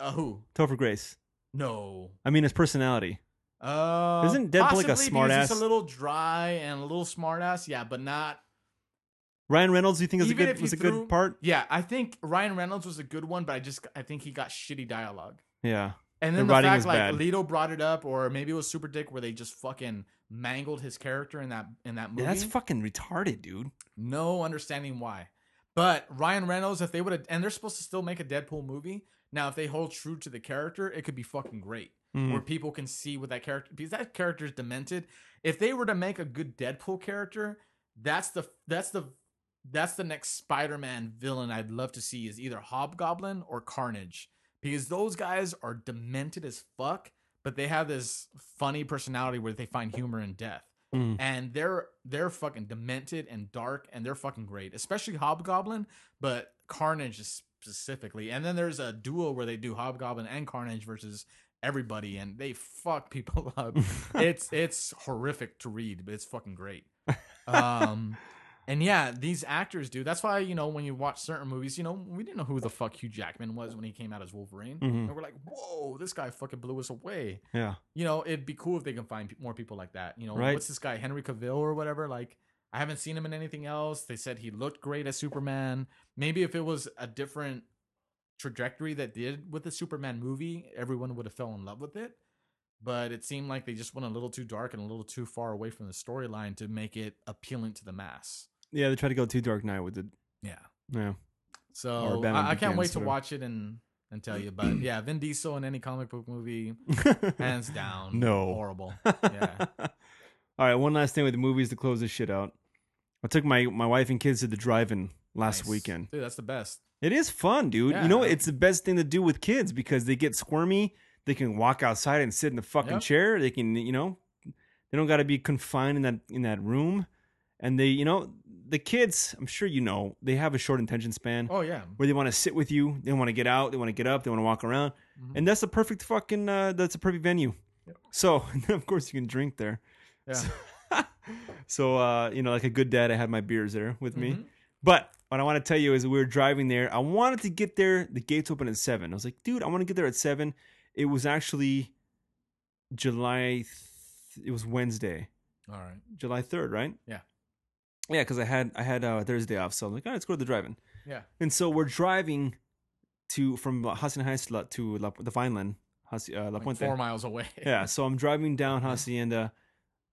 Uh, who? Topher Grace. No. I mean, his personality. Uh, Isn't Deadpool like a possibly smart because he's a little dry and a little smart ass. Yeah, but not. Ryan Reynolds, do you think was a good he was a threw- good part? Yeah, I think Ryan Reynolds was a good one, but I just I think he got shitty dialogue. Yeah, And The then the, writing fact like bad. Lito brought it up, or maybe it was Super Dick where they just fucking mangled his character in that in that movie. yeah, that's fucking retarded, dude. No understanding why. But Ryan Reynolds, if they would have, and they're supposed to still make a Deadpool movie. Now, if they hold true to the character, it could be fucking great. Mhm. Where people can see what that character, because that character is demented. If they were to make a good Deadpool character, that's the that's the that's the next Spider-Man villain I'd love to see is either Hobgoblin or Carnage, because those guys are demented as fuck, but they have this funny personality where they find humor in death. Mm. and they're they're fucking demented and dark and they're fucking great especially hobgoblin but carnage specifically. And then there's a duo where they do hobgoblin and carnage versus everybody and they fuck people up. It's it's horrific to read but it's fucking great. Um and yeah these actors do that's why you know when you watch certain movies you know we didn't know who the fuck hugh jackman was when he came out as wolverine Mhm. and we're like whoa this guy fucking blew us away Yeah, you know, it'd be cool if they can find more people like that. You know, Right. what's this guy Henry Cavill or whatever? Like, I haven't seen him in anything else. They said he looked great as Superman. Maybe if it was a different trajectory that did with the Superman movie, everyone would have fell in love with it. But it seemed like they just went a little too dark and a little too far away from the storyline to make it appealing to the mass. Yeah. They tried to go too Dark Knight with it. Yeah. Yeah, So I, I can't wait to watch it and and tell you. But yeah, Vin Diesel in any comic book movie, hands down, No. horrible. Yeah. All right, one last thing with the movies to close this shit out. I took my my wife and kids to the drive-in last Nice. weekend. Dude, that's the best. It is fun, dude. Yeah. You know, it's the best thing to do with kids because they get squirmy. They can walk outside and sit in the fucking Yep. chair. They can, you know, they don't got to be confined in that in that room. And they, you know, the kids. I'm sure you know they have a short attention span Oh yeah. where they want to sit with you. They want to get out. They want to get up. They want to walk around. Mhm. And that's the perfect fucking. Uh, that's a perfect venue. So of course you can drink there. Yeah. So uh, you know, like a good dad, I had my beers there with me. Mhm. But what I want to tell you is we were driving there. I wanted to get there. The gates open at seven. I was like, dude, I want to get there at seven. It was actually July. Th- it was Wednesday, All right. July third, right? Yeah. Yeah, because I had I had uh, Thursday off, so I'm like, all right, let's go to the drive-in. Yeah. And so we're driving to from Hacienda Heights to La- the Vineland, Haci- uh, La Like Puente. four miles away. Yeah, so I'm driving down Hacienda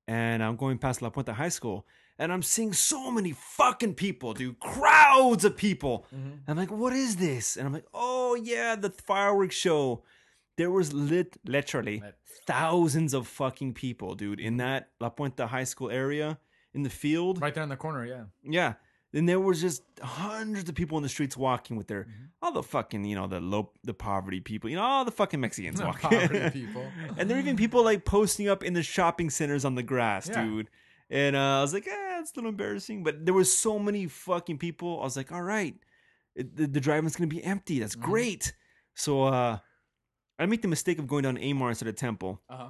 and I'm going past La Puente High School and I'm seeing so many fucking people, dude. Crowds of people. Mhm. I'm like, what is this? And I'm like, oh yeah, the fireworks show. There was lit literally thousands of fucking people, dude, in that La Puente High School area in the field. Right there in the corner. Yeah. Yeah. And there was just hundreds of people in the streets walking with their Mm-hmm. all the fucking, you know, the low the poverty people, you know, all the fucking Mexicans The walking. poverty people. and there are even people like posting up in the shopping centers on the grass, Yeah. dude. And uh, I was like, eh, it's a little embarrassing, but there was so many fucking people. I was like, all right, it, the, the drive-in's gonna be empty. That's Mhm. great. So uh, I make the mistake of going down Amar instead of Temple. Uh huh.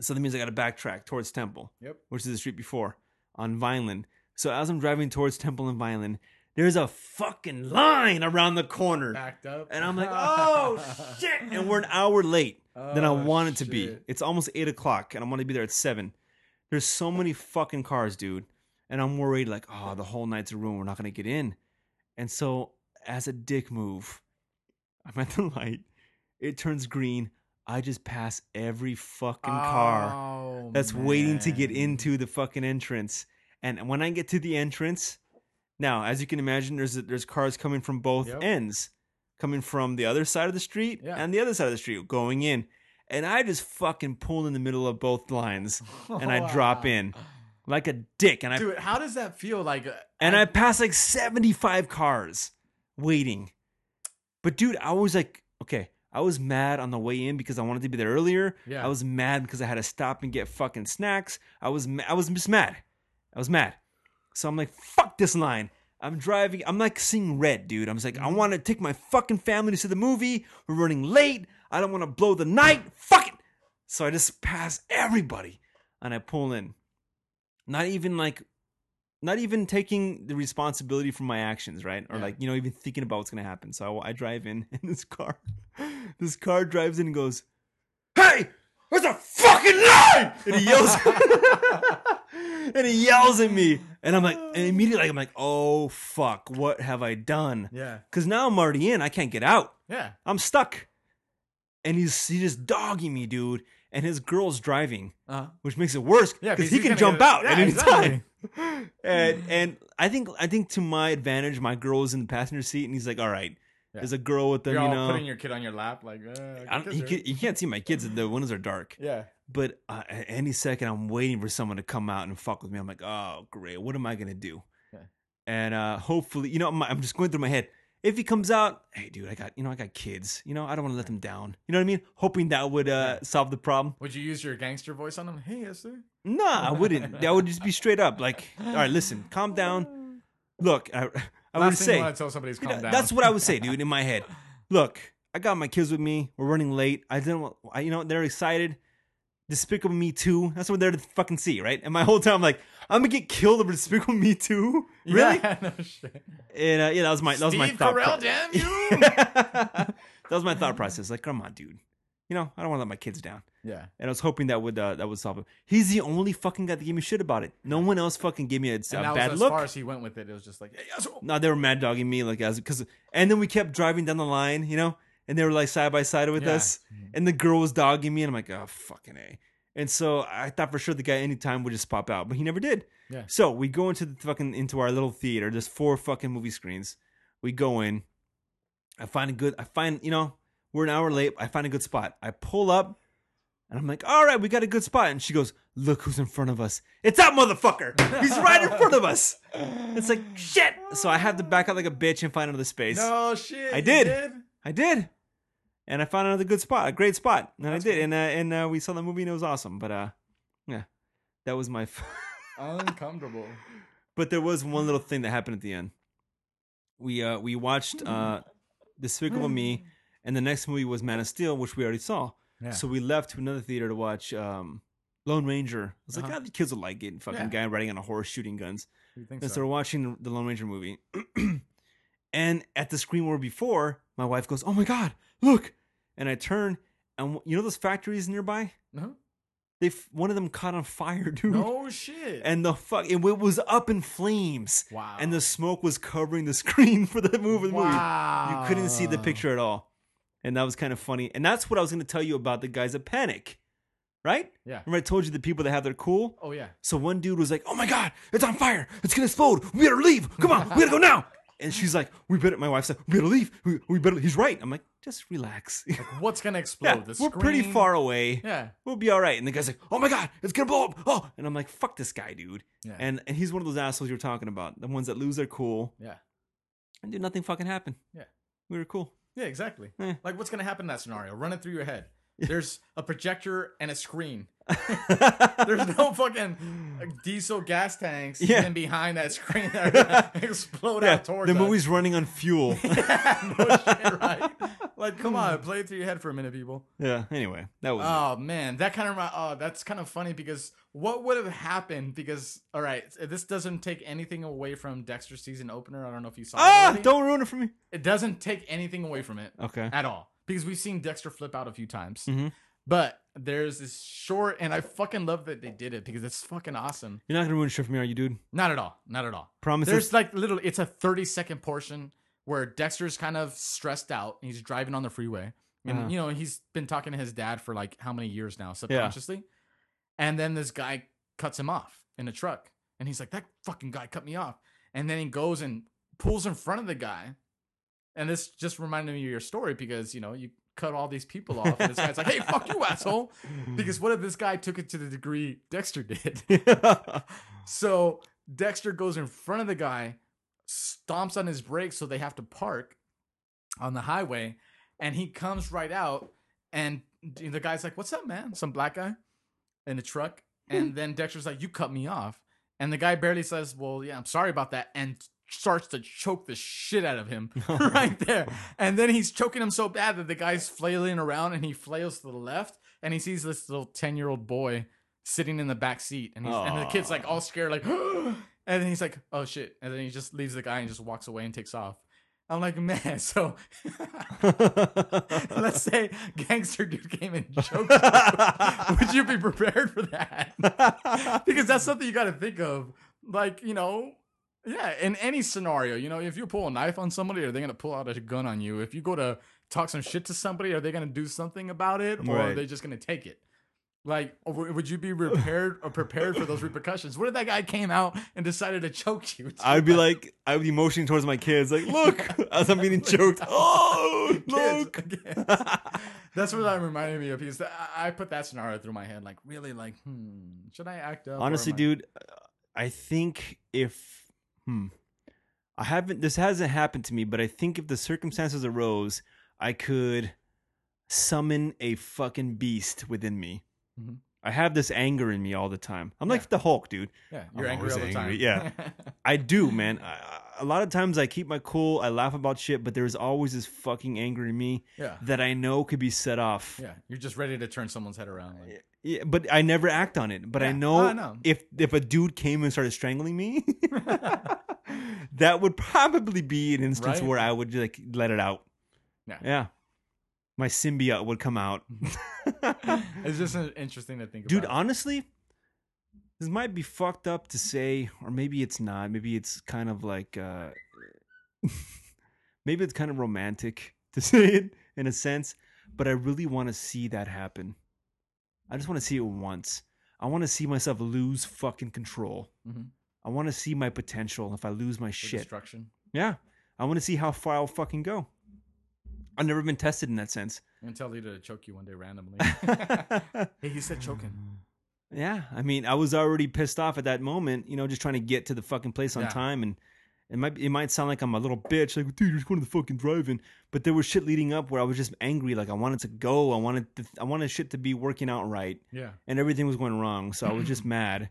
So that means I got to backtrack towards Temple Yep. which is the street before, on Vineland. So as I'm driving towards Temple and Vineland, there's a fucking line around the corner. Backed up. And I'm like, oh shit! And we're an hour late. than I Oh, want it to be. It's almost eight o'clock, and I want to be there at seven. There's so many fucking cars, dude, and I'm worried like, oh, the whole night's a room. We're not gonna get in. And so, as a dick move, I'm at the light. It turns green. I just pass every fucking car Oh, that's waiting to get into the fucking entrance. And when I get to the entrance, now as you can imagine, there's there's cars coming from both Yep. ends, coming from the other side of the street Yeah. and the other side of the street going in, and I just fucking pull in the middle of both lines and I drop in like a dick, and I Dude, how does that feel? Like, uh, and I pass like 75 cars waiting. But dude, I was like, okay, I was mad on the way in because I wanted to be there earlier. Yeah. I was mad because I had to stop and get fucking snacks. I was ma- I was just mad. I was mad. So I'm like, fuck this line. I'm driving. I'm like seeing red, dude. I'm just like, I Mm-hmm. want to take my fucking family to see the movie. We're running late. I don't want to blow the night. Fuck it. So I just pass everybody and I pull in. Not even like not even taking the responsibility for my actions, right? Or Yeah. like, you know, even thinking about what's gonna happen. So I, I drive in, and this car, this car drives in and goes, "Hey, there's a fucking line!" And he yells, and he yells at me, and I'm like, and immediately I'm like, "Oh fuck, what have I done?" yeah, Because now I'm already in, I can't get out. yeah. I'm stuck, and he's he's just dogging me, dude. And his girl's driving Uh, which makes it worse Yeah, because 'cause he can jump out yeah, at any exactly. time. and and I think I think to my advantage, my girl was in the passenger seat, and he's like, "All right, Yeah. there's a girl with them, you're you all know." putting your kid on your lap, like, uh, I don't, you, can, you can't see my kids; the windows are dark. yeah, But uh, at any second, I'm waiting for someone to come out and fuck with me. I'm like, "Oh, great! What am I gonna do?" Yeah. And uh, hopefully, you know, I'm, I'm just going through my head. If he comes out, hey, dude, I got you know, I got kids. You know, I don't want to let them down. You know what I mean? Hoping that would uh, solve the problem. Would you use your gangster voice on him? Hey, yes, sir. Nah, I wouldn't. That would just be straight up. Like, all right, listen, calm down. Look, I, I would Last thing say you want to tell somebody is you calm know, down. that's what I would say, dude. In my head, look, I got my kids with me. We're running late. I didn't. want- I, you know, they're excited. Despicable Me 2. That's what they're to fucking see, right? And my whole time, I'm like, I'm gonna get killed over Despicable Me 2. Really? Yeah, no shit. And uh, yeah, that was my that was my Steve thought. Carell, pro- damn you! that was my thought process. Like, come on, dude. You know, I don't want to let my kids down. yeah, And I was hoping that would uh, that would solve it. He's the only fucking guy that gave me shit about it. No one else fucking gave me a, a and that bad was as look. far as he went with it. It was just like, hey, asshole. no, they were mad dogging me like as because, and then we kept driving down the line, you know, and they were like side by side with Yeah. us, and the girl was dogging me, and I'm like, oh fucking a. And so I thought for sure the guy anytime would just pop out, but he never did. Yeah. So we go into the fucking into our little theater. There's four fucking movie screens. We go in. I find a good. I find you know we're an hour late. I find a good spot. I pull up, and I'm like, all right, we got a good spot. And she goes, look who's in front of us. It's that motherfucker. He's right in front of us. It's like shit. So I had to back out like a bitch and find another space. No shit. I you did. I did. And I found another good spot, a great spot, and That's I did. cool. And uh, and uh, we saw the movie, and it was awesome. But uh, yeah, that was my. F- Uncomfortable. but there was one little thing that happened at the end. We uh we watched uh Despicable Me, and the next movie was Man of Steel, which we already saw. Yeah. So we left to another theater to watch um Lone Ranger. I was like, Uh-huh. ah, the kids will like it. Fucking Yeah. guy riding on a horse shooting guns. And so so? we're watching the Lone Ranger movie. and at the screen where before, my wife goes, Oh my God, look. And I turn, and you know those factories nearby? No. They f- One of them caught on fire, dude. No shit. And the fuck, it, it was up in flames. wow. And the smoke was covering the screen for the movie. wow. You couldn't see the picture at all. And that was kind of funny. And that's what I was going to tell you about the guys at Panic. Right? Yeah. Remember I told you the people that have their cool? Oh yeah. So one dude was like, "Oh my god, it's on fire! It's gonna explode! We better leave! Come on, we gotta go now!" And she's like, "We better." My wife said, "We better leave. We, we better." He's right. I'm like, "Just relax. What's gonna explode? yeah, the screen? we're pretty far away. Yeah. We'll be all right." And the guy's like, "Oh my god, it's gonna blow up!" Oh, and I'm like, "Fuck this guy, dude." Yeah. And and he's one of those assholes you're talking about, the ones that lose their cool Yeah. and dude, nothing fucking happened. Yeah. we were cool. Yeah. Exactly. Eh. Like, what's gonna happen in that scenario? Run it through your head. There's a projector and a screen. There's no fucking diesel gas tanks Yeah. and behind that screen that are gonna explode yeah, out towards the us. movie's running on fuel. no shit, right? Like, come on, play it through your head for a minute, people. yeah. Anyway, that was. it. Oh man, that kind of oh, that's kind of funny because what would have happened? Because all right, this doesn't take anything away from Dexter's season opener. I don't know if you saw. it ah, already. don't ruin it for me. It doesn't take anything away from it Okay. at all because we've seen Dexter flip out a few times. Mhm. But there's this short, and I fucking love that they did it because it's fucking awesome. You're not gonna ruin shit for me, are you, dude? Not at all. Not at all. Promise. There's like literally, it's a 30 second portion where Dexter's kind of stressed out. And He's driving on the freeway. And, Uh-huh. you know, he's been talking to his dad for like how many years now, subconsciously. And then this guy cuts him off in a truck. And he's like, that fucking guy cut me off. And then he goes and pulls in front of the guy. And this just reminded me of your story because, you know, you cut all these people off. And this guy's like, hey, fuck you, asshole. Because what if this guy took it to the degree Dexter did? So Dexter goes in front of the guy, stomps on his brakes so they have to park on the highway, and he comes right out, and the guy's like, "What's up, man?" Some black guy in the truck, and then Dexter's like, "You cut me off," and the guy barely says, "Well, yeah, I'm sorry about that," and starts to choke the shit out of him right there. And then he's choking him so bad that the guy's flailing around and he flails to the left and he sees this little 10 year old boy sitting in the back seat and, he's, and the kid's like all scared, like, and then he's like, oh shit. And then he just leaves the guy and just walks away and takes off. I'm like, man, so let's say gangster dude came and choked you. Would you be prepared for that? because that's something you got to think of. Like, you know, yeah, in any scenario, you know, if you pull a knife on somebody, are they going to pull out a gun on you? If you go to talk some shit to somebody, are they going to do something about it, or are they just going to take it? Like, would you be prepared or prepared for those repercussions? What if that guy came out and decided to choke you? I'd be like, I would be motioning towards my kids, like, look, as I'm being choked. Oh, look. kids. That's what that reminded me of. Because I I put that scenario through my head, like, really, like, hmm, should I act up? Honestly, I- dude, I think if hmm, I haven't, this hasn't happened to me, but I think if the circumstances arose, I could summon a fucking beast within me. Mhm. I have this anger in me all the time. I'm like Yeah. the Hulk, dude. yeah, you're I'm angry all always the time. yeah. I do, man. I, I- a lot of times I keep my cool. I laugh about shit, but there's always this fucking anger in me yeah, that I know could be set off. yeah. You're just ready to turn someone's head around. Like, Yeah, but I never act on it. But I know, Oh, I know. if if a dude came and started strangling me, that would probably be an instance Right. where I would like let it out. Yeah. Yeah. My symbiote would come out. Mm-hmm. it's just interesting to think Dude, about. honestly, this might be fucked up to say, or maybe it's not. Maybe it's kind of like uh maybe it's kind of romantic to say it in a sense, but I really want to see that happen. I just want to see it once. I want to see myself lose fucking control. Mhm. I want to see my potential if I lose my For shit. destruction. Yeah. I want to see how far I'll fucking go. I've never been tested in that sense. I'm gonna tell you to choke you one day randomly. hey, he said choking. Yeah, I mean, I was already pissed off at that moment, you know, just trying to get to the fucking place on Yeah. time, and it might it might sound like I'm a little bitch, like, dude, you're just going to the fucking drive-in, but there was shit leading up where I was just angry, like I wanted to go, I wanted to, I wanted shit to be working out right, Yeah. and everything was going wrong, so I was just mad,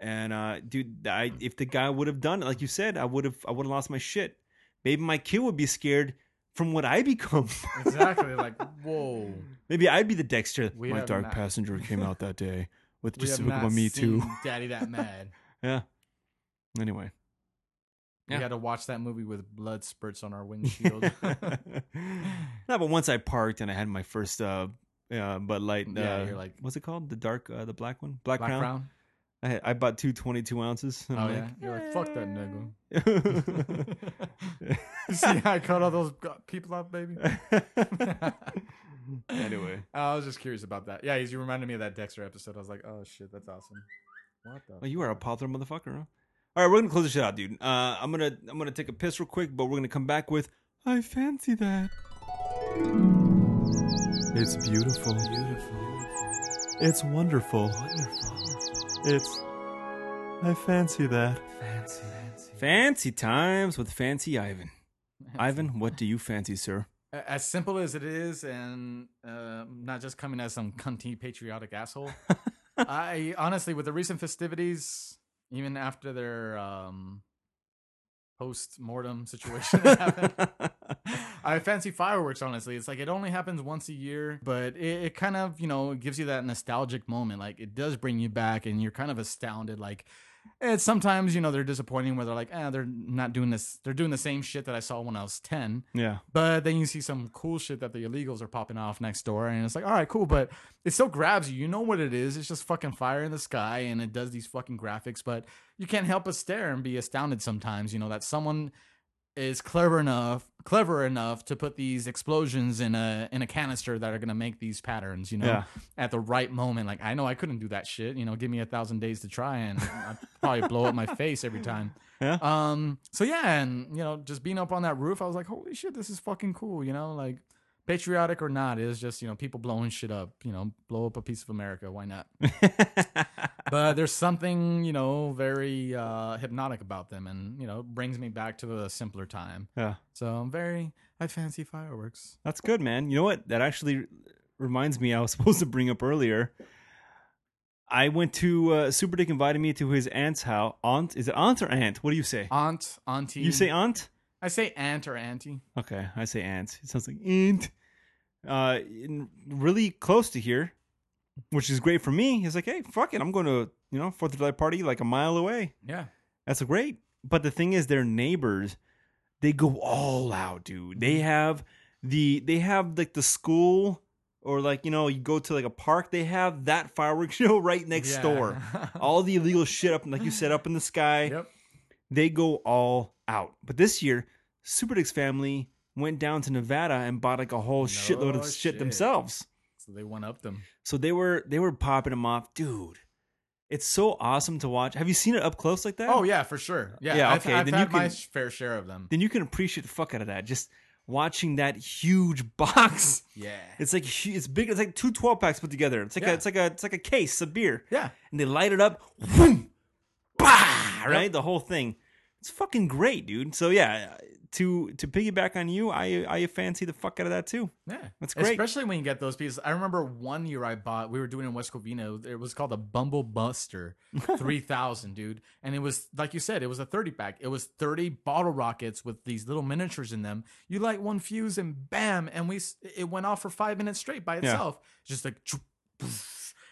and uh, dude, I if the guy would have done it, like you said, I would have I would have lost my shit. Maybe my kid would be scared from what I become. Exactly. like, whoa. Maybe I'd be the Dexter. We my have dark not- passenger came out that day with just a about me too. Daddy that mad. Yeah. Anyway. We Yeah. had to watch that movie with blood spurts on our windshield. no, but once I parked and I had my first uh, uh Bud Light. Uh, Yeah, you're like- what's it called? The dark, uh, the black one, Black, Black Crown. Crown. I, had, I bought two 22 ounces. and Oh I'm yeah. like, You're like, fuck that nigga. You see how I cut all those people off, baby? anyway, I was just curious about that. Yeah, you reminded me of that Dexter episode. I was like, oh shit, that's awesome. What the? well, you are a popular motherfucker, huh? All right, we're gonna close this shit out, dude. Uh, I'm gonna I'm gonna take a piss real quick, but we're gonna come back with I fancy that. It's beautiful. Beautiful. It's wonderful. Wonderful. It's I fancy that. Fancy, fancy. Fancy times with Fancy Ivan. Ivan, what do you fancy, sir? As simple as it is, and uh, not just coming as some cunty patriotic asshole. I honestly, with the recent festivities, even after their um, post mortem situation that happened, I fancy fireworks. Honestly, it's like it only happens once a year, but it, it kind of you know gives you that nostalgic moment. Like it does bring you back, and you're kind of astounded. Like And sometimes, you know, they're disappointing where they're like, ah, they're not doing this. They're doing the same shit that I saw when I was 10. Yeah. But then you see some cool shit that the illegals are popping off next door, and it's like, all right, cool. But it still grabs you. You know what it is. It's just fucking fire in the sky, and it does these fucking graphics. But you can't help but stare and be astounded sometimes. You know that someone is clever enough, clever enough to put these explosions in a in a canister that are gonna make these patterns. You know, Yeah. at the right moment. Like I know I couldn't do that shit. You know, give me a thousand days to try, and I'd probably blow up my face every time. Yeah. Um. So yeah, and you know, just being up on that roof, I was like, holy shit, this is fucking cool. You know, like patriotic or not, is just you know people blowing shit up. You know, blow up a piece of America. Why not? but there's something you know very uh, hypnotic about them, and you know, brings me back to a simpler time. Yeah. So I'm very I fancy fireworks. That's good, man. You know what? That actually reminds me. I was supposed to bring up earlier. I went to uh, Super Dick invited me to his aunt's house. Aunt is it aunt or aunt? What do you say? Aunt, auntie. You say aunt? I say aunt or auntie. Okay, I say aunt. It sounds like aunt. Uh, really close to here, which is great for me. He's like, hey, fuck it, I'm going to you know Fourth of July party like a mile away. Yeah. That's great. But the thing is, their neighbors, they go all out, dude. They have the they have like the school or like you know you go to like a park. They have that fireworks show right next Yeah. door. all the illegal shit up, like you said, up in the sky. Yep. They go all out. But this year, Super Dick's family went down to Nevada and bought like a whole shitload of shit, shit. themselves. So they went up them. So they were they were popping them off, dude. It's so awesome to watch. Have you seen it up close like that? Oh yeah, for sure. Yeah. Yeah, I've, okay, I've then had you my can- fair share of them. then you can appreciate the fuck out of that. Just watching that huge box. Yeah. It's like it's big. It's like two 12 packs put together. It's like Yeah. a it's like a it's like a case of beer. Yeah. And they light it up. Boom, bah, right, the whole thing. It's fucking great, dude. So yeah, to to piggyback on you, I I fancy the fuck out of that too. Yeah, That's great. Especially when you get those pieces. I remember one year I bought. We were doing in West Covina. It was called a Bumble Buster, three thousand, dude. And it was like you said, it was a thirty pack. It was thirty bottle rockets with these little miniatures in them. You light one fuse and bam, and we it went off for five minutes straight by itself, just like.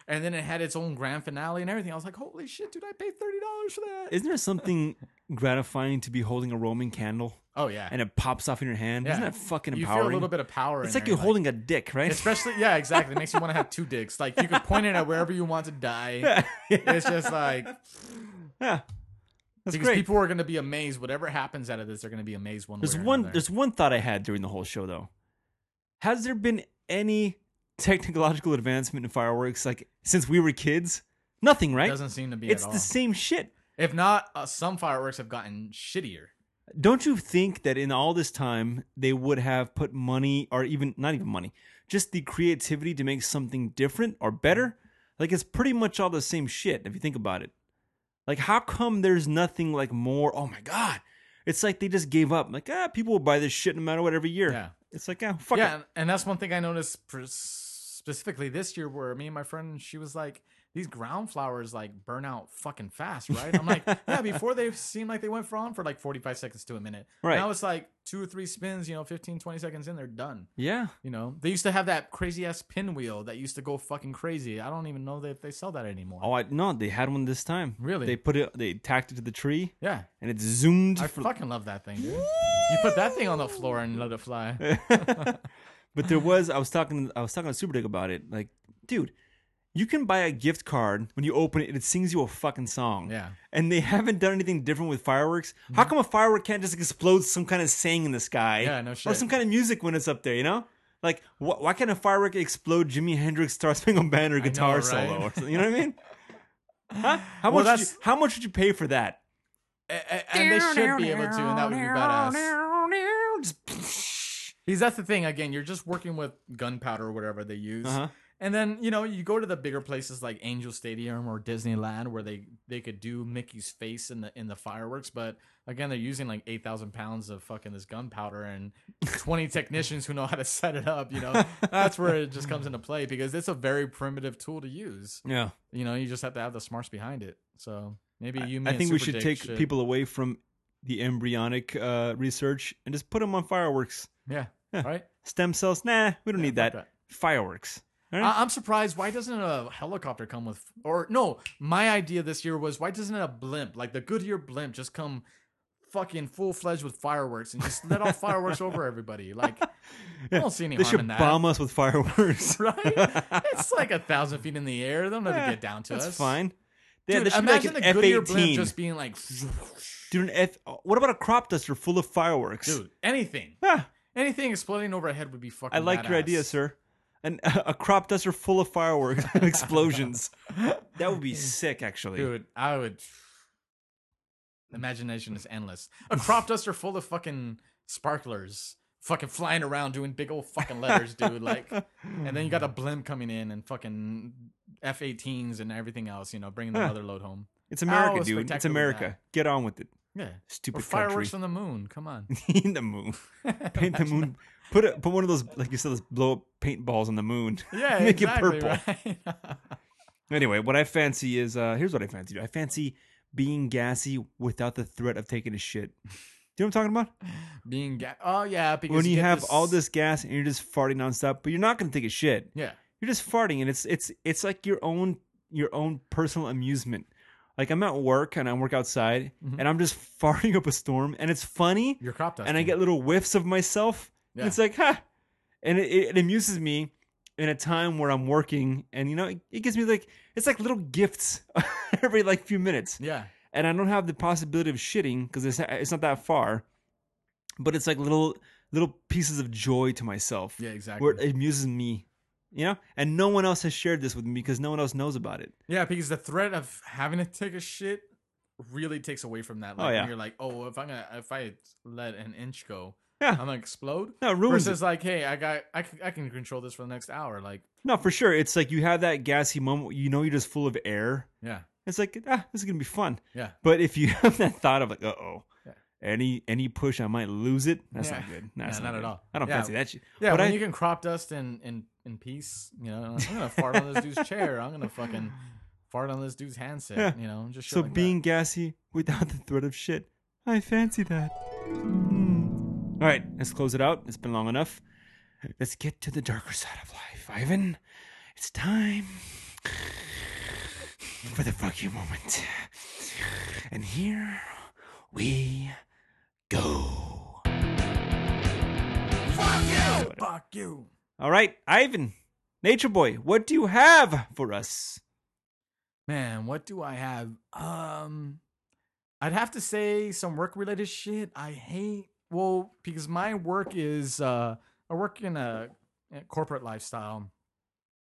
And then it had its own grand finale and everything. I was like, "Holy shit, dude! I paid thirty dollars for that." Isn't there something gratifying to be holding a Roman candle oh yeah, and it pops off in your hand? Yeah. Isn't that fucking you empowering? feel a little bit of power. it's like there, you're holding a dick, right? Especially, yeah, exactly. It makes you want to have two dicks. Like you can point it at wherever you want to die. It's just like yeah, that's because great. people are going to be amazed. Whatever happens out of this, they're going to be amazed one There's way or one. another. There's one thought I had during the whole show though. Has there been any technological advancement in fireworks like since we were kids? Nothing, right? It doesn't seem to be. it's at all. the same shit. If not, uh, some fireworks have gotten shittier. Don't you think that in all this time they would have put money or even not even money, just the creativity to make something different or better? Like it's pretty much all the same shit if you think about it. Like how come there's nothing like more? Oh my god. It's like they just gave up. Like, ah, people will buy this shit no matter what every year. Yeah. It's like, ah, fuck yeah, it. and that's one thing I noticed specifically this year, where me and my friend, she was like, "These ground flowers like burn out fucking fast, right?" I'm like, "Yeah." Before they seemed like they went for on for like 45 seconds to a minute. Right. Now it's like two or three spins, you know, 15, 20 seconds in, they're done. Yeah. You know, they used to have that crazy ass pinwheel that used to go fucking crazy. I don't even know that if they sell that anymore. Oh, I no, they had one this time. Really? They put it, they tacked it to the tree, yeah, and it zoomed. I for- fucking love that thing, dude. You put that thing on the floor and let it fly. but there was, I was talking, I was talking to Super Dick about it. Like, dude, you can buy a gift card when you open it, and it sings you a fucking song. Yeah. And they haven't done anything different with fireworks. How come a firework can't just explode some kind of saying in the sky? Yeah, no shit. Or some kind of music when it's up there, you know? Like, wh- why can't a firework explode Jimi Hendrix Star Spangled Banner know, guitar right? solo? Or something, you know what I mean? Huh? How Well, much? Would you, how much would you pay for that? A- a- and they should be able to, and that would be badass. Because that's the thing. Again, you're just working with gunpowder or whatever they use. Uh-huh. And then you know you go to the bigger places like Angel Stadium or Disneyland where they they could do Mickey's face in the in the fireworks, but again they're using like eight thousand pounds of fucking this gunpowder and twenty technicians who know how to set it up. You know that's where it just comes into play because it's a very primitive tool to use. Yeah. You know you just have to have the smarts behind it. So maybe you. me I think we should take people away from the embryonic uh, research and just put them on fireworks. Yeah. Yeah. Right. Stem cells, nah, we don't Yeah, need that. that. Fireworks. Right. I- I'm surprised. Why doesn't a helicopter come with? Or no, my idea this year was why doesn't a blimp, like the Goodyear blimp, just come fucking full fledged with fireworks and just let off fireworks over everybody? Like, I don't see any They harm should in that. bomb us with fireworks. right? It's like a thousand feet in the air. They'll never Yeah, get down to That's us. fine. Yeah, Dude, like imagine an the Goodyear blimp F-18. just being like, Dude, an F- what about a crop duster full of fireworks? dude, anything, Ah, anything exploding overhead would be fucking. I like your idea, sir. An, a crop duster full of fireworks and explosions. That would be sick, actually. Dude, I would. Imagination is endless. A crop duster full of fucking sparklers, fucking flying around doing big old fucking letters, dude. Like, and then you got a blimp coming in and fucking F-18s and everything else. You know, bringing the Huh. mother load home. It's America, How dude. It's America. that. Get on with it. Yeah, Stupid or fireworks country. from the moon. Come on. In the moon. Paint the moon. Put it. Put one of those, like you said, those blow up paintballs on the moon. Yeah, Make exactly, it purple. Right? Anyway, what I fancy is uh here's what I fancy. I fancy being gassy without the threat of taking a shit. Do you know what I'm talking about? Being ga- oh yeah, because when you get have all this gas and you're just farting nonstop, but you're not gonna take a shit. Yeah, You're just farting, and it's it's it's like your own your own personal amusement. Like I'm at work and I work outside, Mhm. and I'm just farting up a storm, and it's funny, your crop dusting. and I get little whiffs of myself. Yeah. it's like, ha, and it, it, it amuses me in a time where I'm working, and you know, it, it gives me like it's like little gifts every like few minutes, yeah, and I don't have the possibility of shitting because it's it's not that far, but it's like little little pieces of joy to myself yeah, exactly. where it amuses me, you know, and no one else has shared this with me because no one else knows about it. Yeah, because the threat of having to take a shit really takes away from that. Oh, like Oh, yeah. when you're like, oh, if I'm gonna if I let an inch go, Yeah. I'm gonna explode. No, it ruins Versus it. like, hey, I got I can, I can control this for the next hour. Like, No, for sure. It's like you have that gassy moment. You know, you're just full of air. yeah, It's like ah, this is gonna be fun. yeah, But if you have that thought of like, uh oh, Yeah. any any push, I might lose it. That's Yeah. not good. That's Yeah, not, not at all. I don't fancy that shit. yeah. But when I- you can crop dust in in in peace, you know, I'm gonna fart on this dude's chair. I'm gonna fucking fart on this dude's handset. You know, just So like that. being gassy without the threat of shit, I fancy that. Hmm. All right, let's close it out. It's been long enough. Let's get to the darker side of life, Ivan. It's time for the fuck you moment. And here we go. fuck you. Fuck you. All right, Ivan, Nature Boy, what do you have for us? Man, what do I have? Um, I'd have to say some work related shit. I hate well because my work is uh, I work in a, a corporate lifestyle,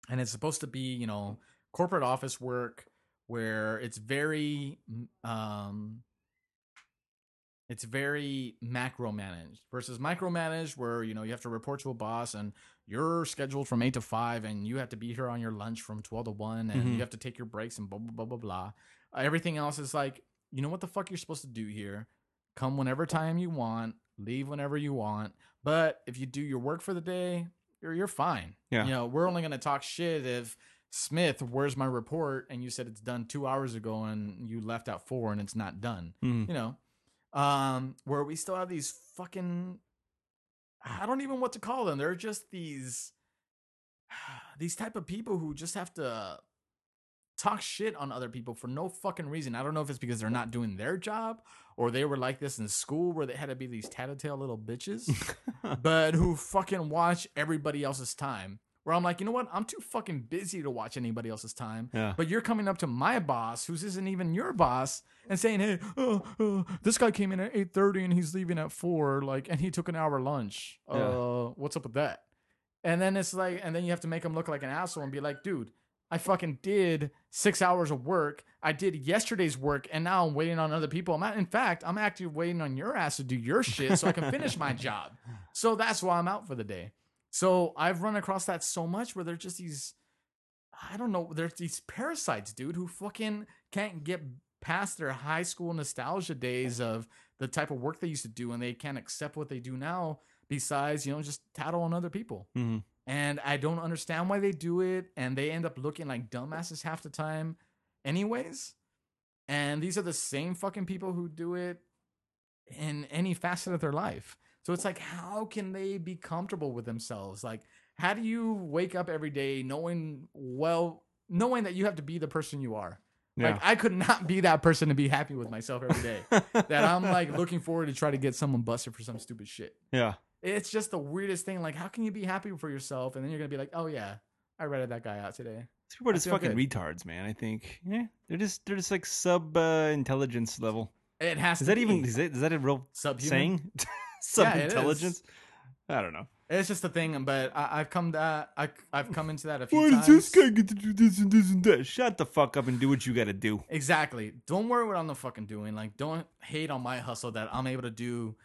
and it's supposed to be you know corporate office work where it's very um it's very macro managed versus micromanaged where you know you have to report to a boss and you're scheduled from 8 to 5 and you have to be here on your lunch from 12 to 1 and Mhm. you have to take your breaks and blah blah blah blah blah everything else is like you know what the fuck you're supposed to do here come whenever time you want leave whenever you want but if you do your work for the day you're you're fine Yeah. you know we're only going to talk shit if Smith, where's my report? And you said it's done two hours ago, and you left out four, and it's not done Hmm. you know um where we still have these fucking i don't even what to call them they're just these these type of people who just have to talk shit on other people for no fucking reason i don't know if it's because they're not doing their job or they were like this in school where they had to be these tattletale little bitches but who fucking watch everybody else's time where i'm like you know what i'm too fucking busy to watch anybody else's time Yeah. but you're coming up to my boss, who's isn't even your boss, and saying, "Hey, uh, uh, this guy came in at eight thirty and he's leaving at four, like, and he took an hour lunch. Uh, what's up with that?" And then it's like, and then you have to make him look like an asshole and be like, "Dude, I fucking did six hours of work. I did yesterday's work, and now I'm waiting on other people. I'm not, in fact, I'm actually waiting on your ass to do your shit so I can finish my job. So that's why I'm out for the day. So I've run across that so much where they're just these." I don't know. There's these parasites, dude, who fucking can't get past their high school nostalgia days of the type of work they used to do, and they can't accept what they do now. Besides, you know, just tattle on other people. Mhm. And I don't understand why they do it, and they end up looking like dumbasses half the time, anyways. And these are the same fucking people who do it in any facet of their life. So it's like, how can they be comfortable with themselves? Like, how do you wake up every day knowing well, knowing that you have to be the person you are? Like I could not be that person to be happy with myself every day. that I'm like looking forward to try to get someone busted for some stupid shit. yeah. It's just the weirdest thing. Like, how can you be happy for yourself and then you're gonna be like, oh yeah, I ratted that guy out today. These people are just fucking good. retards, man. I think. Yeah, they're just they're just like sub uh, intelligence level. It has Is to that even is that, is that a real subhuman. saying? sub Yeah, intelligence. I don't know. It's just a thing, but I, I've come that I, I've come into that a few Why times. does this guy get to do this and this and that? Shut the fuck up and do what you got to do. Exactly. Don't worry what I'm the fucking doing. Like, don't hate on my hustle that I'm able to do.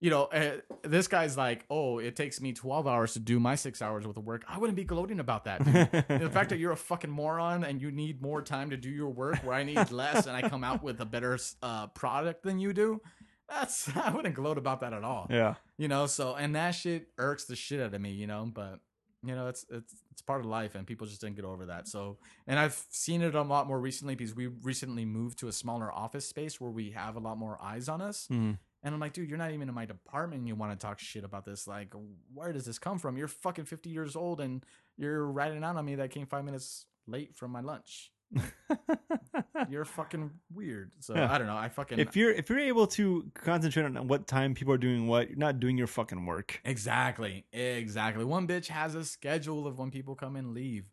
You know, uh, this guy's like, oh, it takes me 12 hours to do my six hours worth of work. I wouldn't be gloating about that. The fact that you're a fucking moron and you need more time to do your work where I need less and I come out with a better uh, product than you do, that's, I wouldn't gloat about that at all. Yeah. You know, so, and that shit irks the shit out of me, you know, but. You know, it's it's it's part of life, and people just didn't get over that. So, and I've seen it a lot more recently because we recently moved to a smaller office space where we have a lot more eyes on us. Mhm. And I'm like, dude, you're not even in my department. And you want to talk shit about this? Like, where does this come from? You're fucking 50 years old, and you're writing out on me that came five minutes late from my lunch. You're fucking weird. So Yeah. I don't know. I fucking if you're if you're able to concentrate on what time people are doing what, you're not doing your fucking work. exactly, exactly. One bitch has a schedule of when people come and leave.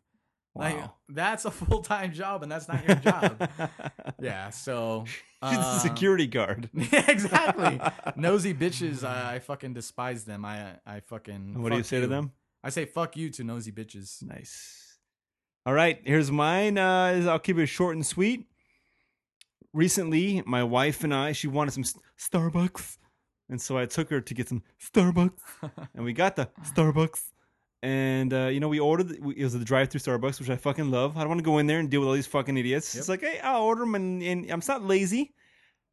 Like that's a full time job, and that's not your job. yeah. So She's a uh, security guard. Yeah, exactly. nosy bitches. I, I fucking despise them. I I fucking. What do you fuck say to them? I say fuck you to nosy bitches. Nice. All right, here's mine. Uh, I'll keep it short and sweet. Recently, my wife and I, she wanted some Starbucks, and so I took her to get some Starbucks, and we got the Starbucks. And uh, you know, we ordered. It was the drive-through Starbucks, which I fucking love. I don't want to go in there and deal with all these fucking idiots. It's like, hey, I'll order them, and, and I'm not lazy.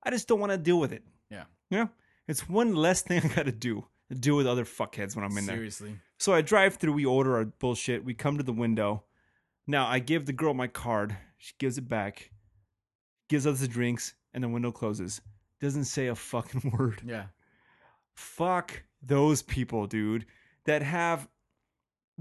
I just don't want to deal with it. Yeah. You know, it's one less thing I got to do. To deal with other fuckheads when I'm in there. Seriously. So I drive through, we order our bullshit, we come to the window. Now I give the girl my card. She gives it back, gives us the drinks, and the window closes. Doesn't say a fucking word. Yeah. Fuck those people, dude, that have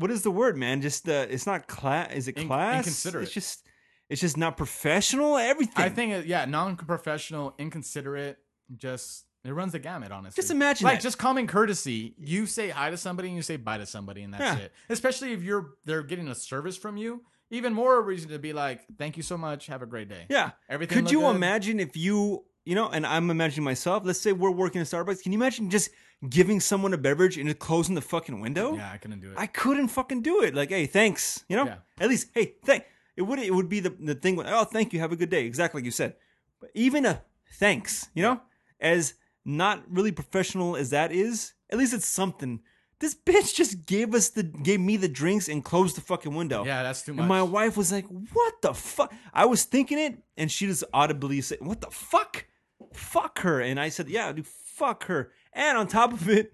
what is the word, man? Just uh, it's not class. Is it In- class? inconsiderate. It's just it's just not professional. Everything. I think it, yeah, non-professional, inconsiderate. Just it runs the gamut. Honestly, Just imagine like that. just common courtesy. You say hi to somebody and you say bye to somebody, and that's Yeah. it. Especially if you're they're getting a service from you. Even more reason to be like, thank you so much. Have a great day. Yeah. Everything Could you good? imagine if you, you know, and I'm imagining myself, let's say we're working at Starbucks. Can you imagine just giving someone a beverage and just closing the fucking window? Yeah, I couldn't do it. I couldn't fucking do it. Like, hey, thanks. You know? Yeah. At least, hey, thank it would it would be the, the thing with oh thank you, have a good day. Exactly like you said. But even a thanks, you know? As not really professional as that is, at least it's something. This bitch just gave us the gave me the drinks and closed the fucking window. yeah, that's too much. And my wife was like, "What the fuck?" I was thinking it, and she just audibly said, "What the fuck? Fuck her!" And I said, "Yeah, dude, fuck her." And on top of it,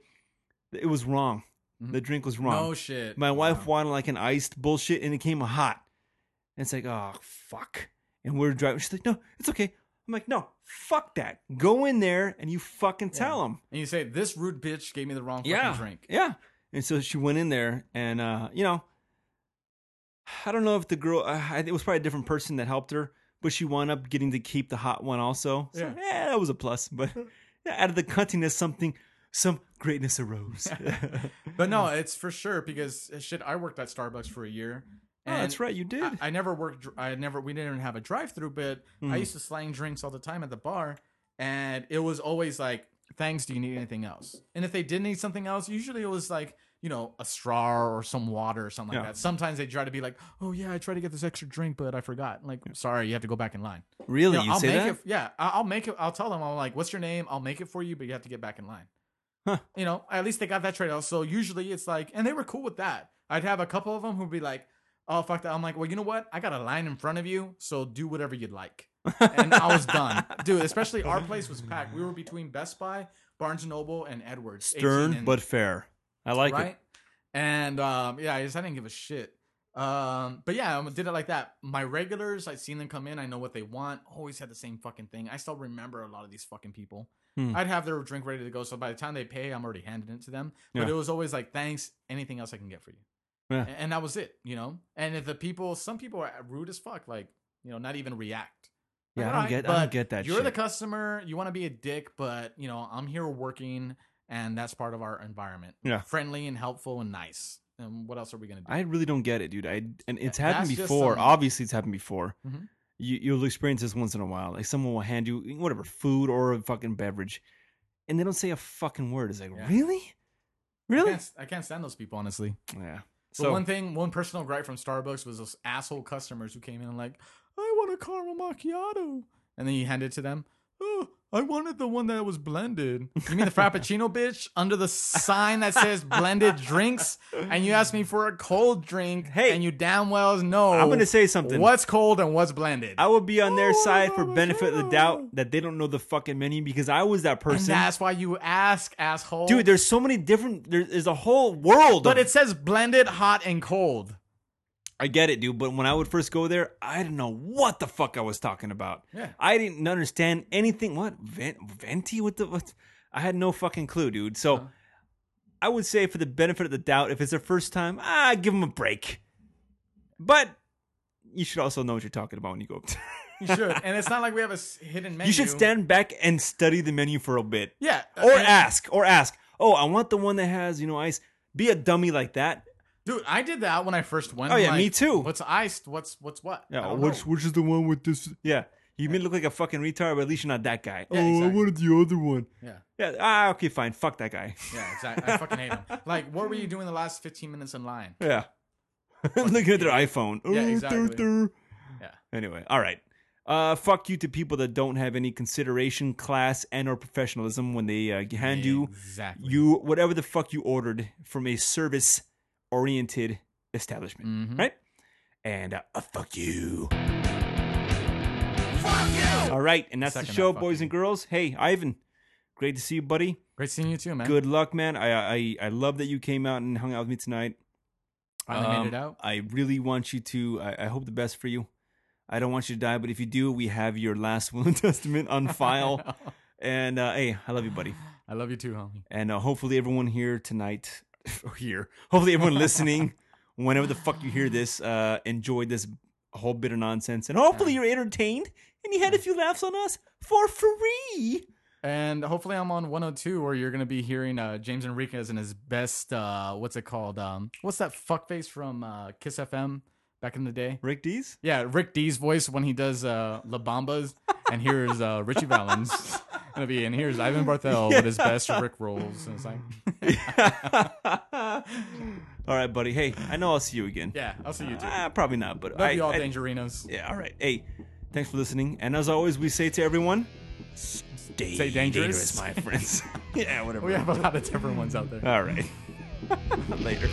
it was wrong. The drink was wrong. Mm-hmm. no shit. My wife Wow. wanted like an iced bullshit, and it came hot. And it's like, oh fuck. And we're driving. She's like, "No, it's okay." I'm like, "No, fuck that. Go in there and you fucking tell them." And you say this rude bitch gave me the wrong fucking yeah, drink. Yeah. And so she went in there, and uh, you know, I don't know if the girl. Uh, it was probably a different person that helped her, but she wound up getting to keep the hot one also. So, Yeah. yeah, that was a plus. But yeah, out of the cuntiness, something, some greatness arose. But no, it's for sure because uh, shit. I worked at Starbucks for a year. oh, that's right, you did. I, I never worked. I never. We didn't even have a drive-through, but I Mhm. used to slang drinks all the time at the bar, and it was always like, "Thanks. Do you need anything else?" And if they did need something else, usually it was like, you know, a straw or some water or something like Yeah. that. Sometimes they try to be like, "Oh yeah, I tried to get this extra drink, but I forgot." Like, sorry, you have to go back in line. really, know, you I'll say make that? it. Yeah, I'll make it. I'll tell them. I'm like, "What's your name?" I'll make it for you, but you have to get back in line. Huh. You know, at least they got that trade off. So usually it's like, and they were cool with that. I'd have a couple of them who'd be like, "Oh fuck that." I'm like, "Well, you know what? I got a line in front of you, so do whatever you'd like." and I was done, dude. Especially our place was packed. We were between Best Buy, Barnes and Noble, and Edwards. Stern and- but fair. I like right? it. And um, yeah, I just I didn't give a shit. Um, but yeah, I did it like that. My regulars, I'd seen them come in. I know what they want. Always had the same fucking thing. I still remember a lot of these fucking people. Hmm. I'd have their drink ready to go. So by the time they pay, I'm already handing it to them. But Yeah. it was always like, thanks. Anything else I can get for you? Yeah. And that was it. You know, and if the people, some people are rude as fuck, like you know, not even react. Yeah, I don't Alright, get- I don't get that You're the customer. You want to be a dick, but you know, I'm here working, and that's part of our environment. Yeah. friendly and helpful and nice. And what else are we gonna do? I really don't get it, dude. I and it's happened just before. some- Obviously, it's happened before. Mhm. You you'll experience this once in a while. Like someone will hand you whatever food or a fucking beverage, and they don't say a fucking word. It's like Yeah. really, I really. can't, I can't stand those people, honestly. Yeah. So So one thing, one personal gripe from Starbucks was those asshole customers who came in and like, I want a caramel macchiato, and then you hand it to them. Oh, I wanted the one that was blended. You mean the Frappuccino, bitch? Under the sign that says blended drinks, and you asked me for a cold drink, Hey. and you damn well know. I'm gonna say something. What's cold and what's blended? I would be on their Oh, side for benefit of the doubt that they don't know the fucking menu because I was that and person. that's why you ask, asshole. Dude, there's so many different. There's a whole world. but of- it says blended, hot, and cold. I get it, dude. But when I would first go there, I didn't know what the fuck I was talking about. Yeah. I didn't understand anything. What venti? What the? What? I had no fucking clue, dude. So Uh-huh. I would say, for the benefit of the doubt, if it's their first time, ah, give them a break. But you should also know what you're talking about when you go. up there. You should, and it's not like we have a hidden menu. you should stand back and study the menu for a bit, yeah, or ask, or ask. Oh, I want the one that has you know ice. Be a dummy like that. Dude, I did that when I first went. Oh, I'm yeah, me too. What's iced? What's what's what? Yeah, which know. which is the one with this? Yeah, you may look like a fucking retard, but at least you're not that guy. Yeah, oh, I wanted the other one. Yeah, Yeah, ah, okay, fine. Fuck that guy. yeah, exactly. I fucking hate them. Like, what were you doing the last 15 minutes in line? Yeah, looking at their iPhone. Yeah, Oh, exactly. dur, dur. Yeah. Anyway, all right. Uh, fuck you to people that don't have any consideration, class, and or professionalism when they uh, hand you you whatever the fuck you ordered from a service oriented establishment, Mhm. right? And uh, uh, fuck you. All right, and that's Second the show, fuck boys and girls. Hey, Ivan, great to see you, buddy. Great seeing you too, man. Good luck, man. I I I love that you came out and hung out with me tonight. Finally made Um, it out. I really want you to. I, I hope the best for you. I don't want you to die, but if you do, we have your last will and testament on file. and uh, hey, I love you, buddy. I love you too, homie. And uh, hopefully, everyone here tonight, or here, hopefully, everyone listening, whenever the fuck you hear this, uh, enjoyed this whole bit of nonsense, and hopefully, you're entertained and you had a few laughs on us for free. And hopefully, I'm on 102, where you're gonna be hearing uh, James Enriquez in his best. Uh, what's it called? Um, what's that fuckface from uh, Kiss FM back in the day? Rick Dees. Yeah, Rick Dees' voice when he does uh, La Bambas, and here's uh, Ritchie Valens gonna be, and here's Ivan Barthel with his best Rick rolls, and it's like, all right, buddy. Hey, I know I'll see you again. yeah, I'll see you too. Ah, probably not, but Love I, you all, I- Dangerinos. Yeah, all right. Hey, thanks for listening. And as always, we say to everyone, stay, Stay dangerous. my friends. yeah, whatever. We have a lot of different ones out there. All right. Later.